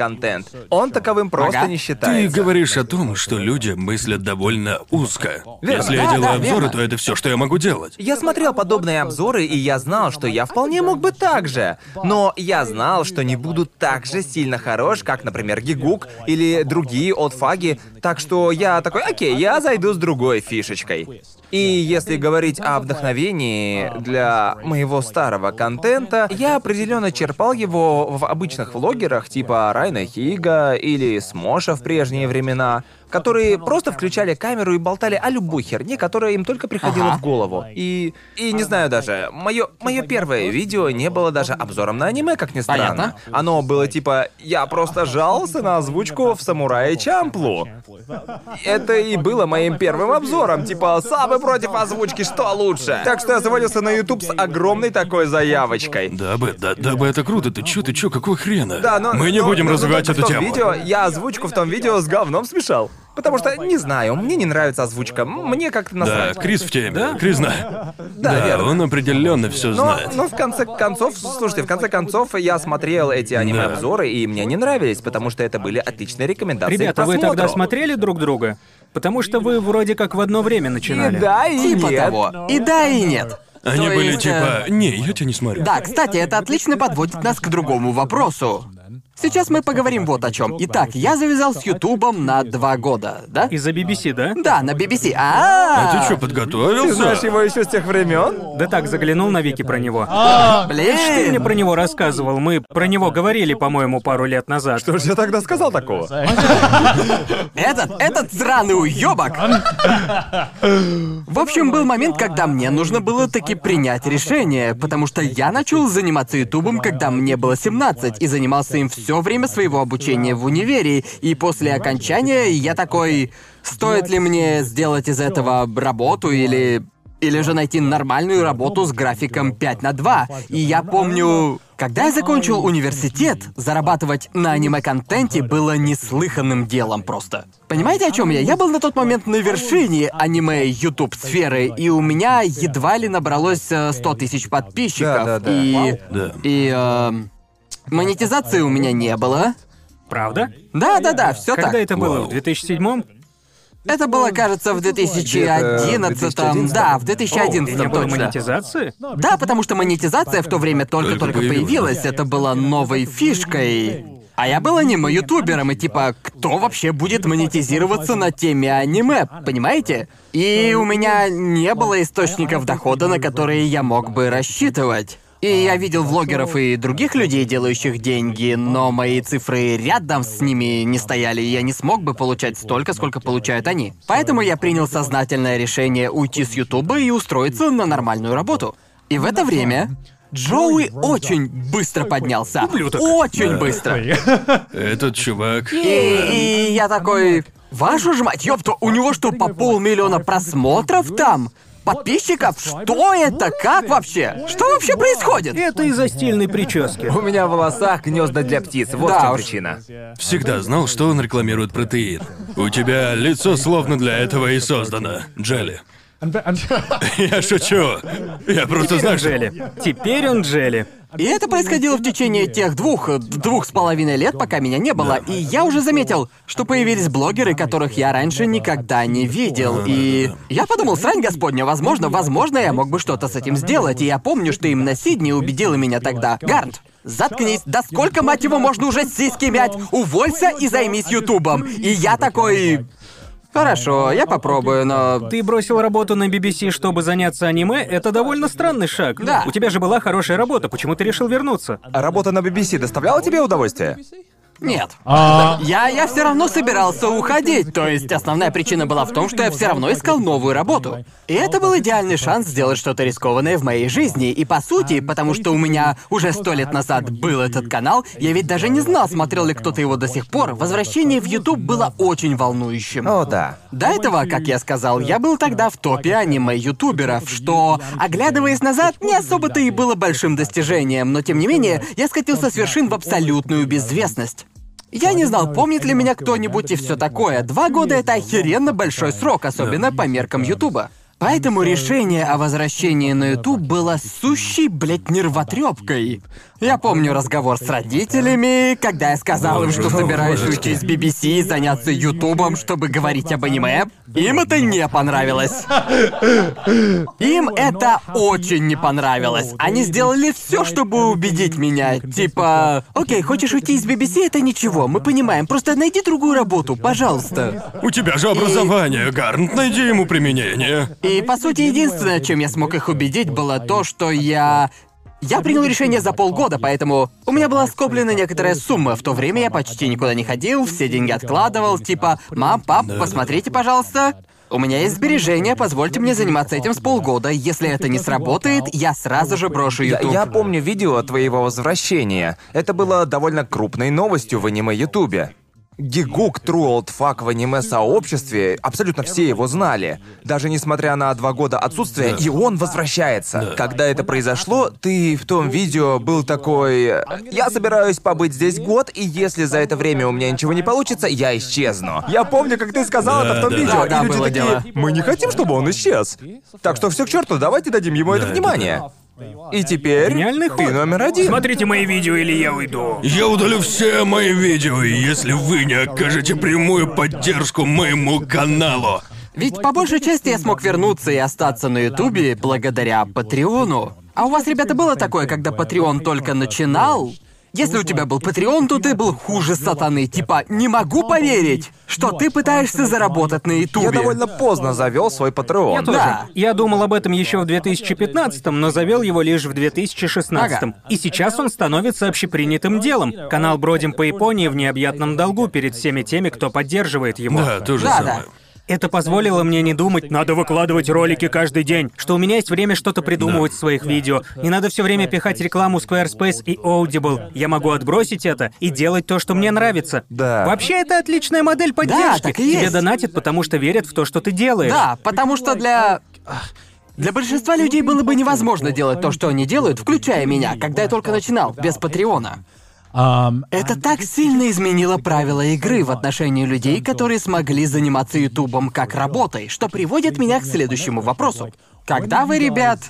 аниме-контент. Он таковым просто Ага. не Ты считается. говоришь о том, что люди мыслят довольно узко. Верно. Если я Да, делаю да, обзоры, верно. то это все, что я могу делать. Я смотрел подобные обзоры, и я знал, что я вполне мог бы так же. Но я знал, что не буду так же сильно хорош, как, например, Гигук или другие отфаги. Так что я такой, окей, я зайду с другой фишечкой. И если говорить о вдохновении для моего старого контента, я определенно черпал его в обычных влогерах типа Брайана Хига или Смоша в прежние времена, которые просто включали камеру и болтали о любой херне, которая им только приходила Ага. в голову. И. И не знаю даже, мое, мое первое видео не было даже обзором на аниме, как ни странно. Понятно. Оно было типа «Я просто жаловался на озвучку в Самурае Чамплу». Это и было моим первым обзором, типа «Самый против озвучки, что лучше?» Так что я завалился на YouTube с огромной такой заявочкой. Да бы, да, да бы это круто. Ты чё, ты чё, какого хрена? Да, но... Мы не но- будем но- но развивать только эту в том тему. видео, я озвучку в том видео с говном смешал. Потому что, не знаю, мне не нравится озвучка. Мне как-то Да, насрать. Крис в теме. Крис знает. Да, верно. он определенно все Но, знает. но в конце концов, слушайте, в конце концов, я смотрел эти аниме-обзоры, и мне не нравились, потому что это были отличные рекомендации Ребята, к вы тогда смотрели друг друга? Потому что вы вроде как в одно время И начинали. да, и Типа нет. того. И да, и нет. Они То были есть, э, типа... Не, я тебя не смотрю. Да, кстати, это отлично подводит нас к другому вопросу. Сейчас мы поговорим вот о чем. Итак, я завязал с Ютубом на два года, да? Из-за BBC, да? Да, на BBC. А А, ты что, Ты знаешь подготовился? его еще с тех времен? Да так, заглянул на Вики про него. Ты мне Блин. про него рассказывал, мы про него говорили, по-моему, пару лет назад. Что же я тогда сказал такого? Этот, этот сраный уёбок. В общем, был момент, когда мне нужно было таки принять решение, потому что я начал заниматься Ютубом, когда мне было 17, и занимался им все время своего обучения в универе. И после окончания я такой, стоит ли мне сделать из этого работу или... Или же найти нормальную работу с графиком 5 на 2. И я помню, когда я закончил университет, зарабатывать на аниме-контенте было неслыханным делом просто. Понимаете, о чем я? Я был на тот момент на вершине аниме-ютуб-сферы, и у меня едва ли набралось э, 100 тысяч подписчиков. Да-да-да. И... Да. И... эм, монетизации у меня не было. Правда? Да-да-да, все Когда так. это было? В 2007 Это было, кажется, в 2011. 2011? Да, в И 2011 не было точно. монетизации? Да, потому что монетизация в то время только-только Только появилась. Это было новой фишкой. А я был аниме-ютубером, и типа, кто вообще будет монетизироваться на теме аниме, понимаете? И у меня не было источников дохода, на которые я мог бы рассчитывать. И я видел влогеров и других людей, делающих деньги, но мои цифры рядом с ними не стояли, и я не смог бы получать столько, сколько получают они. Поэтому я принял сознательное решение уйти с Ютуба и устроиться на нормальную работу. И в это время Джоуи очень быстро поднялся. Очень быстро. Этот чувак... И, и я такой, вашу ж мать, ёпта, у него что, по полмиллиона просмотров там? Подписчиков? Что это? Как вообще? Что вообще происходит? Это из-за стильной прически. У меня в волосах гнезда для птиц. Вот Да в чем уж. причина. Всегда знал, что он рекламирует протеин. У тебя лицо словно для этого и создано, Джелли. Я шучу. Я просто знаю, что... Джелли. Теперь он Джелли. И это происходило в течение тех двух, двух с половиной лет, пока меня не было. И я уже заметил, что появились блогеры, которых я раньше никогда не видел. И я подумал, срань господня, возможно, возможно, я мог бы что-то с этим сделать. И я помню, что именно Сидни убедила меня тогда. Гарнт, заткнись, да сколько, мать его, можно уже сиськи мять? Уволься и займись Ютубом. И я такой... Хорошо, я попробую, но... Ты бросил работу на BBC, чтобы заняться аниме? Это довольно странный шаг. Да. У тебя же была хорошая работа, почему ты решил вернуться? Работа на BBC доставляла тебе удовольствие? Нет. Я, я все равно собирался уходить. То есть основная причина была в том, что я все равно искал новую работу. И это был идеальный шанс сделать что-то рискованное в моей жизни. И по сути, потому что у меня уже сто лет назад был этот канал, я ведь даже не знал, смотрел ли кто-то его до сих пор. Возвращение в YouTube было очень волнующим. О, да. До этого, как я сказал, я был тогда в топе аниме-ютуберов, что, оглядываясь назад, не особо-то и было большим достижением, но тем не менее, я скатился с вершин в абсолютную безвестность. Я не знал, помнит ли меня кто-нибудь и все такое. Два года — это охеренно большой срок, особенно по меркам Ютуба. Поэтому решение о возвращении на Ютуб было сущей, блядь, нервотрепкой. Я помню разговор с родителями, когда я сказал им, что собираюсь уйти из BBC и заняться Ютубом, чтобы говорить об аниме. Им это не понравилось. Им это очень не понравилось. Они сделали все, чтобы убедить меня. Типа, окей, хочешь уйти из BBC, это ничего, мы понимаем. Просто найди другую работу, пожалуйста. У тебя же образование, Гарнт, найди ему применение. И по сути, единственное, чем я смог их убедить, было то, что я Я принял решение за полгода, поэтому у меня была скоплена некоторая сумма. В то время я почти никуда не ходил, все деньги откладывал, типа «Мам, пап, посмотрите, пожалуйста». У меня есть сбережения, позвольте мне заниматься этим с полгода. Если это не сработает, я сразу же брошу Я, YouTube. я помню видео твоего возвращения. Это было довольно крупной новостью в аниме-ютубе. Гигук True Old Fuck в аниме-сообществе, абсолютно все его знали. Даже несмотря на два года отсутствия, и он возвращается. Когда это произошло, ты в том видео был такой... Я собираюсь побыть здесь год, и если за это время у меня ничего не получится, я исчезну. Я помню, как ты сказал Да, это в том да. видео, Да, да, и люди было такие, дело. мы не хотим, чтобы он исчез. Так что все к черту, давайте дадим ему это это внимание. И теперь Гениальный ты ход. номер один. Смотрите мои видео, или я уйду. Я удалю все мои видео, если вы не окажете прямую поддержку моему каналу. Ведь по большей части я смог вернуться и остаться на Ютубе благодаря Патреону. А у вас, ребята, было такое, когда Патреон только начинал? Если у тебя был Патреон, то ты был хуже сатаны. Типа, не могу поверить, что ты пытаешься заработать на Ютубе. Я довольно поздно завел свой Patreon. Я тоже. Да. Я думал об этом еще в 2015, но завел его лишь в 2016. Ага. И сейчас он становится общепринятым делом. Канал Бродим по Японии в необъятном долгу перед всеми теми, кто поддерживает его. Да, то же Да, самое. да. Это позволило мне не думать, надо выкладывать ролики каждый день, что у меня есть время что-то придумывать в своих видео. Не надо все время пихать рекламу Squarespace и Audible. Я могу отбросить это и делать то, что мне нравится. Да. Вообще, это отличная модель поддержки. так и Тебе есть. донатят, потому что верят в то, что ты делаешь. Да, потому что для... Для большинства людей было бы невозможно делать то, что они делают, включая меня, когда я только начинал, без Патреона. Это так сильно изменило правила игры в отношении людей, которые смогли заниматься Ютубом как работой, что приводит меня к следующему вопросу. Когда вы, ребят,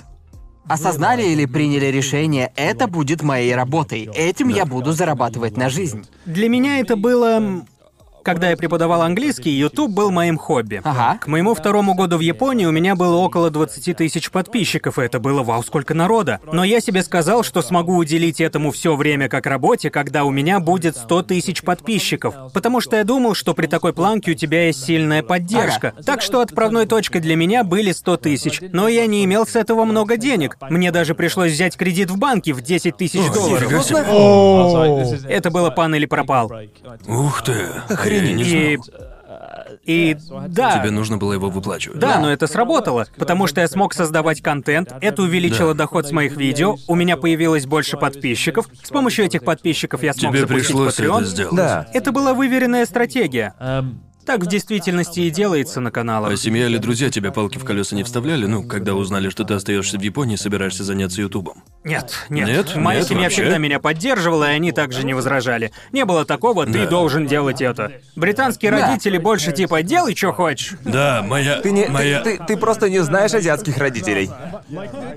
осознали или приняли решение, это будет моей работой, этим я буду зарабатывать на жизнь? Для меня это было... Когда я преподавал английский, YouTube был моим хобби. Ага. К моему второму году в Японии у меня было около 20 тысяч подписчиков, и это было вау, сколько народа. Но я себе сказал, что смогу уделить этому все время как работе, когда у меня будет 100 тысяч подписчиков. Потому что я думал, что при такой планке у тебя есть сильная поддержка. Так что отправной точкой для меня были 100 тысяч. Но я не имел с этого много денег. Мне даже пришлось взять кредит в банке в 10 тысяч долларов. Это было пан или пропал. Ух ты. Не И... И да. Тебе нужно было его выплачивать. Да, но это сработало, потому что я смог создавать контент, это увеличило Да. доход с моих видео, у меня появилось больше подписчиков, с помощью этих подписчиков я смог Тебе запустить пришлось Patreon. это сделать. Да. Это была выверенная стратегия. Так в действительности и делается на А каналах. семья или друзья тебе палки в колеса не вставляли, ну, когда узнали, что ты остаешься в Японии и собираешься заняться Ютубом? Нет, нет. Нет? Моя Нет, семья вообще? всегда меня поддерживала, и они также не возражали. Не было такого, ты Да. должен делать это. Британские Да. родители больше типа делай, что хочешь. Да, моя... Ты, не, ты- моя... ты, ты просто не знаешь азиатских родителей.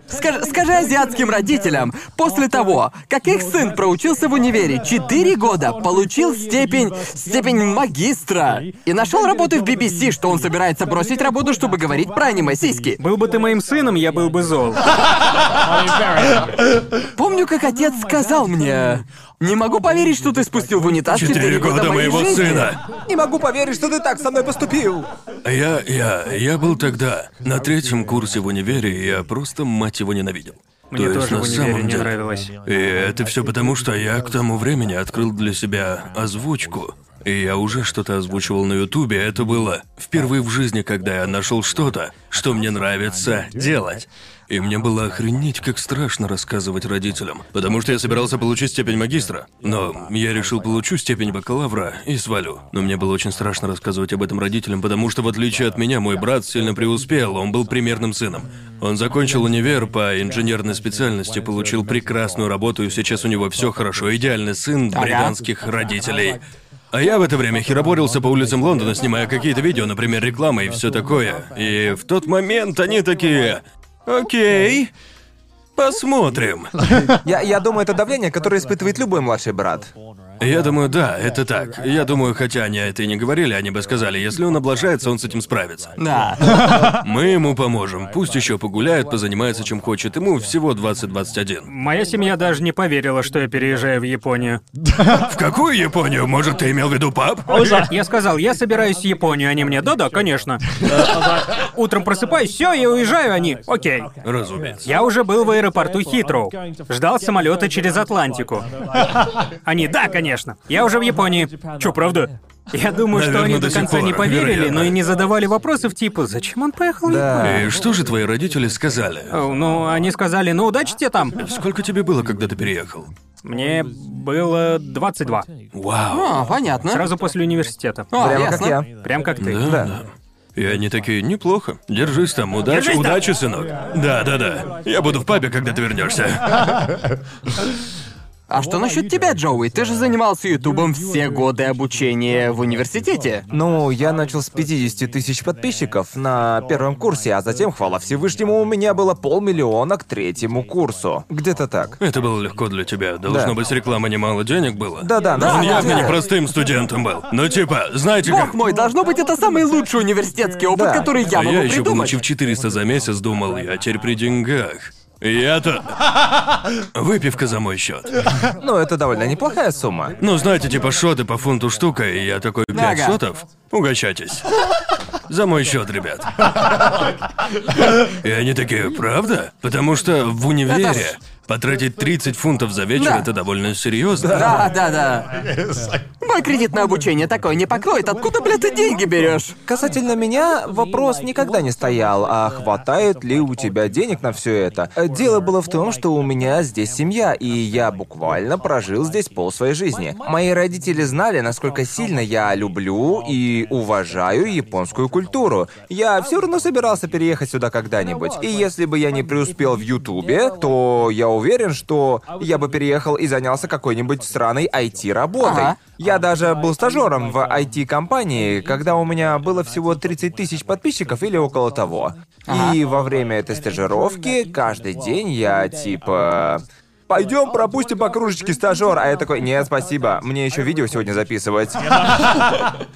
Скажи, скажи азиатским родителям, после того, как их сын проучился в универе 4 года, получил степень, степень магистра и нашел работу в BBC, что он собирается бросить работу, чтобы говорить про аниме-сиськи. Был бы ты моим сыном, я был бы зол. Помню, как отец сказал мне, не могу поверить, что ты спустил в унитаз 4, Четыре года моего жизни». сына. Не могу поверить, что ты так со мной поступил. Я, я, я был тогда на третьем курсе в универе, и я просто, мать его, ненавидел. Мне То есть тоже на в универе самом не деле. нравилось. И это все потому, что я к тому времени открыл для себя озвучку. И я уже что-то озвучивал на Ютубе. Это было впервые в жизни, когда я нашел что-то, что мне нравится делать. И мне было охренеть, как страшно рассказывать родителям. Потому что я собирался получить степень магистра. Но я решил получу степень бакалавра и свалю. Но мне было очень страшно рассказывать об этом родителям, потому что в отличие от меня, мой брат сильно преуспел, он был примерным сыном. Он закончил универ по инженерной специальности, получил прекрасную работу, и сейчас у него все хорошо. Идеальный сын британских родителей. А я в это время хероборился по улицам Лондона, снимая какие-то видео, например, рекламы и все такое. И в тот момент они такие... Окей, посмотрим. Я, я думаю, это давление, которое испытывает любой младший брат. Я думаю, да, это так. Я думаю, хотя они это и не говорили, они бы сказали, если он облажается, он с этим справится. Да. Мы ему поможем. Пусть еще погуляет, позанимается чем хочет. Ему всего 20-21. Моя семья даже не поверила, что я переезжаю в Японию. В какую Японию? Может, ты имел в виду пап? Я сказал, я собираюсь в Японию, они мне, да-да, конечно. Утром просыпаюсь, все, я уезжаю, они, окей. Разумеется. Я уже был в аэропорту Хитроу. Ждал самолета через Атлантику. Они, да, конечно. Я уже в Японии. Чё, правда? Я думаю, что Наверное, они до до сих конца пор, не поверили, вероятно. но и не задавали вопросов типа, зачем он поехал в Японию? И что же твои родители сказали? О, Ну, они сказали, ну, удачи тебе там. Сколько тебе было, когда ты переехал? Мне было 22. Вау. О, понятно. Сразу после университета. О, Прямо ясно. как я. Прям как ты. Да, да. И они такие, неплохо. Держись там, удачи, Держись там. удачи, сынок. Да, да, да. Я буду в пабе, когда ты вернешься. А что насчет тебя, Джоуи? Ты же занимался Ютубом все годы обучения в университете. Ну, я начал с 50 тысяч подписчиков на первом курсе, а затем, хвала Всевышнему, у меня было полмиллиона к третьему курсу. Где-то так. Это было легко для тебя. Должно Да. быть, реклама немало денег было. Да-да, на Он самом явно деле. не простым студентом был. Ну типа, знаете Бог как? мой, должно быть, это самый лучший университетский опыт, Да. который я а могу я еще, придумать. получив 400 за месяц, думал, я теперь при деньгах. Я-то... Выпивка за мой счет. Ну, это довольно неплохая сумма. Ну, знаете, типа шоты по фунту штука, и я такой, пять Ага. шотов? Угощайтесь. За мой счет, ребят. И они такие, правда? Потому что в универе потратить 30 фунтов за вечер Да. это довольно серьезно. Да, да, да. Мой кредит на обучение такое не покроет. Откуда, блядь, ты деньги берешь? Касательно меня, вопрос никогда не стоял, а хватает ли у тебя денег на все это. Э, Дело было в том, что у меня здесь семья, и я буквально прожил здесь пол своей жизни. Мои родители знали, насколько сильно я люблю и уважаю японскую культуру. Я все равно собирался переехать сюда когда-нибудь. И если бы я не преуспел в Ютубе, то я уверен, что я бы переехал и занялся какой-нибудь сраной IT-работой. Ага. Я даже был стажером в IT-компании, когда у меня было всего 30 тысяч подписчиков или около того. И во время этой стажировки каждый день я типа... Пойдем пропустим по кружечке стажер, а я такой, нет, спасибо, мне еще видео сегодня записывать.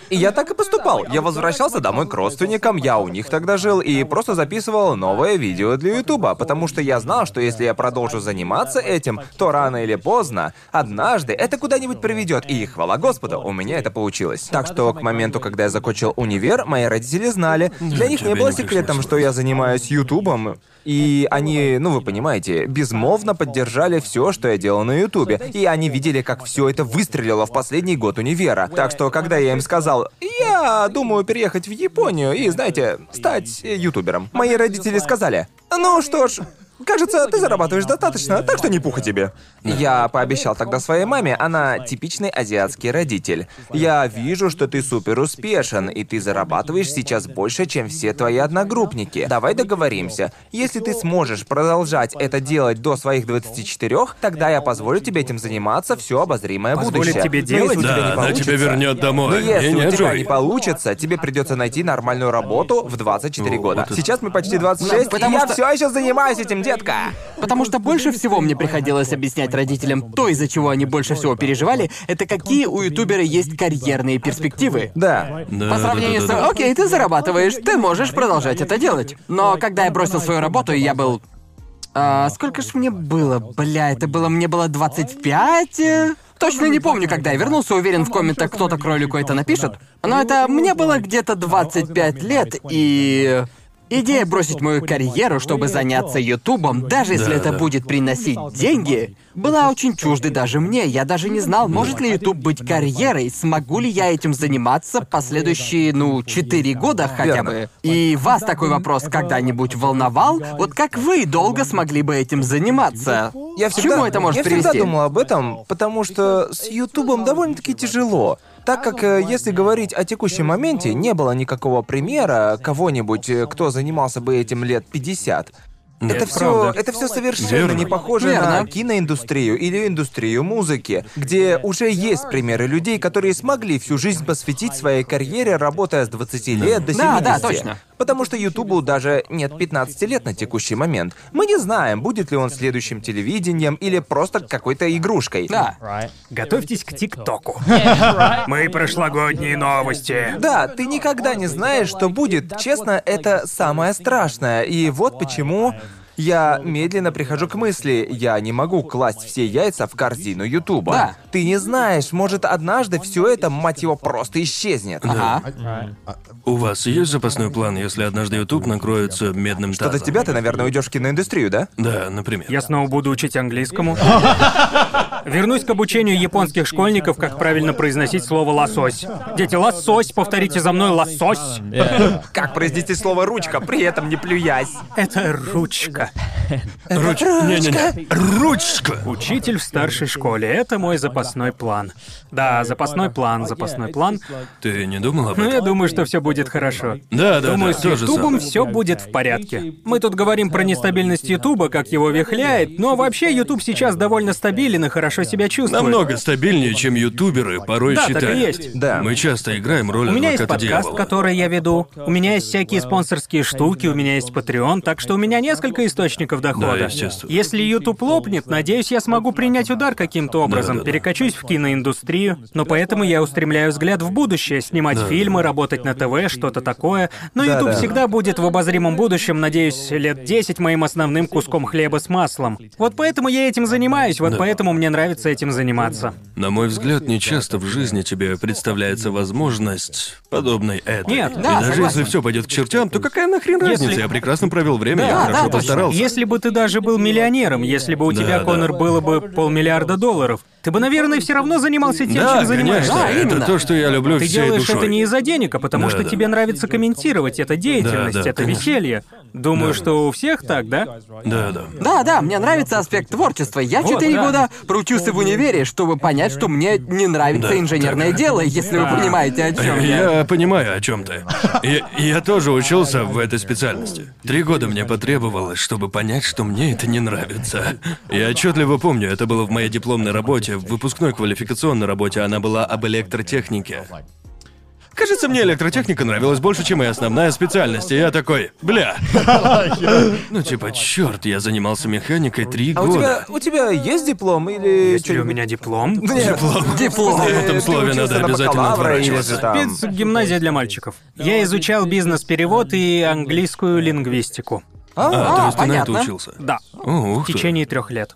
И я так и поступал. Я возвращался домой к родственникам, я у них тогда жил, и просто записывал новое видео для Ютуба, потому что я знал, что если я продолжу заниматься этим, то рано или поздно, однажды это куда-нибудь приведет. И хвала Господу, у меня это получилось. Так что к моменту, когда я закончил универ, мои родители знали. Для них не было секретом, что я занимаюсь Ютубом. И они, ну вы понимаете, безмолвно поддержали все, что я делал на Ютубе. И они видели, как все это выстрелило в последний год универа. Так что, когда я им сказал, я думаю переехать в Японию и, знаете, стать э, ютубером, мои родители сказали, ну что ж, Кажется, ты зарабатываешь достаточно, так что не пуха тебе. Я пообещал тогда своей маме, она типичный азиатский родитель. Я вижу, что ты супер успешен, и ты зарабатываешь сейчас больше, чем все твои одногруппники. Давай договоримся. Если ты сможешь продолжать это делать до своих 24, тогда я позволю тебе этим заниматься все обозримое Позволит будущее. тебе Но делать? если у тебя Да, не она получится- тебя вернет домой. но если Не-не, у тебя Джой. не получится, тебе придется найти нормальную работу в 24 года. Сейчас мы почти 26, потому и я что- все еще занимаюсь этим, детка. Потому что больше всего мне приходилось объяснять родителям то, из-за чего они больше всего переживали, это какие у ютубера есть карьерные перспективы. Да. Да, По сравнению да, с... да, да. Окей, ты зарабатываешь, ты можешь продолжать это делать. Но когда я бросил свою работу, я был... а, сколько ж мне было? Бля, это было... Мне было 25? э? Точно не помню, когда я вернулся, уверен, в комментах кто-то кролику это напишет. Но это... Мне было где-то 25 лет, и... Идея бросить мою карьеру, чтобы заняться Ютубом, даже если это будет приносить деньги, была очень чуждой даже мне. Я даже не знал, может ли Ютуб быть карьерой, смогу ли я этим заниматься последующие, ну, четыре года хотя Верно. бы. И вас такой вопрос когда-нибудь волновал? Вот как вы долго смогли бы этим заниматься? Я К всегда, чему это может я привести? всегда думал об этом, потому что с Ютубом довольно-таки тяжело. Так как, э, если говорить о текущем моменте, не было никакого примера кого-нибудь, э, кто занимался бы этим лет 50. Это Это все, это все совершенно Верно. не похоже Верно. на киноиндустрию или индустрию музыки, где уже есть примеры людей, которые смогли всю жизнь посвятить своей карьере, работая с 20 лет до 70. Да, да, точно. Потому что Ютубу даже нет 15 лет на текущий момент. Мы не знаем, будет ли он следующим телевидением или просто какой-то игрушкой. Да. Готовьтесь к ТикТоку. Мы прошлогодние новости. Да, ты никогда не знаешь, что будет. Честно, это самое страшное. И вот почему я медленно прихожу к мысли, я не могу класть все яйца в корзину Ютуба. Да. Ты не знаешь, может однажды все это, мать его, просто исчезнет. Ага. У вас есть запасной план, если однажды YouTube накроется медным Что тазом? до тебя, ты, наверное, уйдешь в киноиндустрию, да? Да, например. Я снова буду учить английскому. Вернусь к обучению японских школьников, как правильно произносить слово «лосось». Дети, лосось, повторите за мной «лосось». Как произнести слово ручка, при этом не плюясь? Это ручка. Руч... Не-не-не. Ручка! Учитель в старшей школе. Это мой запасной план. Да, запасной план, запасной план. Ты не думал об Ну, этом? я думаю, что все будет хорошо. Да, да, Думаю, да, с Ютубом все будет в порядке. Мы тут говорим про нестабильность Ютуба, как его вихляет, но вообще Ютуб сейчас довольно стабилен и хорошо себя чувствует. Намного стабильнее, чем ютуберы порой Да, так и считают. есть. Да. Мы часто играем роль У меня есть подкаст, дьявола. который я веду. У меня есть всякие спонсорские штуки, у меня есть Patreon, так что у меня несколько источников дохода. Да, естественно. Если YouTube лопнет, надеюсь, я смогу принять удар каким-то образом, Да-да-да. перекачусь в киноиндустрию. Но поэтому я устремляю взгляд в будущее, снимать фильмы, работать на ТВ, что-то такое. Но YouTube Да-да. всегда будет в обозримом будущем, надеюсь, лет 10 моим основным куском хлеба с маслом. Вот поэтому я этим занимаюсь, вот поэтому мне нравится этим заниматься. На мой взгляд, не часто в жизни тебе представляется возможность подобной этой. Нет, И да, даже согласен. если все пойдет к чертям, то какая нахрен Если- разница? Я прекрасно провел время, Да, я да, хорошо точно. постарался. Если бы ты даже был миллионером, если бы у тебя, да. Конор, было бы полмиллиарда долларов, ты бы, наверное, все равно занимался тем, Да, чем занимаешься. конечно, Да, именно. это то, что я люблю Ты всей делаешь душой. это не из-за денег, а потому Да, что да. тебе нравится комментировать. Это деятельность, Да, да, это конечно. веселье. Думаю, что у всех так, да? Да, да. Да, да, мне нравится аспект творчества. Я Вот, четыре да. года проучился в универе, чтобы понять, что мне не нравится Да, инженерное дело, если вы Да. понимаете, о чем я. Я понимаю, о чем ты. Я, я тоже учился в этой специальности. Три года мне потребовалось, чтобы понять, что мне это не нравится. Я отчетливо помню, это было в моей дипломной работе, в выпускной квалификационной работе, она была об электротехнике. Кажется, мне электротехника нравилась больше, чем моя основная специальность, и я такой, бля. Ну типа, черт, я занимался механикой три А у тебя, года. у тебя есть диплом или Есть ли у меня диплом? Нет. Диплом. В этом слове надо на обязательно отворачиваться. там- Спецгимназия для мальчиков. Я изучал бизнес-перевод и английскую лингвистику. А, то есть ты на это понятно. учился? Да. О, ух В ты. течение трех лет.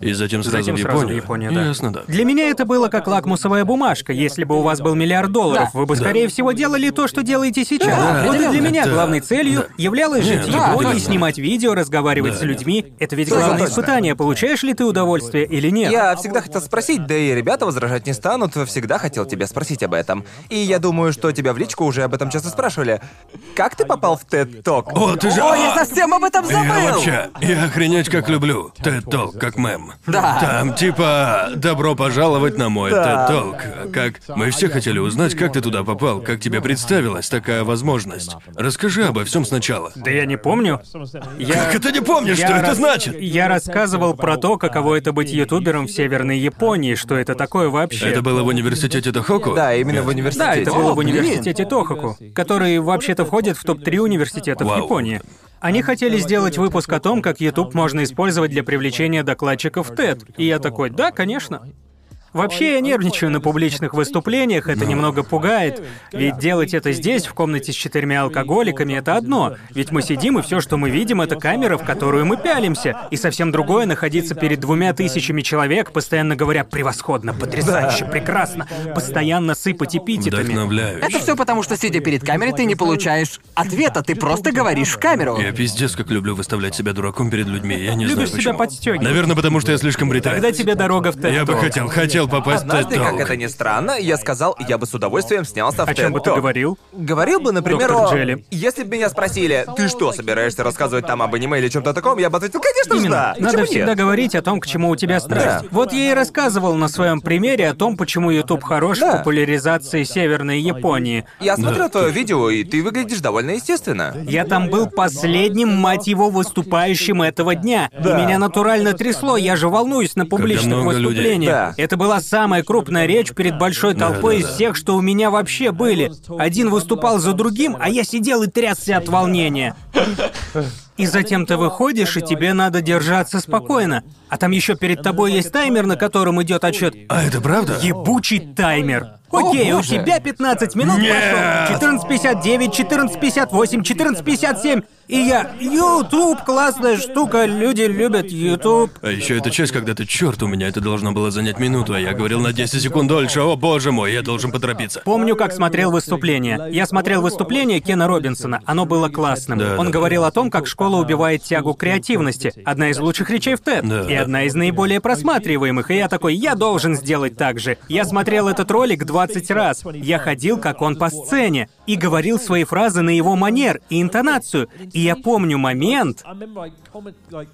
И затем сразу Затем в сразу в Японию. Да. Ясно, да. Для меня это было как лакмусовая бумажка. Если бы у вас был миллиард долларов, Да. вы бы, скорее всего, делали то, что делаете сейчас. Да, вот и для меня Это- главной целью да. являлось жить в да, Японии, точно. снимать видео, разговаривать с людьми. Это ведь главное точно. испытание. Получаешь ли ты удовольствие или нет? Я всегда хотел спросить, да и ребята возражать не станут, всегда хотел тебя спросить об этом. И я думаю, что тебя в личку уже об этом часто спрашивали. Как ты попал в TED Talk? О, ты же... О, я совсем об этом Я забыл! вообще, я охренеть как люблю TED Talk, как мем. Да. Там типа «Добро пожаловать на мой Да. TED Talk». Как мы все хотели узнать, как ты туда попал, как тебе представилась такая возможность. Расскажи обо всем сначала. Да я не помню. Я... Как это не помнишь, Я что это рас- значит? Я рассказывал про то, каково это быть ютубером в Северной Японии, что это такое вообще. Это было в университете Тохоку? Да, именно в Да, университете. это было в университете Тохоку, который вообще-то входит в топ-3 университетов Вау. Японии. Они хотели сделать выпуск о том, как YouTube можно использовать для привлечения докладчиков TED. И я такой, да, конечно. Вообще я нервничаю на публичных выступлениях, это немного пугает. Ведь делать это здесь, в комнате с четырьмя алкоголиками, это одно. Ведь мы сидим, и все, что мы видим, это камера, в которую мы пялимся. И совсем другое находиться перед двумя тысячами человек, постоянно говоря «превосходно», «потрясающе», «прекрасно», постоянно сыпать эпитетами. Это все потому, что сидя перед камерой, ты не получаешь ответа, ты просто говоришь в камеру. Я пиздец как люблю выставлять себя дураком перед людьми, я не Любишь знаю себя почему. подстёгивать. Наверное, потому что я слишком британец. Когда тебе дорога в TED Я бы хотел, хотел хотел попасть в Однажды, TED как это ни странно, я сказал, я бы с удовольствием снялся в О чем бы ты TED Talk. говорил? Говорил бы, например, Доктор о... Джелли. Если бы меня спросили, ты что, собираешься рассказывать там об аниме или чем-то таком, я бы ответил, конечно же, да. Надо Почему всегда нет? говорить о том, к чему у тебя страсть. Да. Вот я и рассказывал на своем примере о том, почему YouTube хорош Да. в популяризации Северной Японии. Я смотрел твое видео, и ты выглядишь довольно естественно. Я там был последним, мать его, выступающим этого дня. И меня натурально трясло, я же волнуюсь на публичных много людей. выступлениях. Да. Это была самая крупная речь перед большой толпой из всех, что у меня вообще были. Один выступал за другим, а я сидел и трясся от волнения. И затем ты выходишь, и тебе надо держаться спокойно. А там еще перед тобой есть таймер, на котором идет отчет. А это правда? Ебучий таймер. Окей, у боже. тебя 15 минут Нет! пошло. 14.59, 14.58, 14.57. И я, YouTube, классная штука, люди любят YouTube. А еще эта часть, когда ты, черт, у меня это должно было занять минуту, а я говорил на 10 секунд дольше. О боже мой, я должен поторопиться. Помню, как смотрел выступление. Я смотрел выступление Кена Робинсона. Оно было классным. Да, Он да, говорил о том, как школа убивает тягу к креативности. Одна из лучших речей в TED. Да, и одна из наиболее просматриваемых. И я такой, я должен сделать так же. Я смотрел этот ролик 20 раз. Я ходил, как он по сцене. И говорил свои фразы на его манер и интонацию. И я помню момент,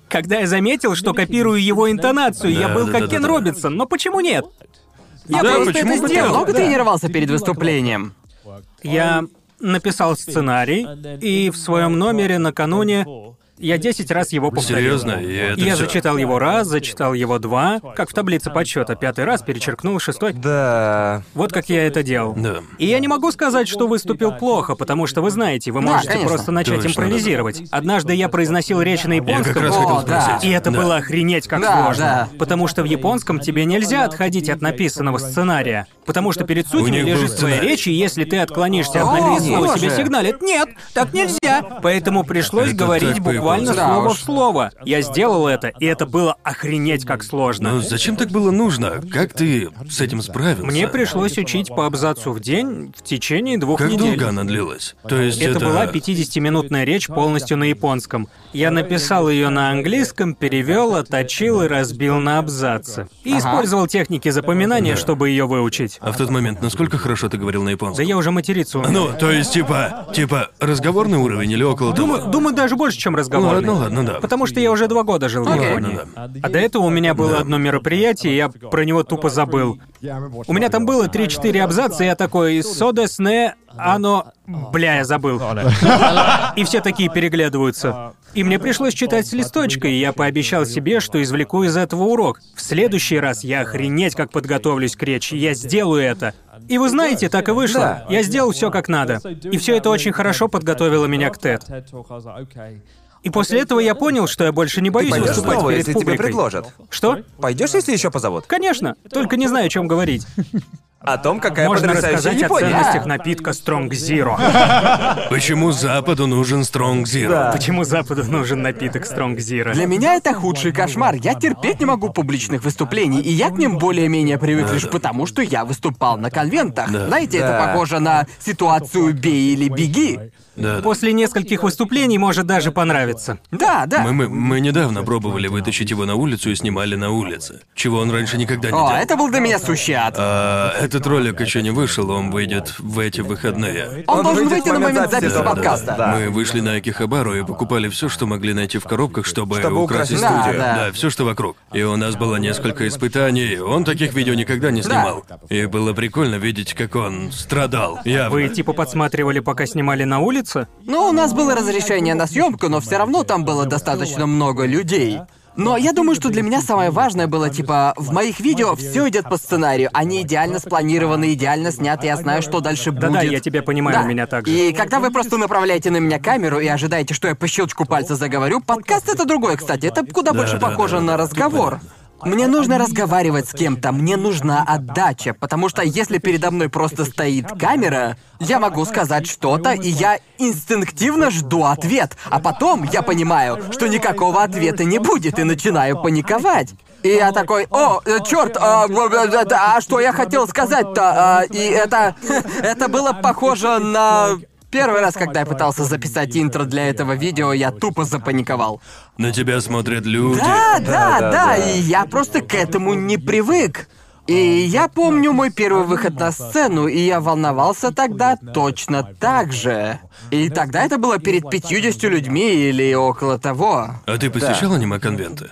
когда я заметил, что копирую его интонацию. я был да, как да, Кен. Робинсон. Но почему нет? Я Да, просто это бы Ты сделал. много тренировался перед выступлением? Я написал сценарий, и в своем номере накануне я 10 раз его повторил. Серьезно? И это Я всё? зачитал его раз, зачитал его два, как в таблице подсчета. Пятый раз перечеркнул шестой. Да. Вот как я это делал. Да. И я не могу сказать, что выступил плохо, потому что вы знаете, вы Да, можете конечно. просто начать Точно, импровизировать. Однажды я произносил речь на Я как японском, раз О, хотел да. спросить. и это Да. было охренеть как Да, сложно. да. Потому что в японском тебе нельзя отходить от написанного сценария. Потому что перед был лежит твоя речь, и если ты отклонишься от написанного, тебе сигналит. Нет, так нельзя. Поэтому пришлось Это говорить так буквально. Да слово уж. в слово. Я сделал это, и это было охренеть как сложно. Ну зачем так было нужно? Как ты с этим справился? Мне пришлось учить по абзацу в день в течение двух Как недель. долго она длилась? То есть Это это... была 50-минутная речь полностью на японском. Я написал ее на английском, перевел, отточил и разбил на абзацы. И использовал техники запоминания, чтобы ее выучить. А в тот момент насколько хорошо ты говорил на Да японском? я уже материться умею. Ну, то есть типа, типа разговорный уровень или около того? Думаю, думаю, даже больше, чем разговорный. Ладно, ладно, да. Потому что я уже два года жил в Окей. Японии. Ладно, А до этого у меня было одно мероприятие, и я про него тупо забыл. У меня там было 3-4 абзаца, и я такой «Содесне, оно...» Бля, я забыл. И все такие переглядываются. И мне пришлось читать с листочка, и я пообещал себе, что извлеку из этого урок. В следующий раз я охренеть как подготовлюсь к речи, я сделаю это. И вы знаете, так и вышло. Да. Я сделал все как надо. И все это очень хорошо подготовило меня к TED. И после этого я понял, что я больше не боюсь Пойдешь выступать снова, перед если тебе публикой. предложат? Что? Пойдешь, если еще позовут? Конечно, только не знаю, о чем говорить. О том, какая Можно потрясающая рассказать о ценностях напитка Strong Zero. Почему Западу нужен Strong Zero? Почему Западу нужен напиток Strong Zero? Для меня это худший кошмар. Я терпеть не могу публичных выступлений, и я к ним более-менее привык лишь потому, что я выступал на конвентах. Да. Знаете, это похоже на ситуацию «бей или беги». Да. После нескольких выступлений может даже понравиться. Да, да. Мы, мы, мы недавно пробовали вытащить его на улицу и снимали на улице, чего он раньше никогда не О, делал. это был для меня сущий ад. А, этот ролик еще не вышел, он выйдет в эти выходные. Он, Он должен выйти на момент записи, да, да, подкаста. да. Мы вышли на Акихабару и покупали все, что могли найти в коробках, чтобы, Чтобы украсить студию. студию. Да, да. все, что вокруг. И у нас было несколько испытаний. Он таких видео никогда не снимал. И было прикольно видеть, как он страдал. Явно. Вы типа подсматривали, пока снимали на улице? Ну, у нас было разрешение на съемку, но все равно там было достаточно много людей. Но я думаю, что для меня самое важное было, типа, в моих видео все идет по сценарию. Они идеально спланированы, идеально сняты, я знаю, что дальше будет. Да-да, я тебя понимаю, Да. у меня так же. И когда вы просто направляете на меня камеру и ожидаете, что я по щелчку пальца заговорю, подкаст это другое, кстати. Это куда больше да, похоже да. на разговор. Мне нужно разговаривать с кем-то, мне нужна отдача, потому что если передо мной просто стоит камера, я могу сказать что-то, и я инстинктивно жду ответ, а потом я понимаю, что никакого ответа не будет, и начинаю паниковать. И я такой, о, черт, а, а что я хотел сказать-то? А, и это, это было похоже на Первый раз, когда я пытался записать интро для этого видео, я тупо запаниковал. На тебя смотрят люди. Да, да, да, да, да. и я просто к этому не привык. И я помню мой первый выход на сцену, и я волновался тогда точно так же. И тогда это было перед 50 людьми или около того. А ты посещал аниме-конвенты?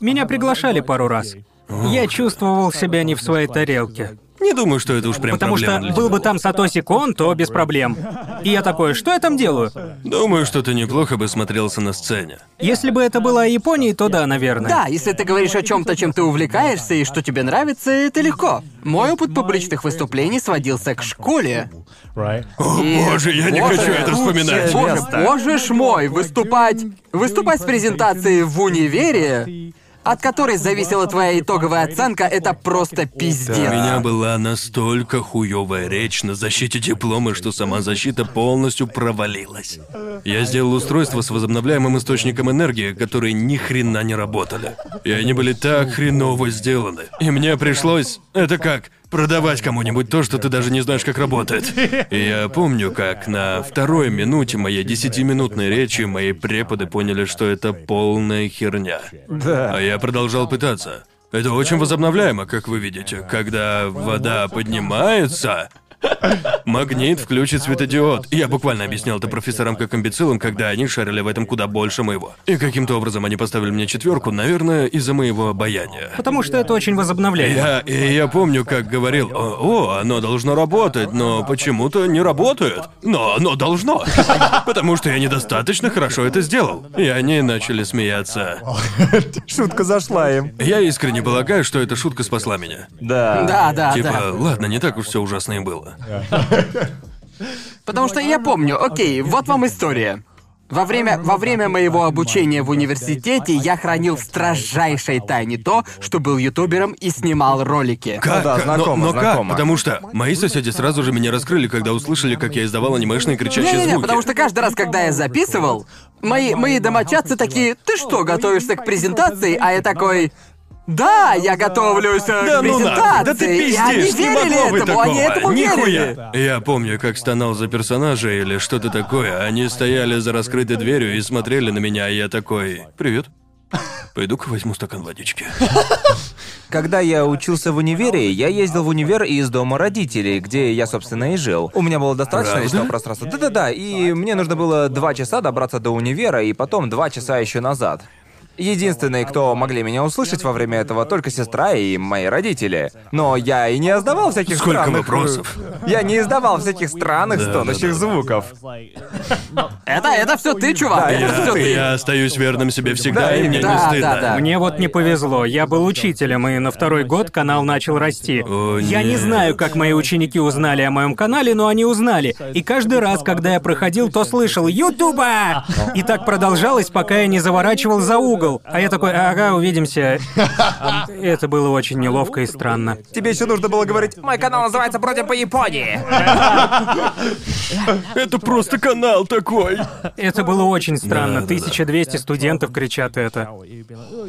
Меня приглашали пару раз. Я чувствовал себя не в своей тарелке. Не думаю, что это уж прям Потому проблема что для был тебя. бы там Сатоси Кон, то без проблем. И я такой, что я там делаю? Думаю, что ты неплохо бы смотрелся на сцене. Если бы это было о Японии, то да, наверное. Да, если ты говоришь о чем-то, чем ты увлекаешься и что тебе нравится, это легко. Мой опыт публичных выступлений сводился к школе. О И- боже, я не Боже, хочу это вспоминать. Боже, боже ж мой, выступать... Выступать с презентацией в универе, от которой зависела твоя итоговая оценка, это просто пиздец. У меня была настолько хуёвая речь на защите диплома, что сама защита полностью провалилась. Я сделал устройство с возобновляемым источником энергии, которые ни хрена не работали. И они были так хреново сделаны. И мне пришлось... Это как? Продавать кому-нибудь то, что ты даже не знаешь, как работает. И я помню, как на второй минуте моей десятиминутной речи мои преподы поняли, что это полная херня. А я продолжал пытаться. Это очень возобновляемо, как вы видите. Когда вода поднимается, магнит включит светодиод. Я буквально объяснял это профессорам как имбецилам, когда они шарили в этом куда больше моего. И каким-то образом они поставили мне четверку, наверное, из-за моего обаяния. Потому что это очень возобновляемо. Я, и я помню, как говорил, о, «О, оно должно работать, но почему-то не работает. Но оно должно. Потому что я недостаточно хорошо это сделал. И они начали смеяться. Шутка зашла им. Я искренне полагаю, что эта шутка спасла меня. Да. Да, да, Типа, да. ладно, не так уж все ужасно и было. Потому что я помню, окей, вот вам история. Во время, во время моего обучения в университете я хранил в строжайшей тайне то, что был ютубером и снимал ролики. Как? да, Как? знакомо, но, но как? знакомо. Потому что мои соседи сразу же меня раскрыли, когда услышали, как я издавал анимешные кричащие Не-не-не, звуки. потому что каждый раз, когда я записывал, мои, мои домочадцы такие, ты что, готовишься к презентации? А я такой, да, я готовлюсь э, Да к ну презентации. нахуй, да ты и они пиздишь, не верили могло быть этому, они такого. этому верили. Нихуя. Я помню, как стонал за персонажа или что-то такое. Они стояли за раскрытой дверью и смотрели на меня, и я такой, привет. Пойду-ка возьму стакан водички. Когда я учился в универе, я ездил в универ из дома родителей, где я, собственно, и жил. У меня было достаточно Правда? личного пространства. Да-да-да, и мне нужно было два часа добраться до универа, и потом два часа еще назад. Единственные, кто могли меня услышать во время этого, только сестра и мои родители. Но я и не издавал всяких Сколько странных... вопросов? Я не издавал всяких странных Да, стонущих да, да. звуков. Это, это все ты, чувак. Да, это это все Я, ты. я остаюсь верным себе всегда, Да, и мне не да, стыдно. да, да. Мне вот не повезло. Я был учителем, и на второй год канал начал расти. О, я не знаю, как мои ученики узнали о моем канале, но они узнали. И каждый раз, когда я проходил, то слышал «Ютуба!» И так продолжалось, пока я не заворачивал за угол. А я такой «Ага, увидимся». Это было очень неловко и странно. Тебе еще нужно было говорить, мой канал называется «Бродим по Японии». Это просто канал такой. Это было очень странно. Да, да, да. 1200 студентов кричат это.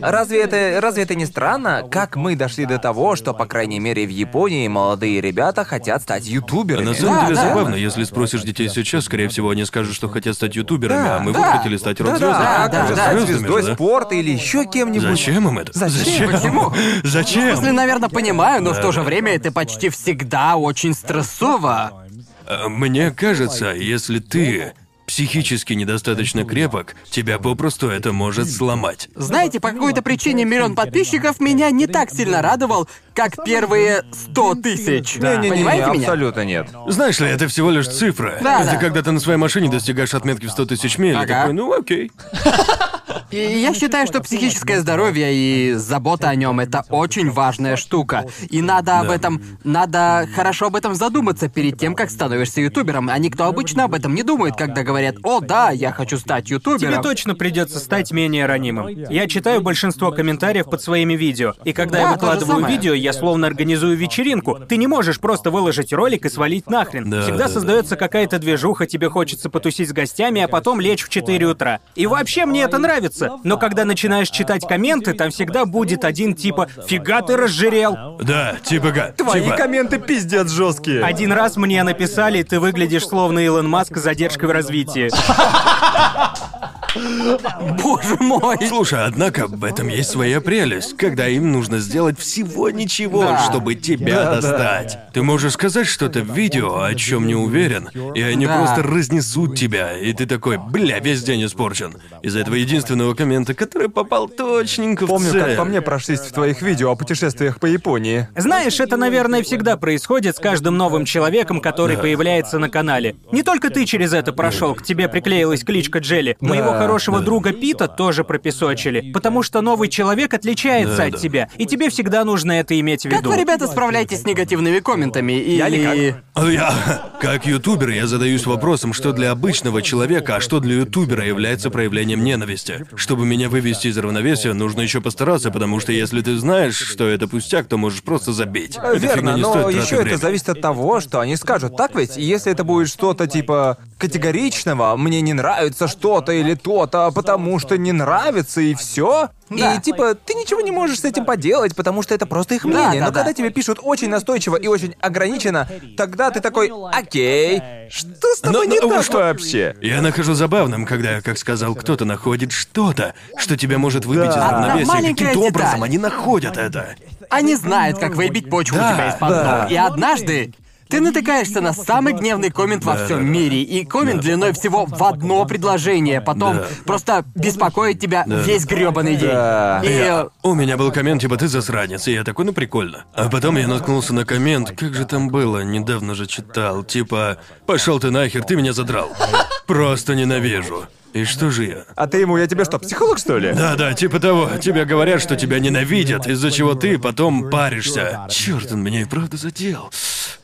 Разве это, разве это не странно, как мы дошли до того, что, по крайней мере, в Японии молодые ребята хотят стать А ютуберами? на самом Да, деле да. забавно, если спросишь детей сейчас, скорее всего, они скажут, что хотят стать ютуберами, Да, а мы да. вот хотели стать Да, рок-звездами. да, да, да. звездой же, да? спорта или еще кем-нибудь? Зачем им это? Зачем? Почему? Зачем? Если, наверное, понимаю, но в то же время это почти всегда очень стрессово. А, Мне кажется, если ты психически недостаточно крепок, тебя попросту это может сломать. Знаете, по какой-то причине миллион подписчиков меня не так сильно радовал, как первые сто тысяч. Не-не-не, Понимаете меня? абсолютно нет. Знаешь ли, это всего лишь цифра. Да, это да. когда ты на своей машине достигаешь отметки в 100 тысяч миль, и Ага. такой, ну окей. И я считаю, что психическое здоровье и забота о нем это очень важная штука. И надо об Да. этом, надо хорошо об этом задуматься перед тем, как становишься ютубером. А никто обычно об этом не думает, когда говорят, о да, я хочу стать Тебе ютубером. точно придется стать менее ранимым. Я читаю большинство комментариев под своими видео, и когда Да, я выкладываю видео, я словно организую вечеринку. Ты не можешь просто выложить ролик и свалить нахрен. Да, Всегда да, создается какая-то движуха, тебе хочется потусить с гостями, а потом лечь в 4 утра. И вообще мне это нравится. Но когда начинаешь читать комменты, там всегда будет один типа «Фига ты разжирел!» Да, типа га. Твои типа, комменты пиздец жесткие. Один раз мне написали «Ты выглядишь словно Илон Маск с задержкой в развитии». Боже мой! Слушай, однако в этом есть своя прелесть, когда им нужно сделать всего ничего, Да. чтобы тебя достать. Ты можешь сказать что-то в видео, о чем не уверен, и они Да. просто разнесут тебя, и ты такой, бля, весь день испорчен. Из-за этого единственного коммента, который попал точненько в Помню, цель. как по мне прошлись в твоих видео о путешествиях по Японии. Знаешь, это, наверное, всегда происходит с каждым новым человеком, который появляется на канале. Не только ты через это прошел, к тебе приклеилась кличка Джелли. Моего хорошего друга Пита тоже пропесочили, потому что новый человек отличается Да, от да. тебя, и тебе всегда нужно это иметь в Как виду. вы, ребята, справляетесь с негативными комментами? Я Или... никак. А Я, как ютубер, я задаюсь вопросом, что для обычного человека, а что для ютубера является проявлением ненависти. Чтобы меня вывести из равновесия, нужно еще постараться, потому что если ты знаешь, что это пустяк, то можешь просто забить. Фигня Верно, не но еще это времени. зависит от того, что они скажут. Так ведь? И Если это будет что-то типа категоричного, мне не нравится что-то или то-то, потому что не нравится и все. Да. И типа ты ничего не можешь с этим поделать, потому что это просто их мнение. да, Но да. когда тебе пишут очень настойчиво и очень ограниченно, тогда ты такой, окей, что с тобой Но- не но так что- вообще? Я нахожу забавным, когда, как сказал кто-то, находит что-то, что тебя может выбить из Да. равновесия. маленькая Каким-то образом они находят это. Они знают, как выбить почву Да, у тебя из-под да. ног. И однажды ты натыкаешься на самый гневный коммент во всем мире, и коммент длиной всего в одно предложение, потом просто беспокоит тебя весь грёбаный день. Да. И У меня был коммент, типа, ты засранец, и я такой, ну прикольно. А потом я наткнулся на коммент, как же там было, недавно же читал, типа, пошел ты нахер, ты меня задрал. Просто ненавижу. И что же я? А ты ему, я тебе что, психолог что ли? Да-да, типа того. Тебе говорят, что тебя ненавидят, из-за чего ты потом паришься. Черт, он меня и правда задел.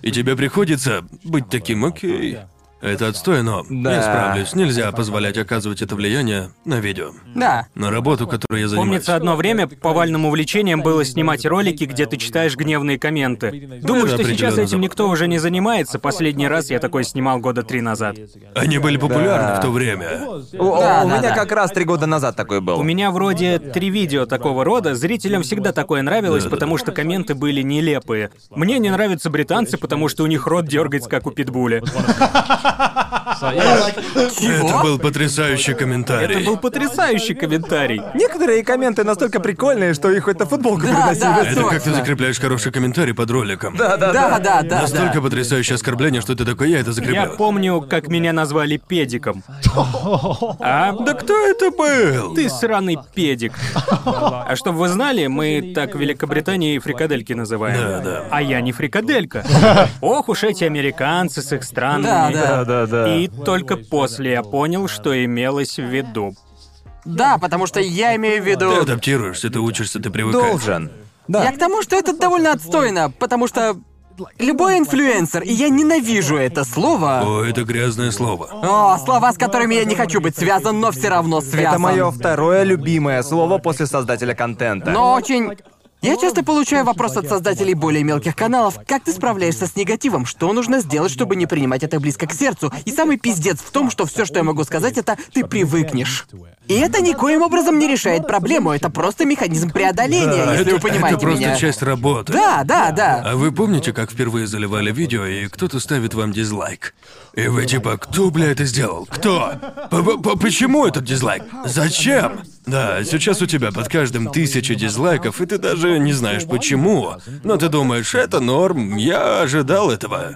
И тебе приходится быть таким, окей. Это отстой, но Да. я справлюсь. Нельзя позволять оказывать это влияние на видео. да. На работу, которой я занимаюсь. Помнится, одно время повальным увлечением было снимать ролики, где ты читаешь гневные комменты. Думаю, Это что сейчас определенно этим забавно. никто уже не занимается. Последний раз я такой снимал года три назад. Они были популярны Да. в то время. У, Да, у да, меня да. как раз три года назад такой был. У меня вроде три видео такого рода, зрителям всегда такое нравилось, Да-да-да. потому что комменты были нелепые. Мне не нравятся британцы, потому что у них рот дергается, как у питбуля. Это был потрясающий комментарий. Это был потрясающий комментарий. Некоторые комменты настолько прикольные, что их хоть на футболку приносили. Это как ты закрепляешь хороший комментарий под роликом. Да, да, Да, да, да, Настолько потрясающее оскорбление, что ты такой, я это Я закреплю. помню, как меня назвали педиком. А Да кто это был? ты сраный педик. А чтобы вы знали, мы так в Великобритании фрикадельки называем. Да, да. А я не фрикаделька. Ох уж эти американцы с их странами. Да, да. Да, да. И только после я понял, что имелось в виду. Да, потому что я имею в Ты виду... адаптируешься, ты учишься, ты привыкаешь. Должен. Я к тому, что это довольно отстойно, потому что любой инфлюенсер, и я ненавижу это слово. О, это грязное слово. О, слова, с которыми я не хочу быть связан, но все равно связан. Это мое второе любимое слово после создателя контента. Но очень... Я часто получаю вопрос от создателей более мелких каналов, как ты справляешься с негативом, что нужно сделать, чтобы не принимать это близко к сердцу. И самый пиздец в том, что все, что я могу сказать, это ты привыкнешь. И это никоим образом не решает проблему, это просто механизм преодоления, если это, вы понимаете это просто меня. часть работы. Да, да, да. А вы помните, как впервые заливали видео, и кто-то ставит вам дизлайк? И вы типа, кто, бля, это сделал? Кто? П- п- Почему этот дизлайк? Зачем? Да, сейчас у тебя под каждым тысяча дизлайков, и ты даже не знаешь почему. Но ты думаешь, это норм, я ожидал этого.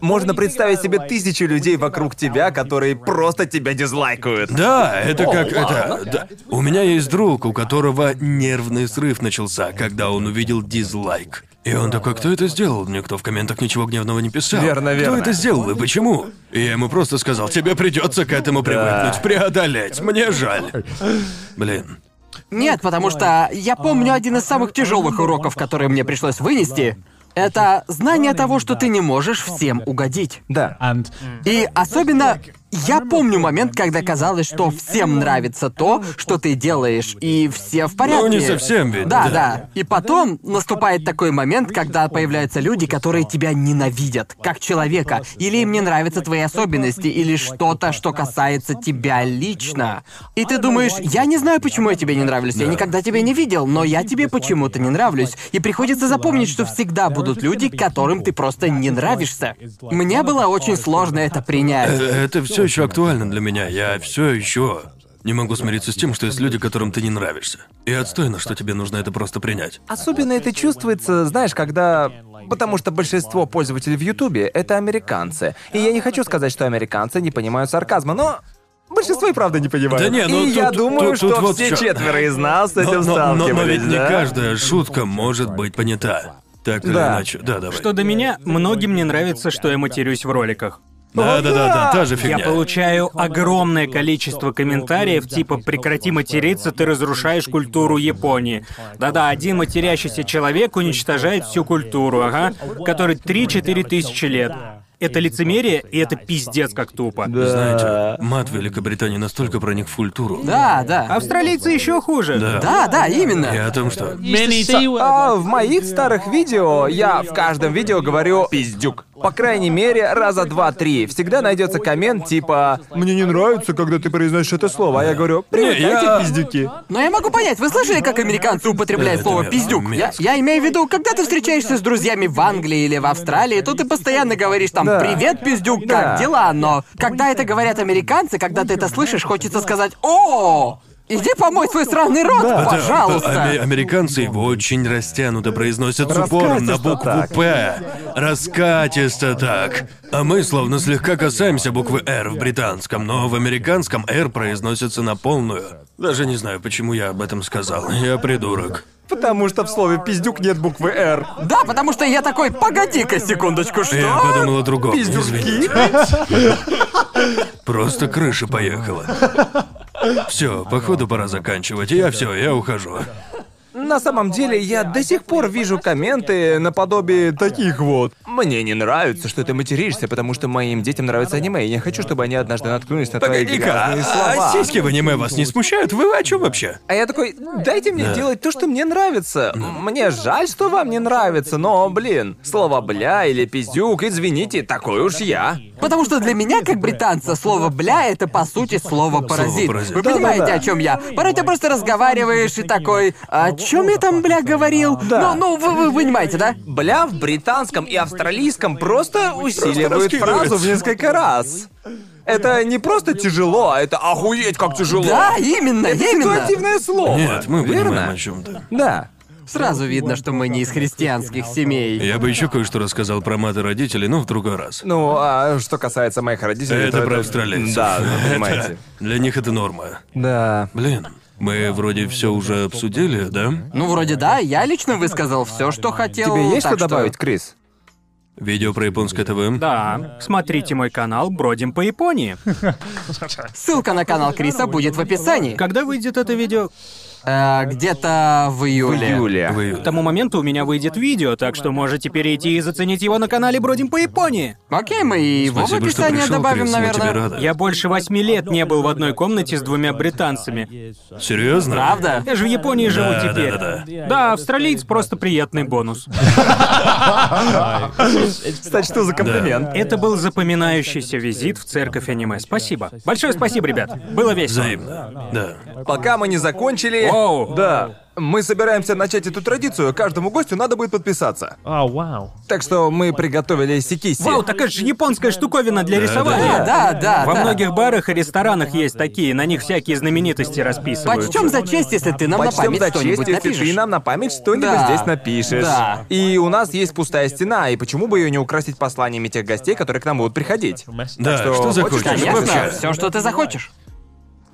Можно представить себе тысячи людей вокруг тебя, которые просто тебя дизлайкают. Да, это как это. да. У меня есть друг, у которого нервный срыв начался, когда он увидел дизлайк. И он такой, кто это сделал? Никто в комментах ничего гневного не писал. Верно, Кто верно. это сделал и почему? И я ему просто сказал, тебе придется к этому привыкнуть, преодолеть. Мне жаль. Блин. Нет, потому что я помню один из самых тяжелых уроков, которые мне пришлось вынести. Это знание того, что ты не можешь всем угодить. Да. И особенно я помню момент, когда казалось, что всем нравится то, что ты делаешь, и все в порядке. Ну, не совсем ведь, Да, да. да. И потом наступает такой момент, когда появляются люди, которые тебя ненавидят, как человека, или им не нравятся твои особенности, или что-то, что касается тебя лично. И ты думаешь, я не знаю, почему я тебе не нравлюсь, я никогда тебя не видел, но я тебе почему-то не нравлюсь. И приходится запомнить, что всегда будут люди, которым ты просто не нравишься. Мне было очень сложно это принять. Э, Это все еще актуально для меня. Я все еще Не могу смириться с тем, что есть люди, которым ты не нравишься. И отстойно, что тебе нужно это просто принять. Особенно это чувствуется, знаешь, когда... Потому что большинство пользователей в Ютубе — это американцы. И я не хочу сказать, что американцы не понимают сарказма, но... Большинство и правда не понимают. Да не, ну и я тут- думаю, тут- тут что вот все чё. четверо из нас с этим Но, но- но- но ведь не да? каждая шутка может быть понята. Так или Да. иначе. Да, давай. Что до меня, многим не нравится, что я матерюсь в роликах. Да, да, да, да, та же фигня. Я получаю огромное количество комментариев типа «прекрати материться, ты разрушаешь культуру Японии». Да-да, один матерящийся человек уничтожает всю культуру, ага, который 3-4 тысячи лет. Это лицемерие, и это пиздец как тупо. Знаете, мат в Великобритании настолько проник в культуру. Да, да. Австралийцы еще хуже. Да. Да, да, именно. И о том, что... А в моих старых видео я в каждом видео говорю «пиздюк». По крайней мере, раза два-три. Всегда найдется коммент типа «Мне не нравится, когда ты произносишь это слово», а я говорю «Привыкайте, я- пиздюки». Но я могу понять, вы слышали, как американцы употребляют Это слово мерзко, пиздюк? Я, я имею в виду, когда ты встречаешься с друзьями в Англии или в Австралии, то ты постоянно говоришь там Да. «Привет, пиздюк, Да. как дела?» Но когда это говорят американцы, когда ты это слышишь, хочется сказать «О, иди помой свой сраный рот, Это- пожалуйста!» аме- американцы его очень растянуто произносят с упором на букву. «П». Раскатисто так. А мы словно слегка касаемся буквы «Р» в британском, но в американском «Р» произносится на полную. Даже не знаю, почему я об этом сказал. Я придурок. Потому что в слове «пиздюк» нет буквы «Р». Да, потому что я такой «Погоди-ка секундочку, что?» Я подумал о другом. Пиздюки? Извините. Просто крыша поехала. Все, походу пора заканчивать. Я все, я ухожу. На самом деле, я до сих пор вижу комменты наподобие таких вот. Мне не нравится, что ты материшься, потому что моим детям нравится аниме, и я хочу, чтобы они однажды наткнулись на твои Погоди-ка, грязные а, слова. а сиськи в аниме вас не смущают? Вы о чем вообще? А я такой, дайте мне делать то, что мне нравится. Мне жаль, что вам не нравится, но, блин, слово «бля» или «пиздюк», извините, такой уж я. Потому что для меня, как британца, слово «бля» — это, по сути, слово «паразит». «паразит». Вы Да-да-да. понимаете, о чем я? Порой ты просто разговариваешь и такой «О чем я там, бля, говорил?» Да. Ну, ну, вы, вы понимаете, да? «Бля» в британском и австралийском просто усиливает раскидывается. фразу в несколько раз. Это не просто тяжело, а это охуеть как тяжело. Да, именно, Это именно. ситуативное слово. Нет, мы понимаем верно? о чем-то. Да. Сразу видно, что мы не из христианских семей. Я бы еще кое-что рассказал про маты родителей, но в другой раз. Ну, а что касается моих родителей, Это то про австралийцев. Да, вы Это- понимаете. Для них это норма. Да. Блин, мы вроде все уже обсудили, да? Ну, вроде да, я лично высказал все, что хотел. Тебе есть так что добавить, Крис? Видео про японское ТВ? Да, смотрите мой канал «Бродим по Японии». Ссылка на канал Криса будет в описании. Когда выйдет это видео? Э, где-то в июле. Юлия. Вы- К тому моменту у меня выйдет видео, так что можете перейти и заценить его на канале «Бродим по Японии». Окей, мы и его в Спасибо, описание пришел, добавим, Крис, мы тебе наверное. рады. Я больше восьми лет не был в одной комнате с двумя британцами. Серьезно? Правда? Я же в Японии живу Да, теперь. да, да, Да, австралиец просто приятный бонус. Кстати, что за комплимент? Это был запоминающийся визит в церковь аниме. Спасибо. Большое спасибо, ребят. Было весело. Взаимно. Да. Пока мы не закончили... Оу. Да. Мы собираемся начать эту традицию, каждому гостю надо будет подписаться. Oh, wow. Так что мы приготовили сикиси. Вау, такая же японская штуковина для рисования. Да, да, Во да. многих барах и ресторанах есть такие, на них всякие знаменитости расписывают. Почтем за честь, если ты нам на Почтем память за честь, что-нибудь если напишешь. ты нам на память что-нибудь Да. здесь напишешь. Да. И у нас есть пустая стена, и почему бы ее не украсить посланиями тех гостей, которые к нам будут приходить? Да, что, что захочешь хочешь, Конечно, все, что ты захочешь.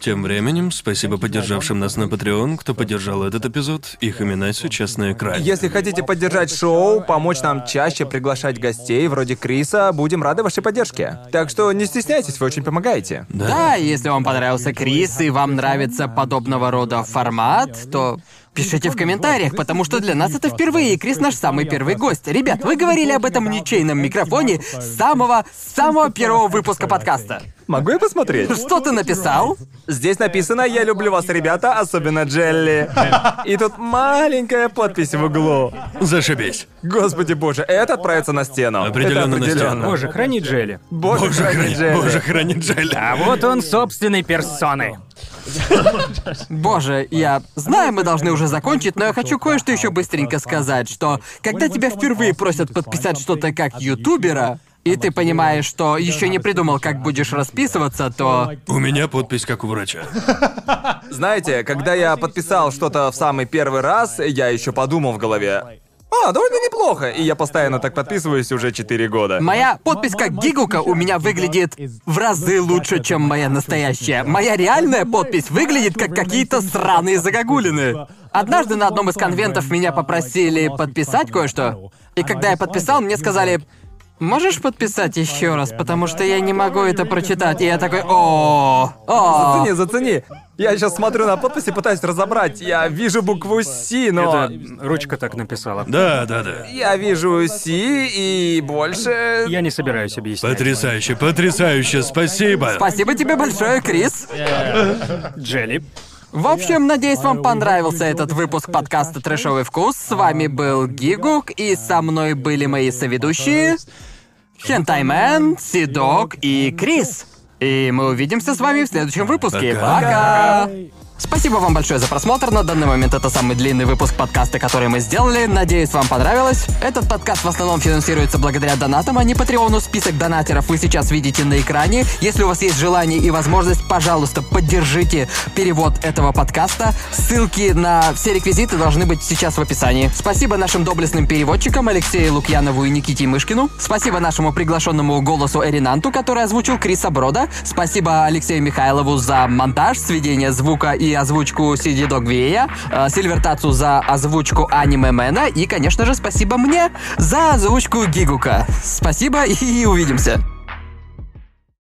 Тем временем, спасибо поддержавшим нас на Patreon, кто поддержал этот эпизод. Их имена сейчас на экране. Если хотите поддержать шоу, помочь нам чаще приглашать гостей вроде Криса, будем рады вашей поддержке. Так что не стесняйтесь, вы очень помогаете. Да, если вам понравился Крис и вам нравится подобного рода формат, то пишите в комментариях, потому что для нас это впервые, и Крис наш самый первый гость. Ребят, вы говорили об этом ничейном микрофоне с самого, самого первого выпуска подкаста. Могу я посмотреть? Что ты написал? Здесь написано «Я люблю вас, ребята, особенно Джелли». И тут маленькая подпись в углу. Зашибись. Господи боже, это отправится на стену. Определенно Это на стену. Боже, храни Джелли. Боже, Боже, храни храни, Джелли. боже, храни Джелли. А вот он собственной персоной. Боже, я знаю, мы должны уже закончить, но я хочу кое-что еще быстренько сказать, что когда тебя впервые просят подписать что-то как ютубера, и ты понимаешь, что еще не придумал, как будешь расписываться, то... У меня подпись как у врача. Знаете, когда я подписал что-то в самый первый раз, я еще подумал в голове. А, довольно неплохо. И я постоянно так подписываюсь уже 4 года. Моя подпись как Гигука у меня выглядит в разы лучше, чем моя настоящая. Моя реальная подпись выглядит как какие-то сраные загогулины. Однажды на одном из конвентов меня попросили подписать кое-что. И когда я подписал, мне сказали, Можешь подписать еще раз, потому что я не могу это прочитать. И я такой, о, о. Зацени, зацени. Я сейчас смотрю на подпись и пытаюсь разобрать. Я вижу букву С, но... Это ручка так написала. Да, да, да. Я вижу С и больше... Я не собираюсь объяснять. Потрясающе, потрясающе, спасибо. Спасибо тебе большое, Крис. Джелли. В общем, надеюсь, вам понравился этот выпуск подкаста «Трэшовый вкус». С вами был Гигук, и со мной были мои соведущие... Хентаймен, Сидок и Крис. И мы увидимся с вами в следующем выпуске. Пока. Пока! Спасибо вам большое за просмотр. На данный момент это самый длинный выпуск подкаста, который мы сделали. Надеюсь, вам понравилось. Этот подкаст в основном финансируется благодаря донатам, а не Патреону. Список донатеров вы сейчас видите на экране. Если у вас есть желание и возможность, пожалуйста, поддержите перевод этого подкаста. Ссылки на все реквизиты должны быть сейчас в описании. Спасибо нашим доблестным переводчикам Алексею Лукьянову и Никите Мышкину. Спасибо нашему приглашенному голосу Эринанту, который озвучил Криса Брода. Спасибо Алексею Михайлову за монтаж, сведение звука и озвучку Сиди Догвея, э, Сильвертацу за озвучку Аниме Мэна и, конечно же, спасибо мне за озвучку Гигука. Спасибо и увидимся.